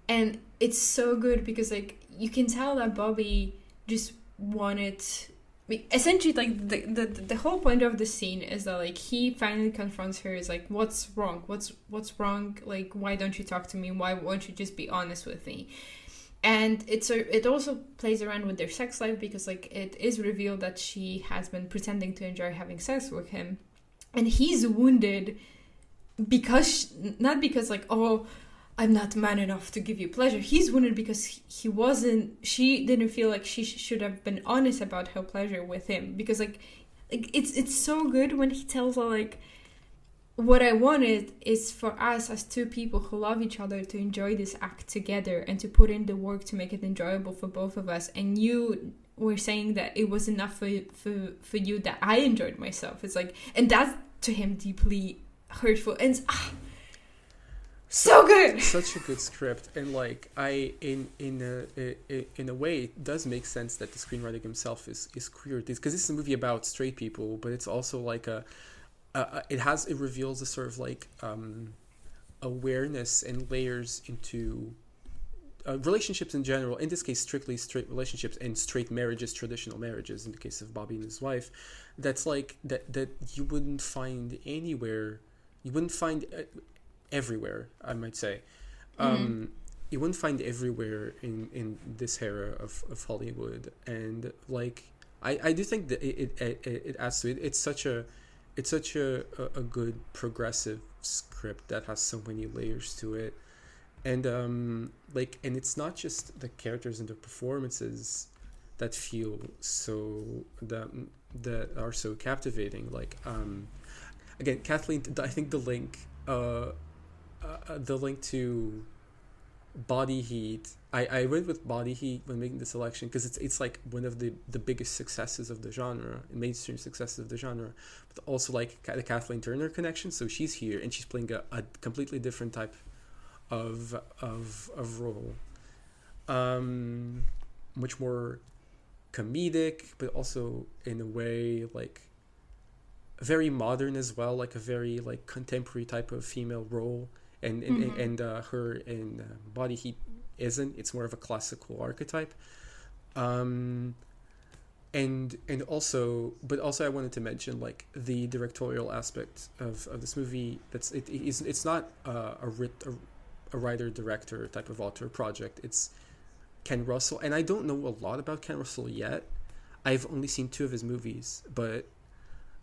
And it's so good because like you can tell that Bobby just wanted essentially like the, the the whole point of the scene is that like he finally confronts her is like what's wrong? What's what's wrong? Like why don't you talk to me? Why won't you just be honest with me? And it's a, it also plays around with their sex life because like it is revealed that she has been pretending to enjoy having sex with him. And he's wounded because not because like oh I'm not man enough to give you pleasure. He's wounded because he- wasn't. She didn't feel like she sh- should have been honest about her pleasure with him because like, like it's it's so good when he tells her like, what I wanted is for us as two people who love each other to enjoy this act together and to put in the work to make it enjoyable for both of us. And you were saying that it was enough for for for you that I enjoyed myself. It's like, and that's to him deeply hurtful and. Ah, so good. such a good script and like i in in a, in a way it does make sense that the screenwriter himself is is queer because this is a movie about straight people but it's also like a, a a- it has it reveals a sort of like um awareness and layers into uh, relationships in general in this case strictly straight relationships and straight marriages traditional marriages in the case of bobby and his wife that's like that that you wouldn't find anywhere you wouldn't find uh, everywhere i might say. Um you wouldn't find everywhere in in this era of, of hollywood. And like i i do think that it it, it, it adds to it. It's such a it's such a, a, a good progressive script that has so many layers to it. And um like and it's not just the characters and the performances that feel so that that are so captivating. Like um again kathleen i think the link uh, uh the link to Body Heat. I, I went with Body Heat when making the selection because it's it's like one of the the biggest successes of the genre, mainstream successes of the genre, but also like the Kathleen Turner connection. So she's here and she's playing a, a completely different type of of of role, um, much more comedic, but also in a way like very modern as well, like a very like contemporary type of female role and and, mm-hmm. and uh, her in uh, body heat isn't. It's more of a classical archetype. Um and and also but also i wanted to mention like the directorial aspect of, of this movie that's it is it's not uh, a, writ, a, a writer director type of author project. It's ken russell. And i don't know a lot about ken russell yet. I've only seen two of his movies but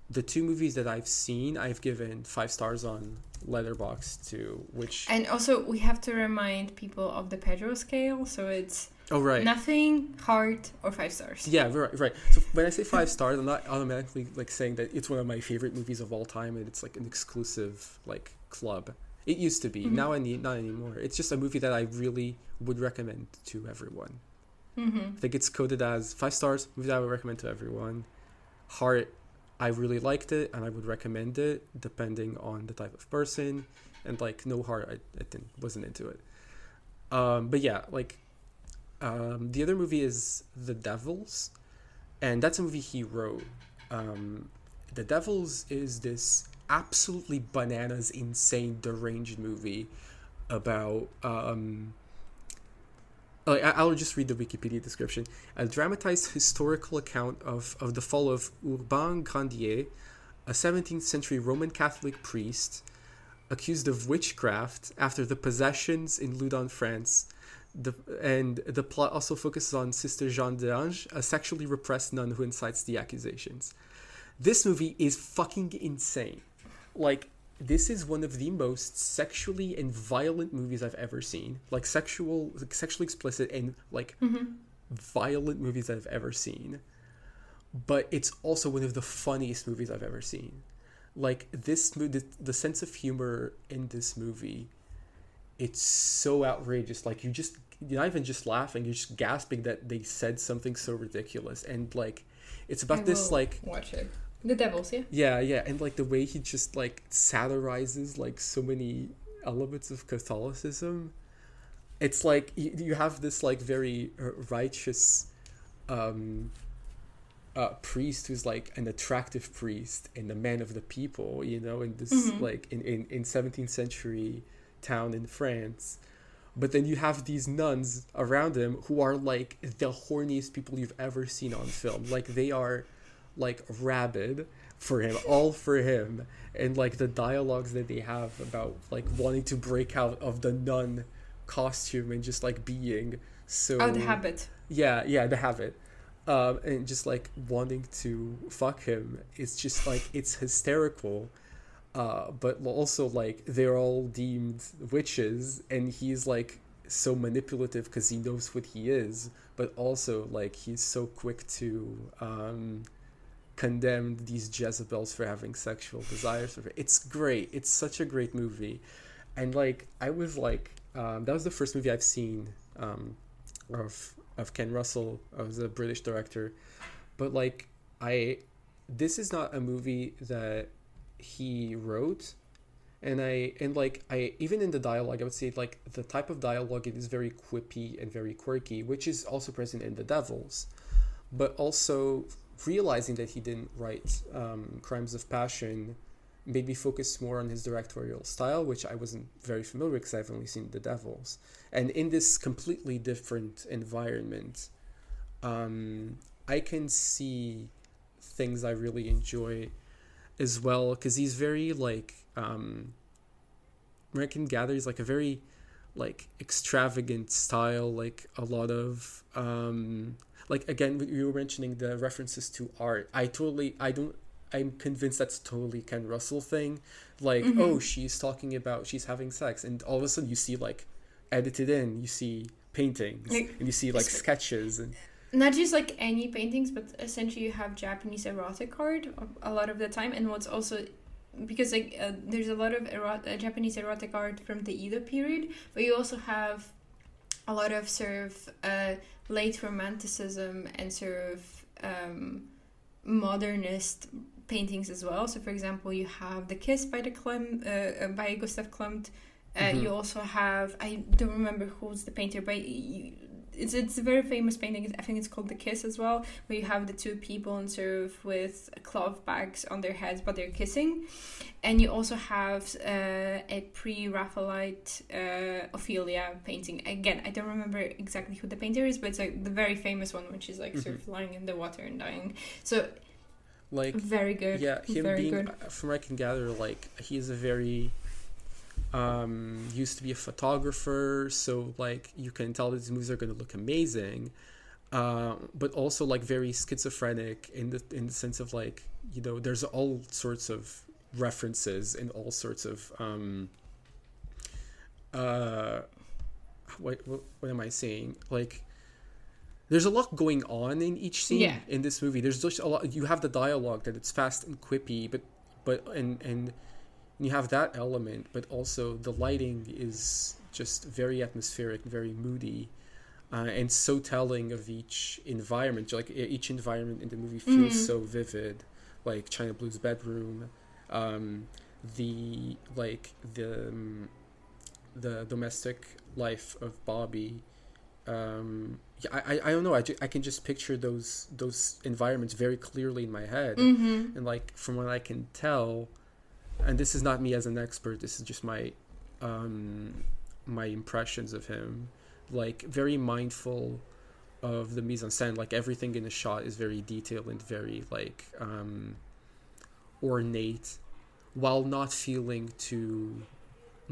the two movies that I've seen, I've given five stars on Letterboxd to which. And also, we have to remind people of the Pedro scale, so it's. Oh right. Nothing, heart, or five stars. Yeah, right, right. So when I say five stars, I'm not automatically like saying that it's one of my favorite movies of all time and it's like an exclusive like club. It used to be. Mm-hmm. Now I need not anymore. It's just a movie that I really would recommend to everyone. Mm-hmm. I think it's coded as five stars. Movie that I would recommend to everyone. Heart I really liked it and I would recommend it depending on the type of person. And like no heart, I, I didn't wasn't into it. Um, but yeah, like um, the other movie is The Devils, and that's a movie he wrote. Um, the Devils is this absolutely bananas, insane, deranged movie about um, Oh, I'll just read the Wikipedia description. A dramatized historical account of, of the fall of Urbain Grandier, a 17th century Roman Catholic priest accused of witchcraft after the possessions in Loudun, France. The, and the plot also focuses on Sister Jeanne d'Ange, a sexually repressed nun who incites the accusations. This movie is fucking insane. Like, this is one of the most sexually and violent movies I've ever seen. Like sexual, like sexually explicit and like mm-hmm. violent movies I've ever seen. But it's also one of the funniest movies I've ever seen. Like this, the, the sense of humor in this movie, it's so outrageous. Like you just, you're not even just laughing; you're just gasping that they said something so ridiculous. And like, it's about this like watch it the Devils, yeah. Yeah, yeah, and like the way he just like satirizes like so many elements of Catholicism. It's like you, you have this like very uh, righteous um uh, priest who's like an attractive priest and a man of the people, you know, in this mm-hmm. like in, in, in 17th century town in France. But then you have these nuns around him who are like the horniest people you've ever seen on film. Like they are like rabid for him, all for him, and like the dialogues that they have about like wanting to break out of the nun costume and just like being so. Oh, the habit. Yeah, yeah, the habit. Um, and just like wanting to fuck him. It's just like it's hysterical. Uh, but also like they're all deemed witches, and he's like so manipulative because he knows what he is, but also like he's so quick to um, condemned these Jezebels for having sexual desires. It's great. It's such a great movie, and like I was like, um, that was the first movie I've seen um, of of Ken Russell as a British director, but like I, this is not a movie that he wrote and I and like I even in the dialogue I would say like the type of dialogue it is very quippy and very quirky, which is also present in The Devils, but also realizing that he didn't write um, Crimes of Passion made me focus more on his directorial style, which I wasn't very familiar with because I've only seen The Devils. And in this completely different environment, um, I can see things I really enjoy as well because he's very like um, American Gather is like a very like extravagant style, like a lot of um, like again you were mentioning the references to art i totally i don't i'm convinced that's totally ken russell thing like mm-hmm. oh she's talking about she's having sex and all of a sudden you see like edited in you see paintings like, and you see like sketches and not just like any paintings but essentially you have japanese erotic art a lot of the time and what's also because like uh, there's a lot of erot- uh, japanese erotic art from the edo period but you also have a lot of sort of uh, late romanticism and sort of um, modernist paintings as well. So, for example, you have The Kiss by the Klim, uh, uh, by Gustav Klimt. Uh, Mhm. You also have I don't remember who's the painter, but you, it's it's a very famous painting. I think it's called The Kiss as well, where you have the two people and sort of with cloth bags on their heads, but they're kissing. And you also have uh, a pre-Raphaelite uh, Ophelia painting. Again, I don't remember exactly who the painter is, but it's like the very famous one, which is like sort of lying in the water and dying. So Like very good. yeah, him very being good. uh, from what I can gather, like he is a very um used to be a photographer, so like you can tell that these movies are gonna look amazing. Uh, but also like very schizophrenic in the in the sense of like you know there's all sorts of references and all sorts of um uh what what, what am I saying like there's a lot going on in each scene Yeah. in this movie. There's just a lot. You have the dialogue that it's fast and quippy, but but and and you have that element, but also the lighting is just very atmospheric, very moody, uh, and so telling of each environment. Like each environment in the movie feels Mhm. so vivid, like China Blue's bedroom, um, the like the um, the domestic life of Bobby. Um, yeah, I, I I don't know. I, ju- I can just picture those those environments very clearly in my head Mm-hmm. and like from what I can tell, and this is not me as an expert. This is just my um, my impressions of him. Like very mindful of the mise en scène. Like everything in the shot is very detailed and very like um, ornate, while not feeling too.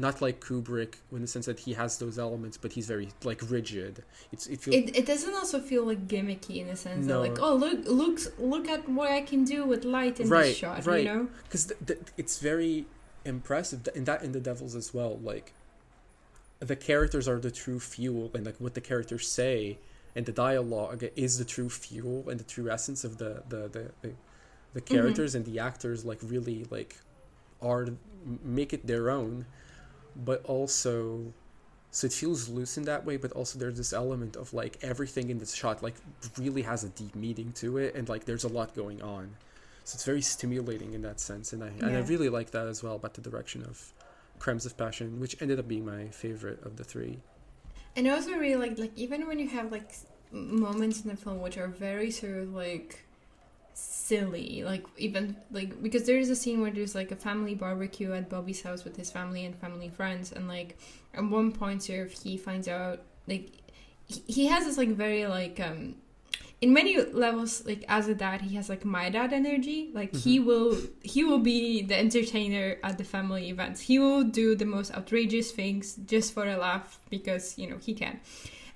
Not like Kubrick, in the sense that he has those elements, but he's very like rigid. It's it feels It, it doesn't also feel like gimmicky in the sense No. that like oh look looks look at what I can do with light in Right, this shot right. you know because th- th- it's very impressive and that in the devils as well like the characters are the true fuel and like what the characters say and the dialogue is the true fuel and the true essence of the the the, the, the mm-hmm. characters and the actors like really like are make it their own but also so it feels loose in that way but also there's this element of like everything in this shot like really has a deep meaning to it and like there's a lot going on. So it's very stimulating in that sense and i and i really like that as well about the direction of crimes of passion which ended up being my favorite of the three. And I also really like like even when you have like moments in the film which are very sort of like silly like even like because there is a scene where there's like a family barbecue at Bobby's house with his family and family friends and like at one point sort of he finds out like he, he has this like very like um in many levels like as a dad he has like my dad energy like he will he will be the entertainer at the family events. He will do the most outrageous things just for a laugh because you know he can.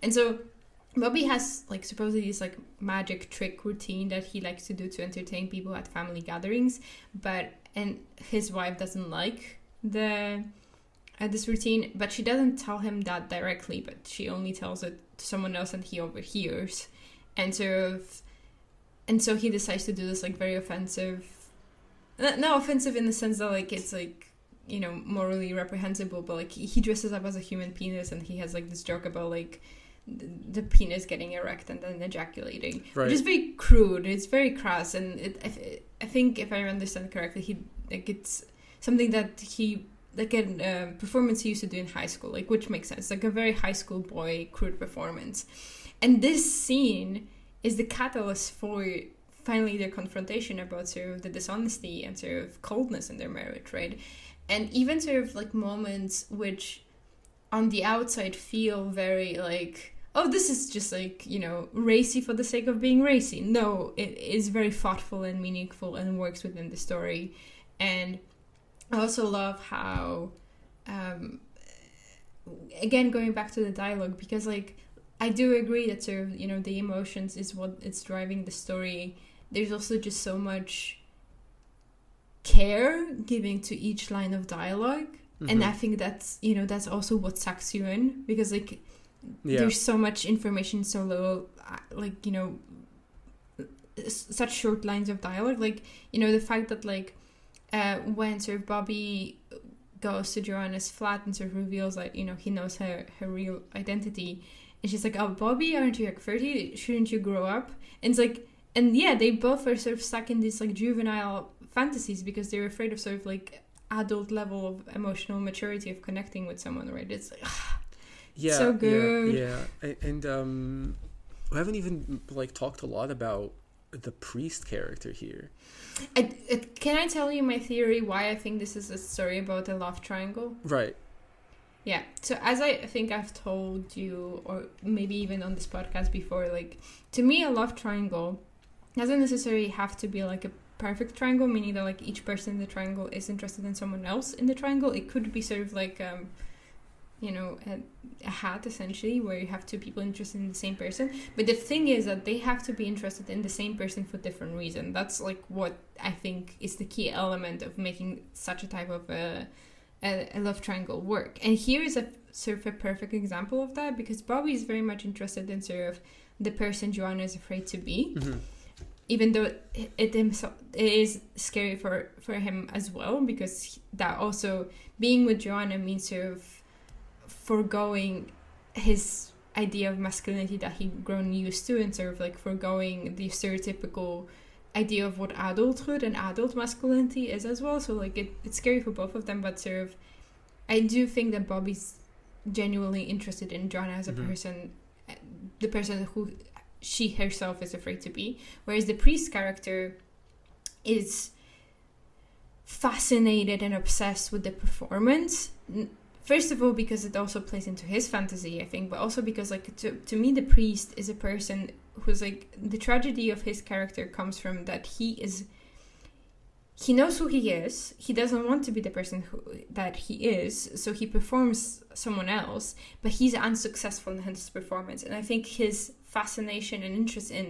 And so Bobby has like supposedly this like magic trick routine that he likes to do to entertain people at family gatherings, but and his wife doesn't like the uh, this routine, but she doesn't tell him that directly, but she only tells it to someone else and he overhears, and sort of, and so he decides to do this like very offensive, not offensive in the sense that like it's like you know morally reprehensible, but like he dresses up as a human penis and he has like this joke about like the, penis getting erect and then ejaculating, Right. which is very crude. It's very crass, and it, I, I think if I understand correctly, he like it's something that he like a uh, performance he used to do in high school, like which makes sense, like a very high school boy crude performance, and this scene is the catalyst for finally their confrontation about sort of the dishonesty and sort of coldness in their marriage, right? And even sort of like moments which on the outside feel very like oh this is just like you know racy for the sake of being racy. No it is very thoughtful and meaningful and works within the story. And i also love how um again going back to the dialogue because like i do agree that sort of you know the emotions is what it's driving the story. There's also just so much care giving to each line of dialogue and Mhm. i think that's you know that's also what sucks you in because like yeah there's so much information so little uh, like you know such short lines of dialogue like you know the fact that like uh when sort of bobby goes to joanna's flat and sort of reveals that you know he knows her her real identity and she's like, "Oh, Bobby, aren't you like thirty? Shouldn't you grow up?" And it's like, and yeah, they both are sort of stuck in these like juvenile fantasies because they're afraid of sort of like adult level of emotional maturity of connecting with someone, right? It's like, yeah, so good. Yeah, yeah. And, and um, we haven't even like talked a lot about the priest character here. I, can I tell you my theory why I think this is a story about a love triangle? Right. Yeah. So as I think I've told you, or maybe even on this podcast before, like to me, a love triangle doesn't necessarily have to be like a perfect triangle, meaning that like each person in the triangle is interested in someone else in the triangle. It could be sort of like um, you know, a, a hat essentially, where you have two people interested in the same person. But the thing is that they have to be interested in the same person for different reason. That's like what I think is the key element of making such a type of a, a, a love triangle work. And here is a sort of a perfect example of that because Bobby is very much interested in sort of the person Joanna is afraid to be. Mm-hmm. Even though it, it himself it is scary for for him as well because that also being with Joanna means sort of foregoing his idea of masculinity that he'd grown used to and sort of like foregoing the stereotypical idea of what adulthood and adult masculinity is as well. So like it, it's scary for both of them, but sort of I do think that Bobby's genuinely interested in Joanna as a Mhm. person, the person who she herself is afraid to be. Whereas the priest character is fascinated and obsessed with the performance. First of all, because it also plays into his fantasy, I think, but also because, like, to, to me, the priest is a person who's like the tragedy of his character comes from that he is he knows who he is he doesn't want to be the person who that he is so he performs someone else but he's unsuccessful in his performance and i think his fascination and interest in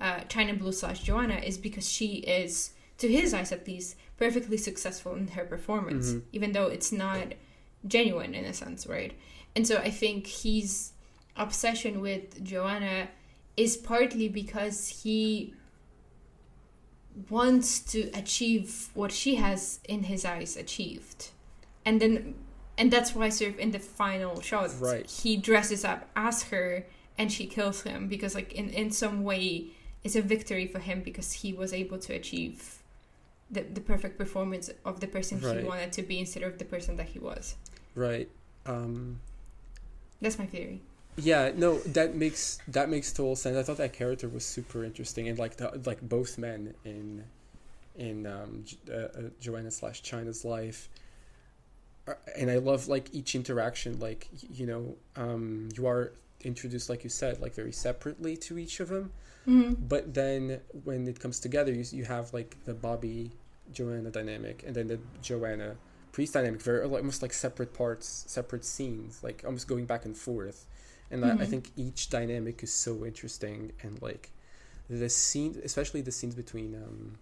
uh, china blue slash joanna is because she is to his eyes at least perfectly successful in her performance Mhm. even though it's not genuine in a sense right and so i think his obsession with joanna is partly because he wants to achieve what she has in his eyes achieved and then and that's why sort of in the final shot Right. he dresses up as her and she kills him because like in in some way it's a victory for him because he was able to achieve the, the perfect performance of the person he wanted to be instead of the person that he was Right. Um, that's my theory yeah. No, that makes that makes total sense. I thought that character was super interesting, and like the like both men in in um, uh, uh, Joanna slash China's life. And I love like each interaction. Like you know, um, you are introduced, like you said, like very separately to each of them. mm-hmm. But then when it comes together, you you have like the Bobby Joanna dynamic, and then the Joanna priest dynamic, very almost like separate parts, separate scenes, like almost going back and forth. And I, I Mhm. think each dynamic is so interesting, and like the scene, especially the scenes between um,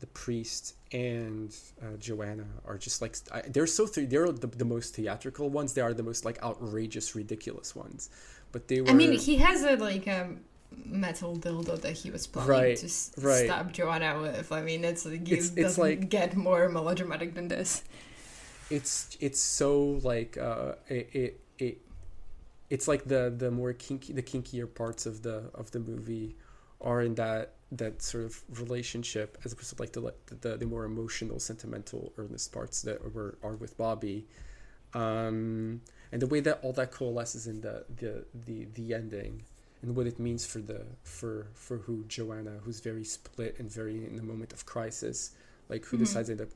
the priest and uh, Joanna, are just like I, they're so th- they're the, the most theatrical ones. They are the most like outrageous, ridiculous ones. But they were. I mean, he has a like a metal dildo that he was planning Right, to s- right. stab Joanna with. I mean, it's like It's- it's doesn't like- get more melodramatic than this. it's it's so like uh it, it it it's like the the more kinky the kinkier parts of the of the movie are in that that sort of relationship as opposed to like the the, the, more emotional sentimental earnest parts that were are with Bobby um and the way that all that coalesces in the the the, the ending and what it means for the for for who Joanna who's very split and very in a moment of crisis like who Mhm. decides to end up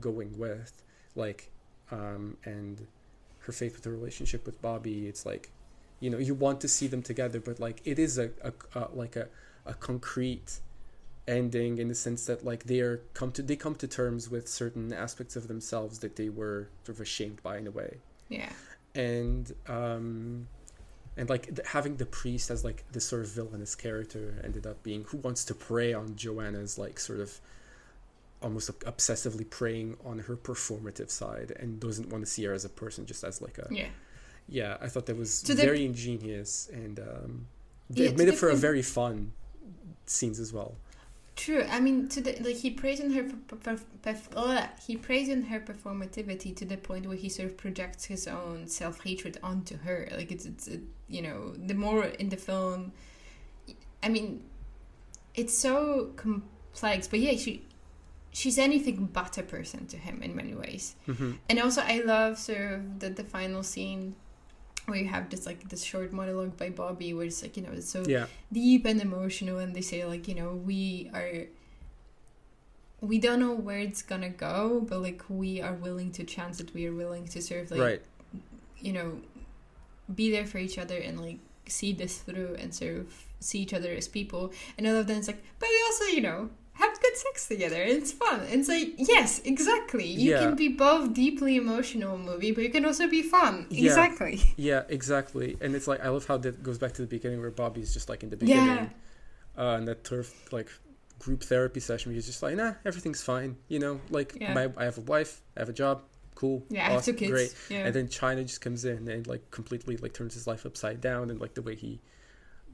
going with like um and her faith with the relationship with Bobby it's like you know you want to see them together but like it is a, a, a like a, a concrete ending in the sense that like they're come to they come to terms with certain aspects of themselves that they were sort of ashamed by in a way Yeah. and um and like th- having the priest as like this sort of villainous character ended up being who wants to prey on Joanna's like sort of almost ob- obsessively preying on her performative side and doesn't want to see her as a person just as like a Yeah. yeah i thought that was the- very ingenious and um Yeah, they made it for a very fun scenes as well True. I mean, to the like he praised in her perf- perf- perf- ugh, he praised in her performativity to the point where he sort of projects his own self hatred onto her. Like it's it's it, you know the more in the film, I mean, it's so complex. But yeah, she she's anything but a person to him in many ways. hmm And also, I love sort of the the final scene where you have this like this short monologue by Bobby, where it's like you know it's so Yeah. deep and emotional and they say like you know we are we don't know where it's gonna go but like we are willing to chance it we are willing to sort of like right. you know be there for each other and like see this through and sort of see each other as people and all of them it's like but we also you know sex together it's fun and it's like yes exactly you Yeah. can be both deeply emotional movie but you can also be fun Yeah. exactly Yeah, exactly. And it's like I love how that goes back to the beginning where Bobby's just like in the Yeah. beginning, uh, and that of like group therapy session. Where he's just like, nah, everything's fine. You know, like Yeah. my I have a wife, I have a job, cool, yeah I have two awesome, kids great. yeah And then China just comes in and like completely like turns his life upside down, and like the way he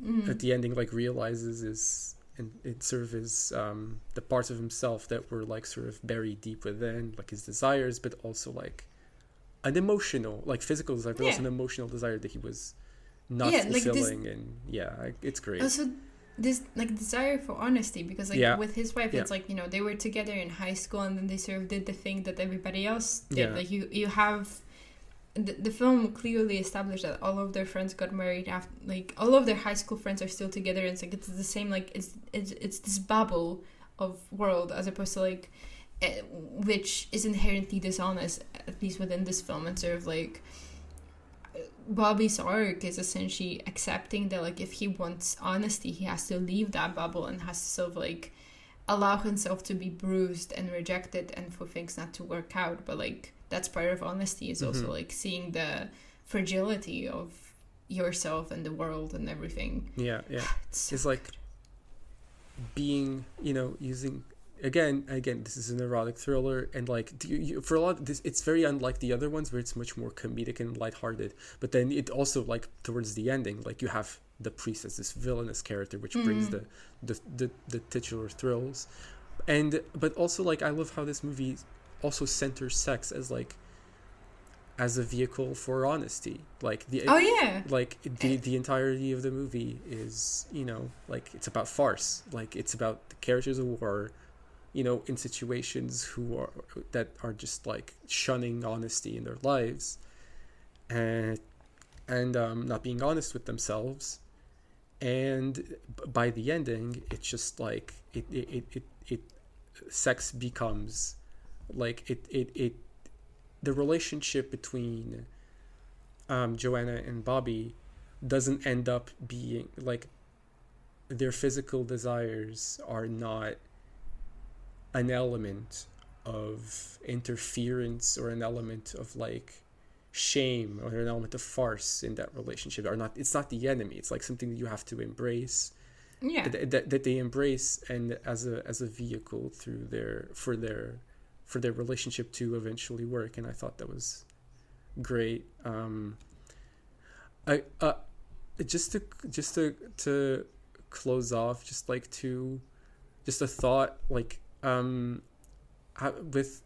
Mm. at the ending like realizes is and it sort of is um the parts of himself that were like sort of buried deep within like his desires but also like an emotional like physical desire but also an emotional desire that he was not Yeah, like this- fulfilling and yeah it's great also this like desire for honesty because like Yeah. with his wife Yeah. it's like you know they were together in high school and then they sort of did the thing that everybody else did Yeah. like you you have the, the film clearly established that all of their friends got married after like all of their high school friends are still together and it's like it's the same like it's it's, it's this bubble of world as opposed to like eh, which is inherently dishonest at least within this film and sort of like Bobby's arc is essentially accepting that like if he wants honesty, he has to leave that bubble and has to sort of like allow himself to be bruised and rejected and for things not to work out. But like that's part of honesty is also Mhm. like seeing the fragility of yourself and the world and everything. yeah yeah It's so it's like being you know using again again this is an erotic thriller and like you, you, for a lot of this it's very unlike the other ones where it's much more comedic and lighthearted but then it also like towards the ending like you have the priest as this villainous character which brings Mhm. the, the the the titular thrills and but also like i love how this movie also centers sex as like as a vehicle for honesty. Like the Oh yeah. like the the entirety of the movie is you know like it's about farce. Like it's about the characters who are you know in situations who are that are just like shunning honesty in their lives. And and um, not being honest with themselves. And by the ending it's just like it it it, it, it sex becomes like it it it the relationship between um, Joanna and Bobby doesn't end up being like their physical desires are not an element of interference or an element of like shame or an element of farce in that relationship. Are not it's not the enemy. It's like something that you have to embrace. Yeah. that, that, that they embrace and as a as a vehicle through their for their for their relationship to eventually work and i thought that was great. Um i uh just to just to to close off just like to just a thought like um with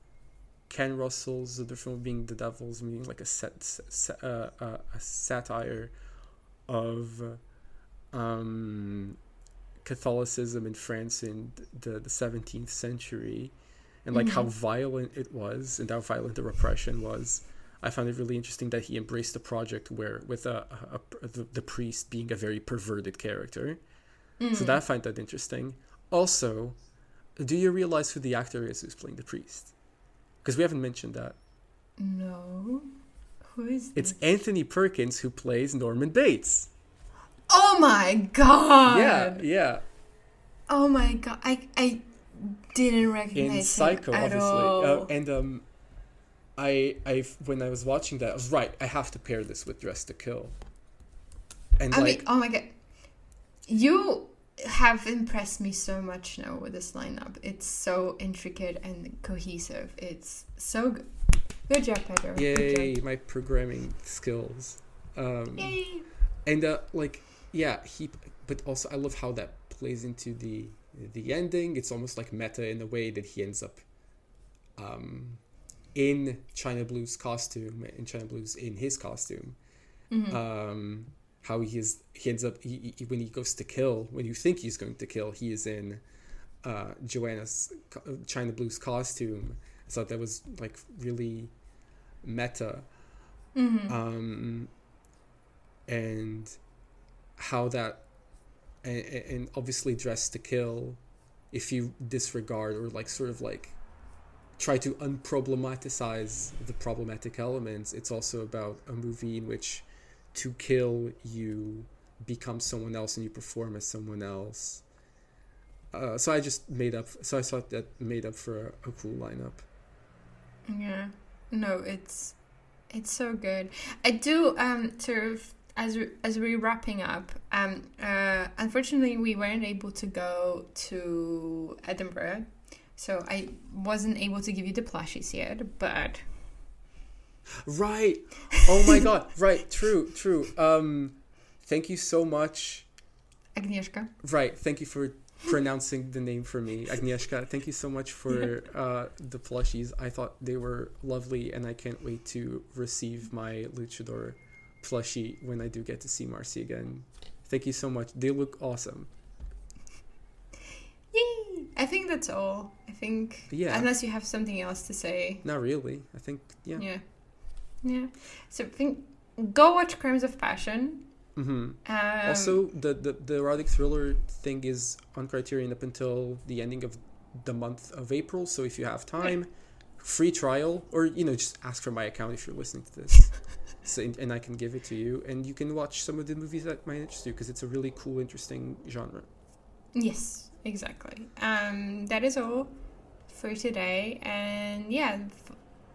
ken russell's other film being the devil's meaning like a set, set uh, uh, a satire of um Catholicism in France in the, the 17th century and like how Mhm. violent it was and how violent the repression was. I found it really interesting that he embraced the project where with a, a, a- the, the priest being a very perverted character. So Mm. that I find that interesting. Also, do you realize who the actor is who's playing the priest? Because we haven't mentioned that. No. Who is It's this? Anthony Perkins who plays Norman Bates. Oh my god. Yeah, yeah. Oh my god. I I didn't recognize in Psycho, him at obviously. all. Uh, and um, I, I, when I was watching that, I was right. I have to pair this with Dressed to Kill. And I like, mean, oh my god. You have impressed me so much now with this lineup. It's so intricate and cohesive. It's so good. Good job, Pedro. Yay, job. my programming skills. Um, Yay. and uh, like, yeah, he. But also, I love how that plays into the the ending. It's almost like meta in the way that he ends up um, in China Blue's costume, in China Blue's in his costume. Mm-hmm. Um, how he is he ends up he, he, when he goes to kill when you think he's going to kill he is in uh, Joanna's China Blue's costume. I thought that was like really meta. Mm-hmm. Um, and how that and, and obviously dressed to kill if you disregard or like sort of like try to unproblematize the problematic elements it's also about a movie in which to kill you become someone else and you perform as someone else uh, so i just made up so i thought that made up for a, a cool lineup Yeah. No, it's it's so good. I do um sort of as we, as we're wrapping up. Um uh unfortunately we weren't able to go to Edinburgh. So I wasn't able to give you the plushies yet, but Right. Oh my god. Right. True. True. Um, thank you so much. Agnieszka. Right. Thank you for pronouncing the name for me, Agnieszka. Thank you so much for uh, the plushies. I thought they were lovely, and I can't wait to receive my luchador plushie when I do get to see Marcy again. Thank you so much. They look awesome. Yay! I think that's all. I think Yeah. unless you have something else to say. Not really. I think yeah. Yeah. Yeah. So think go watch Crimes of Passion. hmm Um, also, the, the the erotic thriller thing is on Criterion up until the ending of the month of April. So if you have time, free trial, or you know, just ask for my account if you're listening to this, so, and I can give it to you, and you can watch some of the movies that might interest you because it's a really cool, interesting genre. Yes, exactly. Um, that is all for today, and yeah,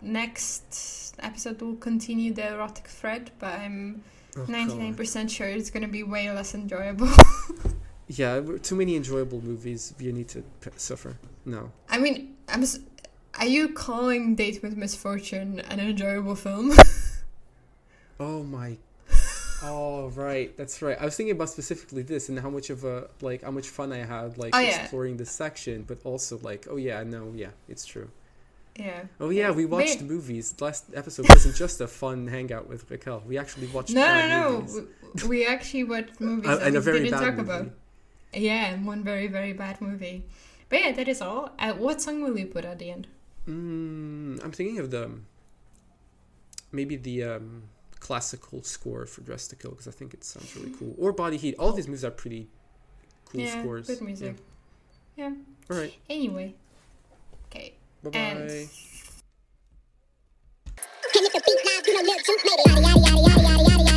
next episode will continue the erotic thread, but I'm Oh, ninety nine percent sure it's gonna be way less enjoyable. Yeah, too many enjoyable movies. You need to p- suffer. No. I mean, I'm. S- are you calling Date with Misfortune an enjoyable film? Oh my. Oh right, that's right. I was thinking about specifically this and how much of a like how much fun I had like Oh, yeah. exploring this section, but also like oh yeah, no, yeah, it's true. yeah. Oh yeah, we watched movies. Last episode wasn't just a fun hangout with Raquel. We actually watched No, no, no. We, we actually watched movies Uh, and we didn't talk movie. about. Yeah, and one very, very bad movie. But yeah, that is all. Uh, what song will you put at the end? Mm, I'm thinking of the maybe the um, classical score for Dressed to Kill because I think it sounds really cool. Or Body Heat. All these movies are pretty cool yeah, scores. good music. Yeah. All right. Anyway. Okay. Bye bye. And Can you beat now? You know, little juice, maybe. Yada, yada, yada, yada, yada, yada.